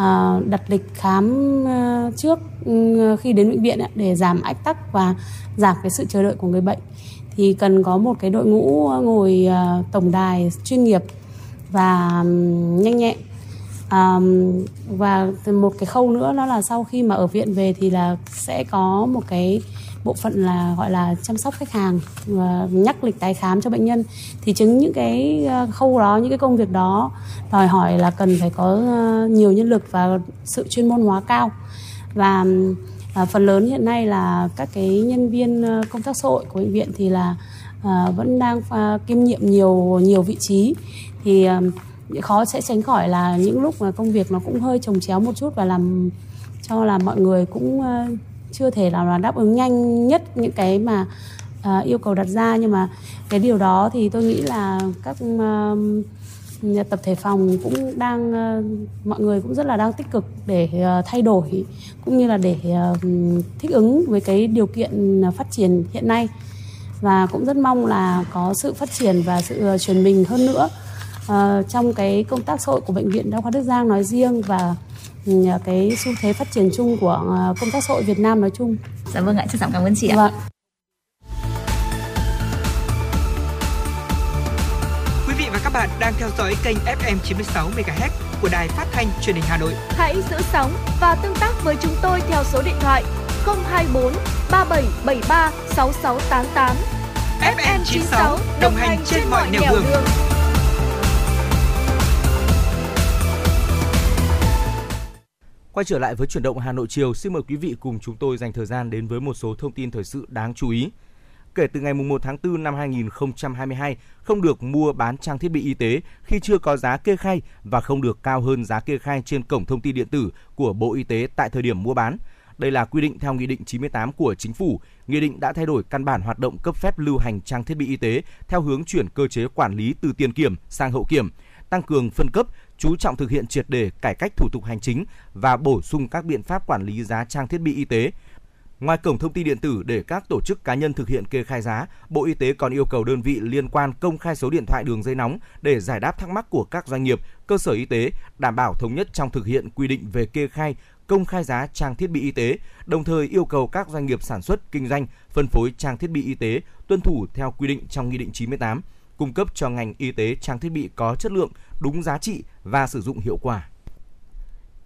à, đặt lịch khám ờ, trước ừ, khi đến bệnh viện để giảm ách tắc và giảm cái sự chờ đợi của người bệnh. Thì cần có một cái đội ngũ ngồi ờ, tổng đài chuyên nghiệp và nhanh nhẹn. Và một cái khâu nữa đó là sau khi mà ở viện về thì là sẽ có một cái bộ phận là gọi là chăm sóc khách hàng và nhắc lịch tái khám cho bệnh nhân. Thì chứng những cái ờ, khâu đó những cái công việc đó đòi hỏi là cần phải có ờ, nhiều nhân lực và sự chuyên môn hóa cao. Và à, phần lớn hiện nay là các cái nhân viên công tác xã hội của bệnh viện thì là à, vẫn đang à, kiêm nhiệm nhiều nhiều vị trí. Thì à, khó sẽ tránh khỏi là những lúc mà công việc nó cũng hơi trồng chéo một chút và làm cho là mọi người cũng chưa thể nào là đáp ứng nhanh nhất những cái mà uh, yêu cầu đặt ra nhưng mà cái điều đó thì tôi nghĩ là các uh, tập thể phòng cũng đang uh, mọi người cũng rất là đang tích cực để uh, thay đổi cũng như là để uh, thích ứng với cái điều kiện phát triển hiện nay. Và cũng rất mong là có sự phát triển và sự chuyển mình hơn nữa uh, trong cái công tác xã hội của bệnh viện đa khoa Đức Giang nói riêng và cái xu thế phát triển chung của ờ, công tác xã hội Việt Nam nói chung. Dạ vâng ạ, trân trọng cảm ơn chị ạ. Vâng. Quý vị và các bạn đang theo dõi kênh FM 96 MHz của đài phát thanh truyền hình Hà Nội. Hãy giữ sóng và tương tác với chúng tôi theo số điện thoại 024 3773 6688. FM 96 đồng hành trên mọi nẻo đường. Quay trở lại với chuyển động Hà Nội chiều, xin mời quý vị cùng chúng tôi dành thời gian đến với một số thông tin thời sự đáng chú ý. Kể từ ngày 1 tháng 4 năm 2022, không được mua bán trang thiết bị y tế khi chưa có giá kê khai và không được cao hơn giá kê khai trên cổng thông tin điện tử của Bộ Y tế tại thời điểm mua bán. Đây là quy định theo Nghị định 98 của Chính phủ. Nghị định đã thay đổi căn bản hoạt động cấp phép lưu hành trang thiết bị y tế theo hướng chuyển cơ chế quản lý từ tiền kiểm sang hậu kiểm, tăng cường phân cấp, chú trọng thực hiện triệt đề cải cách thủ tục hành chính và bổ sung các biện pháp quản lý giá trang thiết bị y tế. Ngoài cổng thông tin điện tử để các tổ chức cá nhân thực hiện kê khai giá, Bộ Y tế còn yêu cầu đơn vị liên quan công khai số điện thoại đường dây nóng để giải đáp thắc mắc của các doanh nghiệp, cơ sở y tế, đảm bảo thống nhất trong thực hiện quy định về kê khai, công khai giá trang thiết bị y tế, đồng thời yêu cầu các doanh nghiệp sản xuất, kinh doanh, phân phối trang thiết bị y tế tuân thủ theo quy định trong Nghị định 98, cung cấp cho ngành y tế trang thiết bị có chất lượng, đúng giá trị và sử dụng hiệu quả.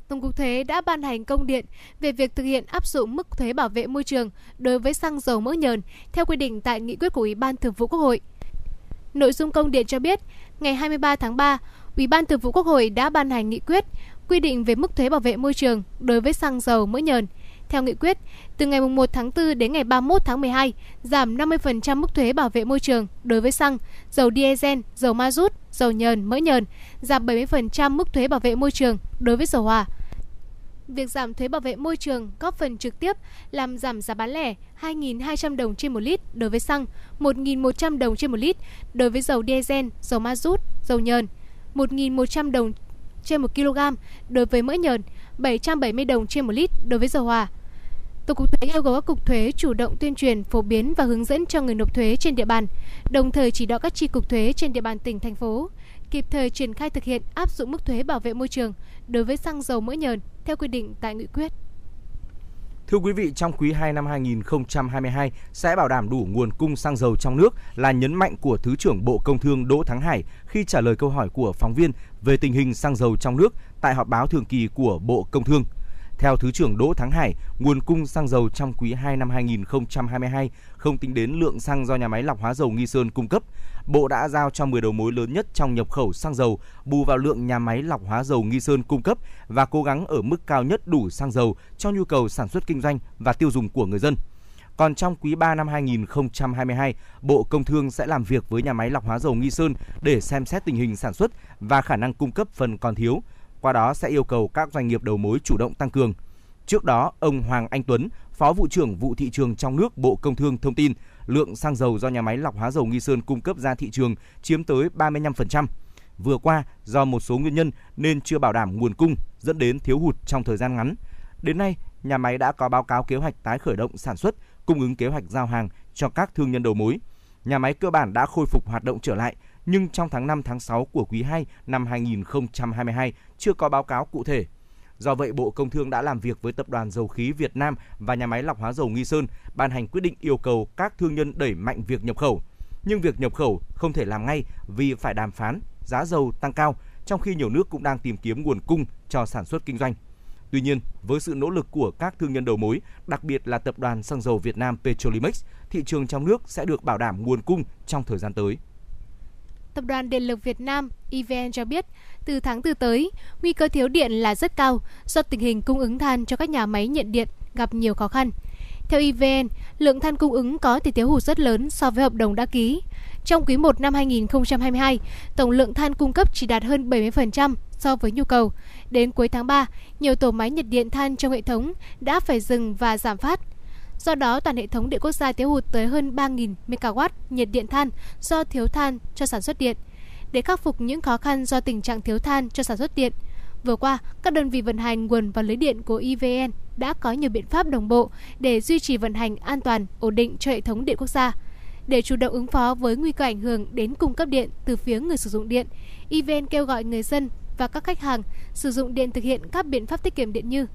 Tổng cục Thuế đã ban hành công điện về việc thực hiện áp dụng mức thuế bảo vệ môi trường đối với xăng dầu mỡ nhờn theo quy định tại nghị quyết của Ủy ban Thường vụ Quốc hội. Nội dung công điện cho biết, ngày 23 tháng 3, Ủy ban Thường vụ Quốc hội đã ban hành nghị quyết quy định về mức thuế bảo vệ môi trường đối với xăng dầu mỡ nhờn. Theo nghị quyết, từ ngày 1 tháng 4 đến ngày 31 tháng 12, giảm 50% mức thuế bảo vệ môi trường đối với xăng, dầu diesel, dầu ma rút, dầu nhờn, mỡ nhờn, giảm 70% mức thuế bảo vệ môi trường đối với dầu hỏa. Việc giảm thuế bảo vệ môi trường góp phần trực tiếp làm giảm giá bán lẻ 2.200 đồng trên một lít đối với xăng, 1.100 đồng trên một lít đối với dầu diesel, dầu ma rút, dầu nhờn, 1.100 đồng trên 1 kg đối với mỡ nhờn, 770 đồng trên một lít đối với dầu hỏa. Tổng cục thuế yêu cầu các cục thuế chủ động tuyên truyền, phổ biến và hướng dẫn cho người nộp thuế trên địa bàn, đồng thời chỉ đạo các chi cục thuế trên địa bàn tỉnh thành phố kịp thời triển khai thực hiện áp dụng mức thuế bảo vệ môi trường đối với xăng dầu mỡ nhờn theo quy định tại nghị quyết. Thưa quý vị, trong quý 2 năm 2022 sẽ bảo đảm đủ nguồn cung xăng dầu trong nước là nhấn mạnh của Thứ trưởng Bộ Công Thương Đỗ Thắng Hải khi trả lời câu hỏi của phóng viên về tình hình xăng dầu trong nước tại họp báo thường kỳ của Bộ Công Thương. Theo Thứ trưởng Đỗ Thắng Hải, nguồn cung xăng dầu trong quý 2 năm 2022 không tính đến lượng xăng do nhà máy lọc hóa dầu Nghi Sơn cung cấp. Bộ đã giao cho 10 đầu mối lớn nhất trong nhập khẩu xăng dầu bù vào lượng nhà máy lọc hóa dầu Nghi Sơn cung cấp và cố gắng ở mức cao nhất đủ xăng dầu cho nhu cầu sản xuất kinh doanh và tiêu dùng của người dân. Còn trong quý 3 năm 2022, Bộ Công Thương sẽ làm việc với nhà máy lọc hóa dầu Nghi Sơn để xem xét tình hình sản xuất và khả năng cung cấp phần còn thiếu. Qua đó sẽ yêu cầu các doanh nghiệp đầu mối chủ động tăng cường. Trước đó, ông Hoàng Anh Tuấn, Phó vụ trưởng vụ thị trường trong nước Bộ Công Thương thông tin, lượng xăng dầu do nhà máy lọc hóa dầu Nghi Sơn cung cấp ra thị trường chiếm tới 35%. Vừa qua, do một số nguyên nhân nên chưa bảo đảm nguồn cung, dẫn đến thiếu hụt trong thời gian ngắn. Đến nay, nhà máy đã có báo cáo kế hoạch tái khởi động sản xuất, cung ứng kế hoạch giao hàng cho các thương nhân đầu mối. Nhà máy cơ bản đã khôi phục hoạt động trở lại, nhưng trong tháng 5 tháng 6 của quý 2 năm 2022 chưa có báo cáo cụ thể. Do vậy, Bộ Công Thương đã làm việc với Tập đoàn Dầu khí Việt Nam và nhà máy lọc hóa dầu Nghi Sơn ban hành quyết định yêu cầu các thương nhân đẩy mạnh việc nhập khẩu. Nhưng việc nhập khẩu không thể làm ngay vì phải đàm phán, giá dầu tăng cao, trong khi nhiều nước cũng đang tìm kiếm nguồn cung cho sản xuất kinh doanh. Tuy nhiên, với sự nỗ lực của các thương nhân đầu mối, đặc biệt là Tập đoàn Xăng dầu Việt Nam Petrolimex, thị trường trong nước sẽ được bảo đảm nguồn cung trong thời gian tới. Tập đoàn Điện lực Việt Nam EVN cho biết, từ tháng 4 tới, nguy cơ thiếu điện là rất cao do tình hình cung ứng than cho các nhà máy nhiệt điện gặp nhiều khó khăn. Theo EVN, lượng than cung ứng có thể thiếu hụt rất lớn so với hợp đồng đã ký. Trong quý 1 năm 2022, tổng lượng than cung cấp chỉ đạt hơn 70% so với nhu cầu. Đến cuối tháng 3, nhiều tổ máy nhiệt điện than trong hệ thống đã phải dừng và giảm phát. Do đó, toàn hệ thống điện quốc gia thiếu hụt tới hơn 3.000 MW nhiệt điện than do thiếu than cho sản xuất điện. để khắc phục những khó khăn do tình trạng thiếu than cho sản xuất điện. Vừa qua, các đơn vị vận hành nguồn và lưới điện của EVN đã có nhiều biện pháp đồng bộ để duy trì vận hành an toàn, ổn định cho hệ thống điện quốc gia. Để chủ động ứng phó với nguy cơ ảnh hưởng đến cung cấp điện từ phía người sử dụng điện, EVN kêu gọi người dân và các khách hàng sử dụng điện thực hiện các biện pháp tiết kiệm điện như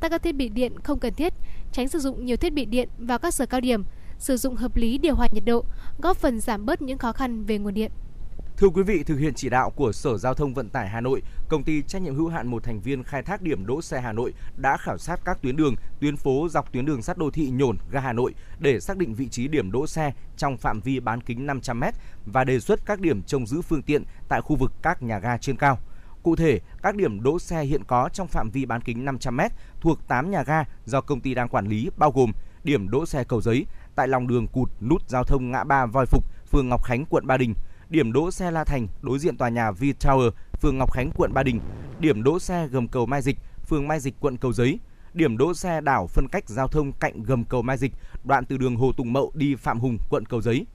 tắt các thiết bị điện không cần thiết, tránh sử dụng nhiều thiết bị điện vào các giờ cao điểm, sử dụng hợp lý điều hòa nhiệt độ, góp phần giảm bớt những khó khăn về nguồn điện. Thưa quý vị, thực hiện chỉ đạo của Sở Giao thông Vận tải Hà Nội, công ty trách nhiệm hữu hạn một thành viên khai thác điểm đỗ xe Hà Nội đã khảo sát các tuyến đường, tuyến phố dọc tuyến đường sắt đô thị Nhổn, ga Hà Nội để xác định vị trí điểm đỗ xe trong phạm vi bán kính 500m và đề xuất các điểm trông giữ phương tiện tại khu vực các nhà ga trên cao. Cụ thể, các điểm đỗ xe hiện có trong phạm vi bán kính 500m thuộc 8 nhà ga do công ty đang quản lý bao gồm điểm đỗ xe cầu giấy tại lòng đường cụt nút giao thông ngã ba Voi Phục, phường Ngọc Khánh, quận Ba Đình, điểm đỗ xe La Thành đối diện tòa nhà V Tower, phường Ngọc Khánh, quận Ba Đình, điểm đỗ xe gầm cầu Mai Dịch, phường Mai Dịch, quận Cầu Giấy, điểm đỗ xe đảo phân cách giao thông cạnh gầm cầu Mai Dịch, đoạn từ đường Hồ Tùng Mậu đi Phạm Hùng, quận Cầu Giấy.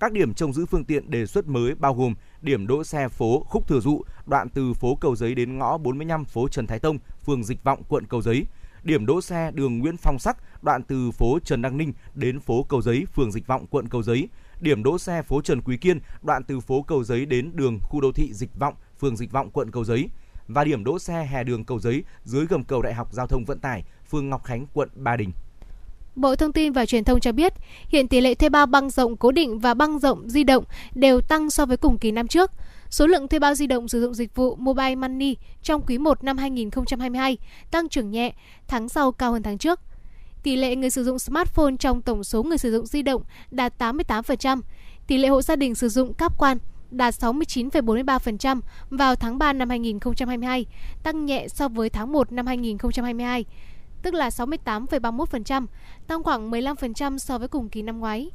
Các điểm trông giữ phương tiện đề xuất mới bao gồm điểm đỗ xe phố Khúc Thừa Dụ, đoạn từ phố Cầu Giấy đến ngõ 45 phố Trần Thái Tông, phường Dịch Vọng, quận Cầu Giấy. Điểm đỗ xe đường Nguyễn Phong Sắc, đoạn từ phố Trần Đăng Ninh đến phố Cầu Giấy, phường Dịch Vọng, quận Cầu Giấy. Điểm đỗ xe phố Trần Quý Kiên, đoạn từ phố Cầu Giấy đến đường khu đô thị Dịch Vọng, phường Dịch Vọng, quận Cầu Giấy và điểm đỗ xe hè đường Cầu Giấy dưới gầm cầu Đại học Giao thông Vận tải, phường Ngọc Khánh, quận Ba Đình. Bộ Thông tin và Truyền thông cho biết, hiện tỷ lệ thuê bao băng rộng cố định và băng rộng di động đều tăng so với cùng kỳ năm trước. Số lượng thuê bao di động sử dụng dịch vụ Mobile Money trong quý 1 năm 2022 tăng trưởng nhẹ, tháng sau cao hơn tháng trước. Tỷ lệ người sử dụng smartphone trong tổng số người sử dụng di động đạt 88%, tỷ lệ hộ gia đình sử dụng cáp quan đạt 69,43% vào tháng 3 năm 2022, tăng nhẹ so với tháng 1 năm 2022 tức là 68,31%, tăng khoảng 15% so với cùng kỳ năm ngoái.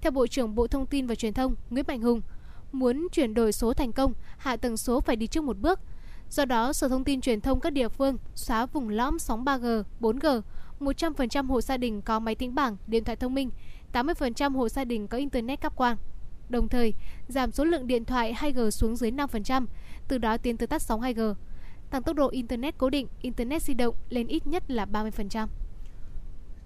Theo Bộ trưởng Bộ Thông tin và Truyền thông Nguyễn Mạnh Hùng, muốn chuyển đổi số thành công, hạ tầng số phải đi trước một bước. Do đó, Sở Thông tin Truyền thông các địa phương xóa vùng lõm sóng 3G, 4G, 100% hộ gia đình có máy tính bảng, điện thoại thông minh, 80% hộ gia đình có internet cáp quang. Đồng thời, giảm số lượng điện thoại 2G xuống dưới 5%, từ đó tiến tới tắt sóng 2G tăng tốc độ Internet cố định, Internet di động lên ít nhất là 30%.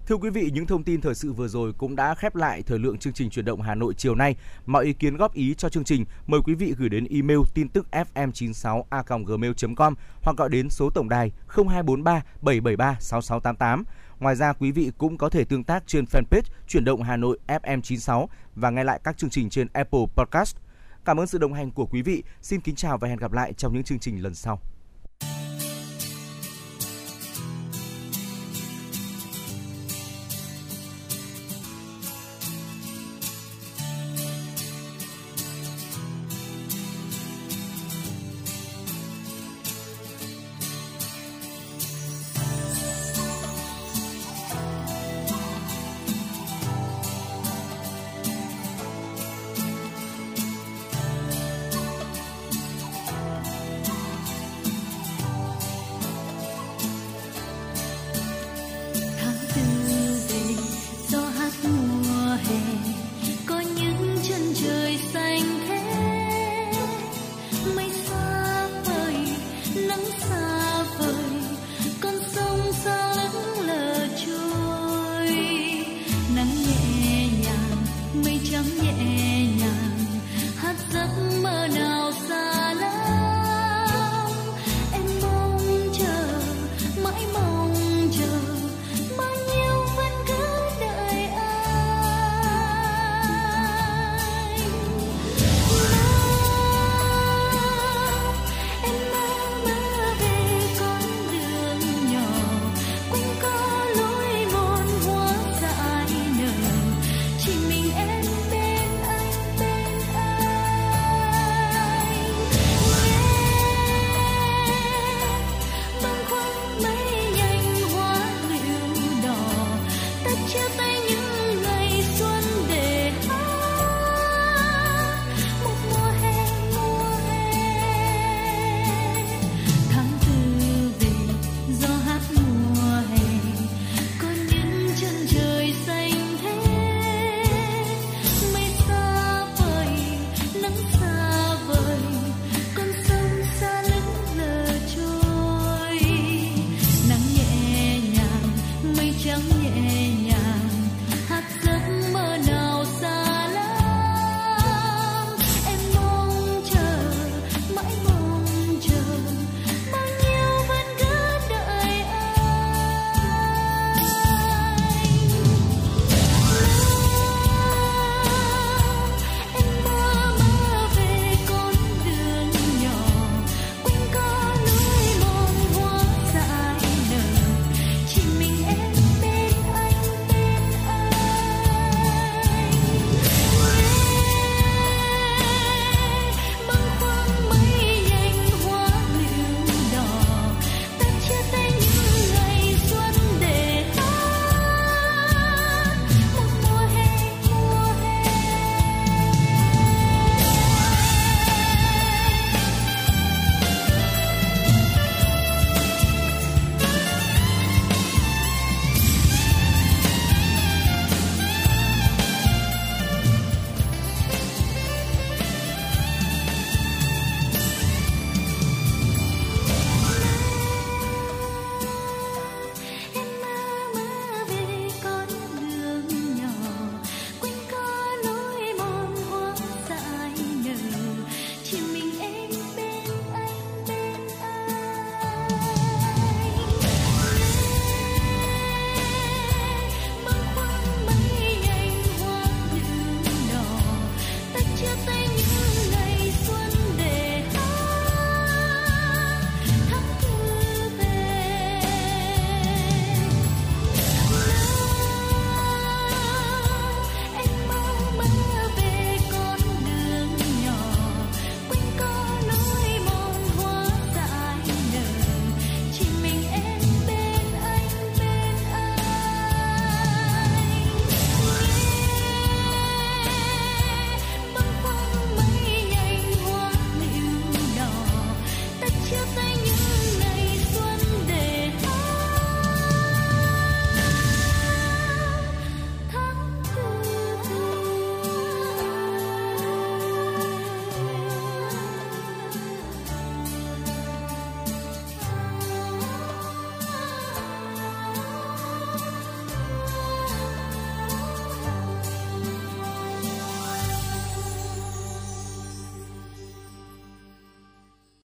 Thưa quý vị, những thông tin thời sự vừa rồi cũng đã khép lại thời lượng chương trình chuyển động Hà Nội chiều nay. Mọi ý kiến góp ý cho chương trình mời quý vị gửi đến email tin tức fm96a@gmail.com hoặc gọi đến số tổng đài 0243 773 6688. Ngoài ra quý vị cũng có thể tương tác trên fanpage chuyển động Hà Nội FM96 và nghe lại các chương trình trên Apple Podcast. Cảm ơn sự đồng hành của quý vị. Xin kính chào và hẹn gặp lại trong những chương trình lần sau.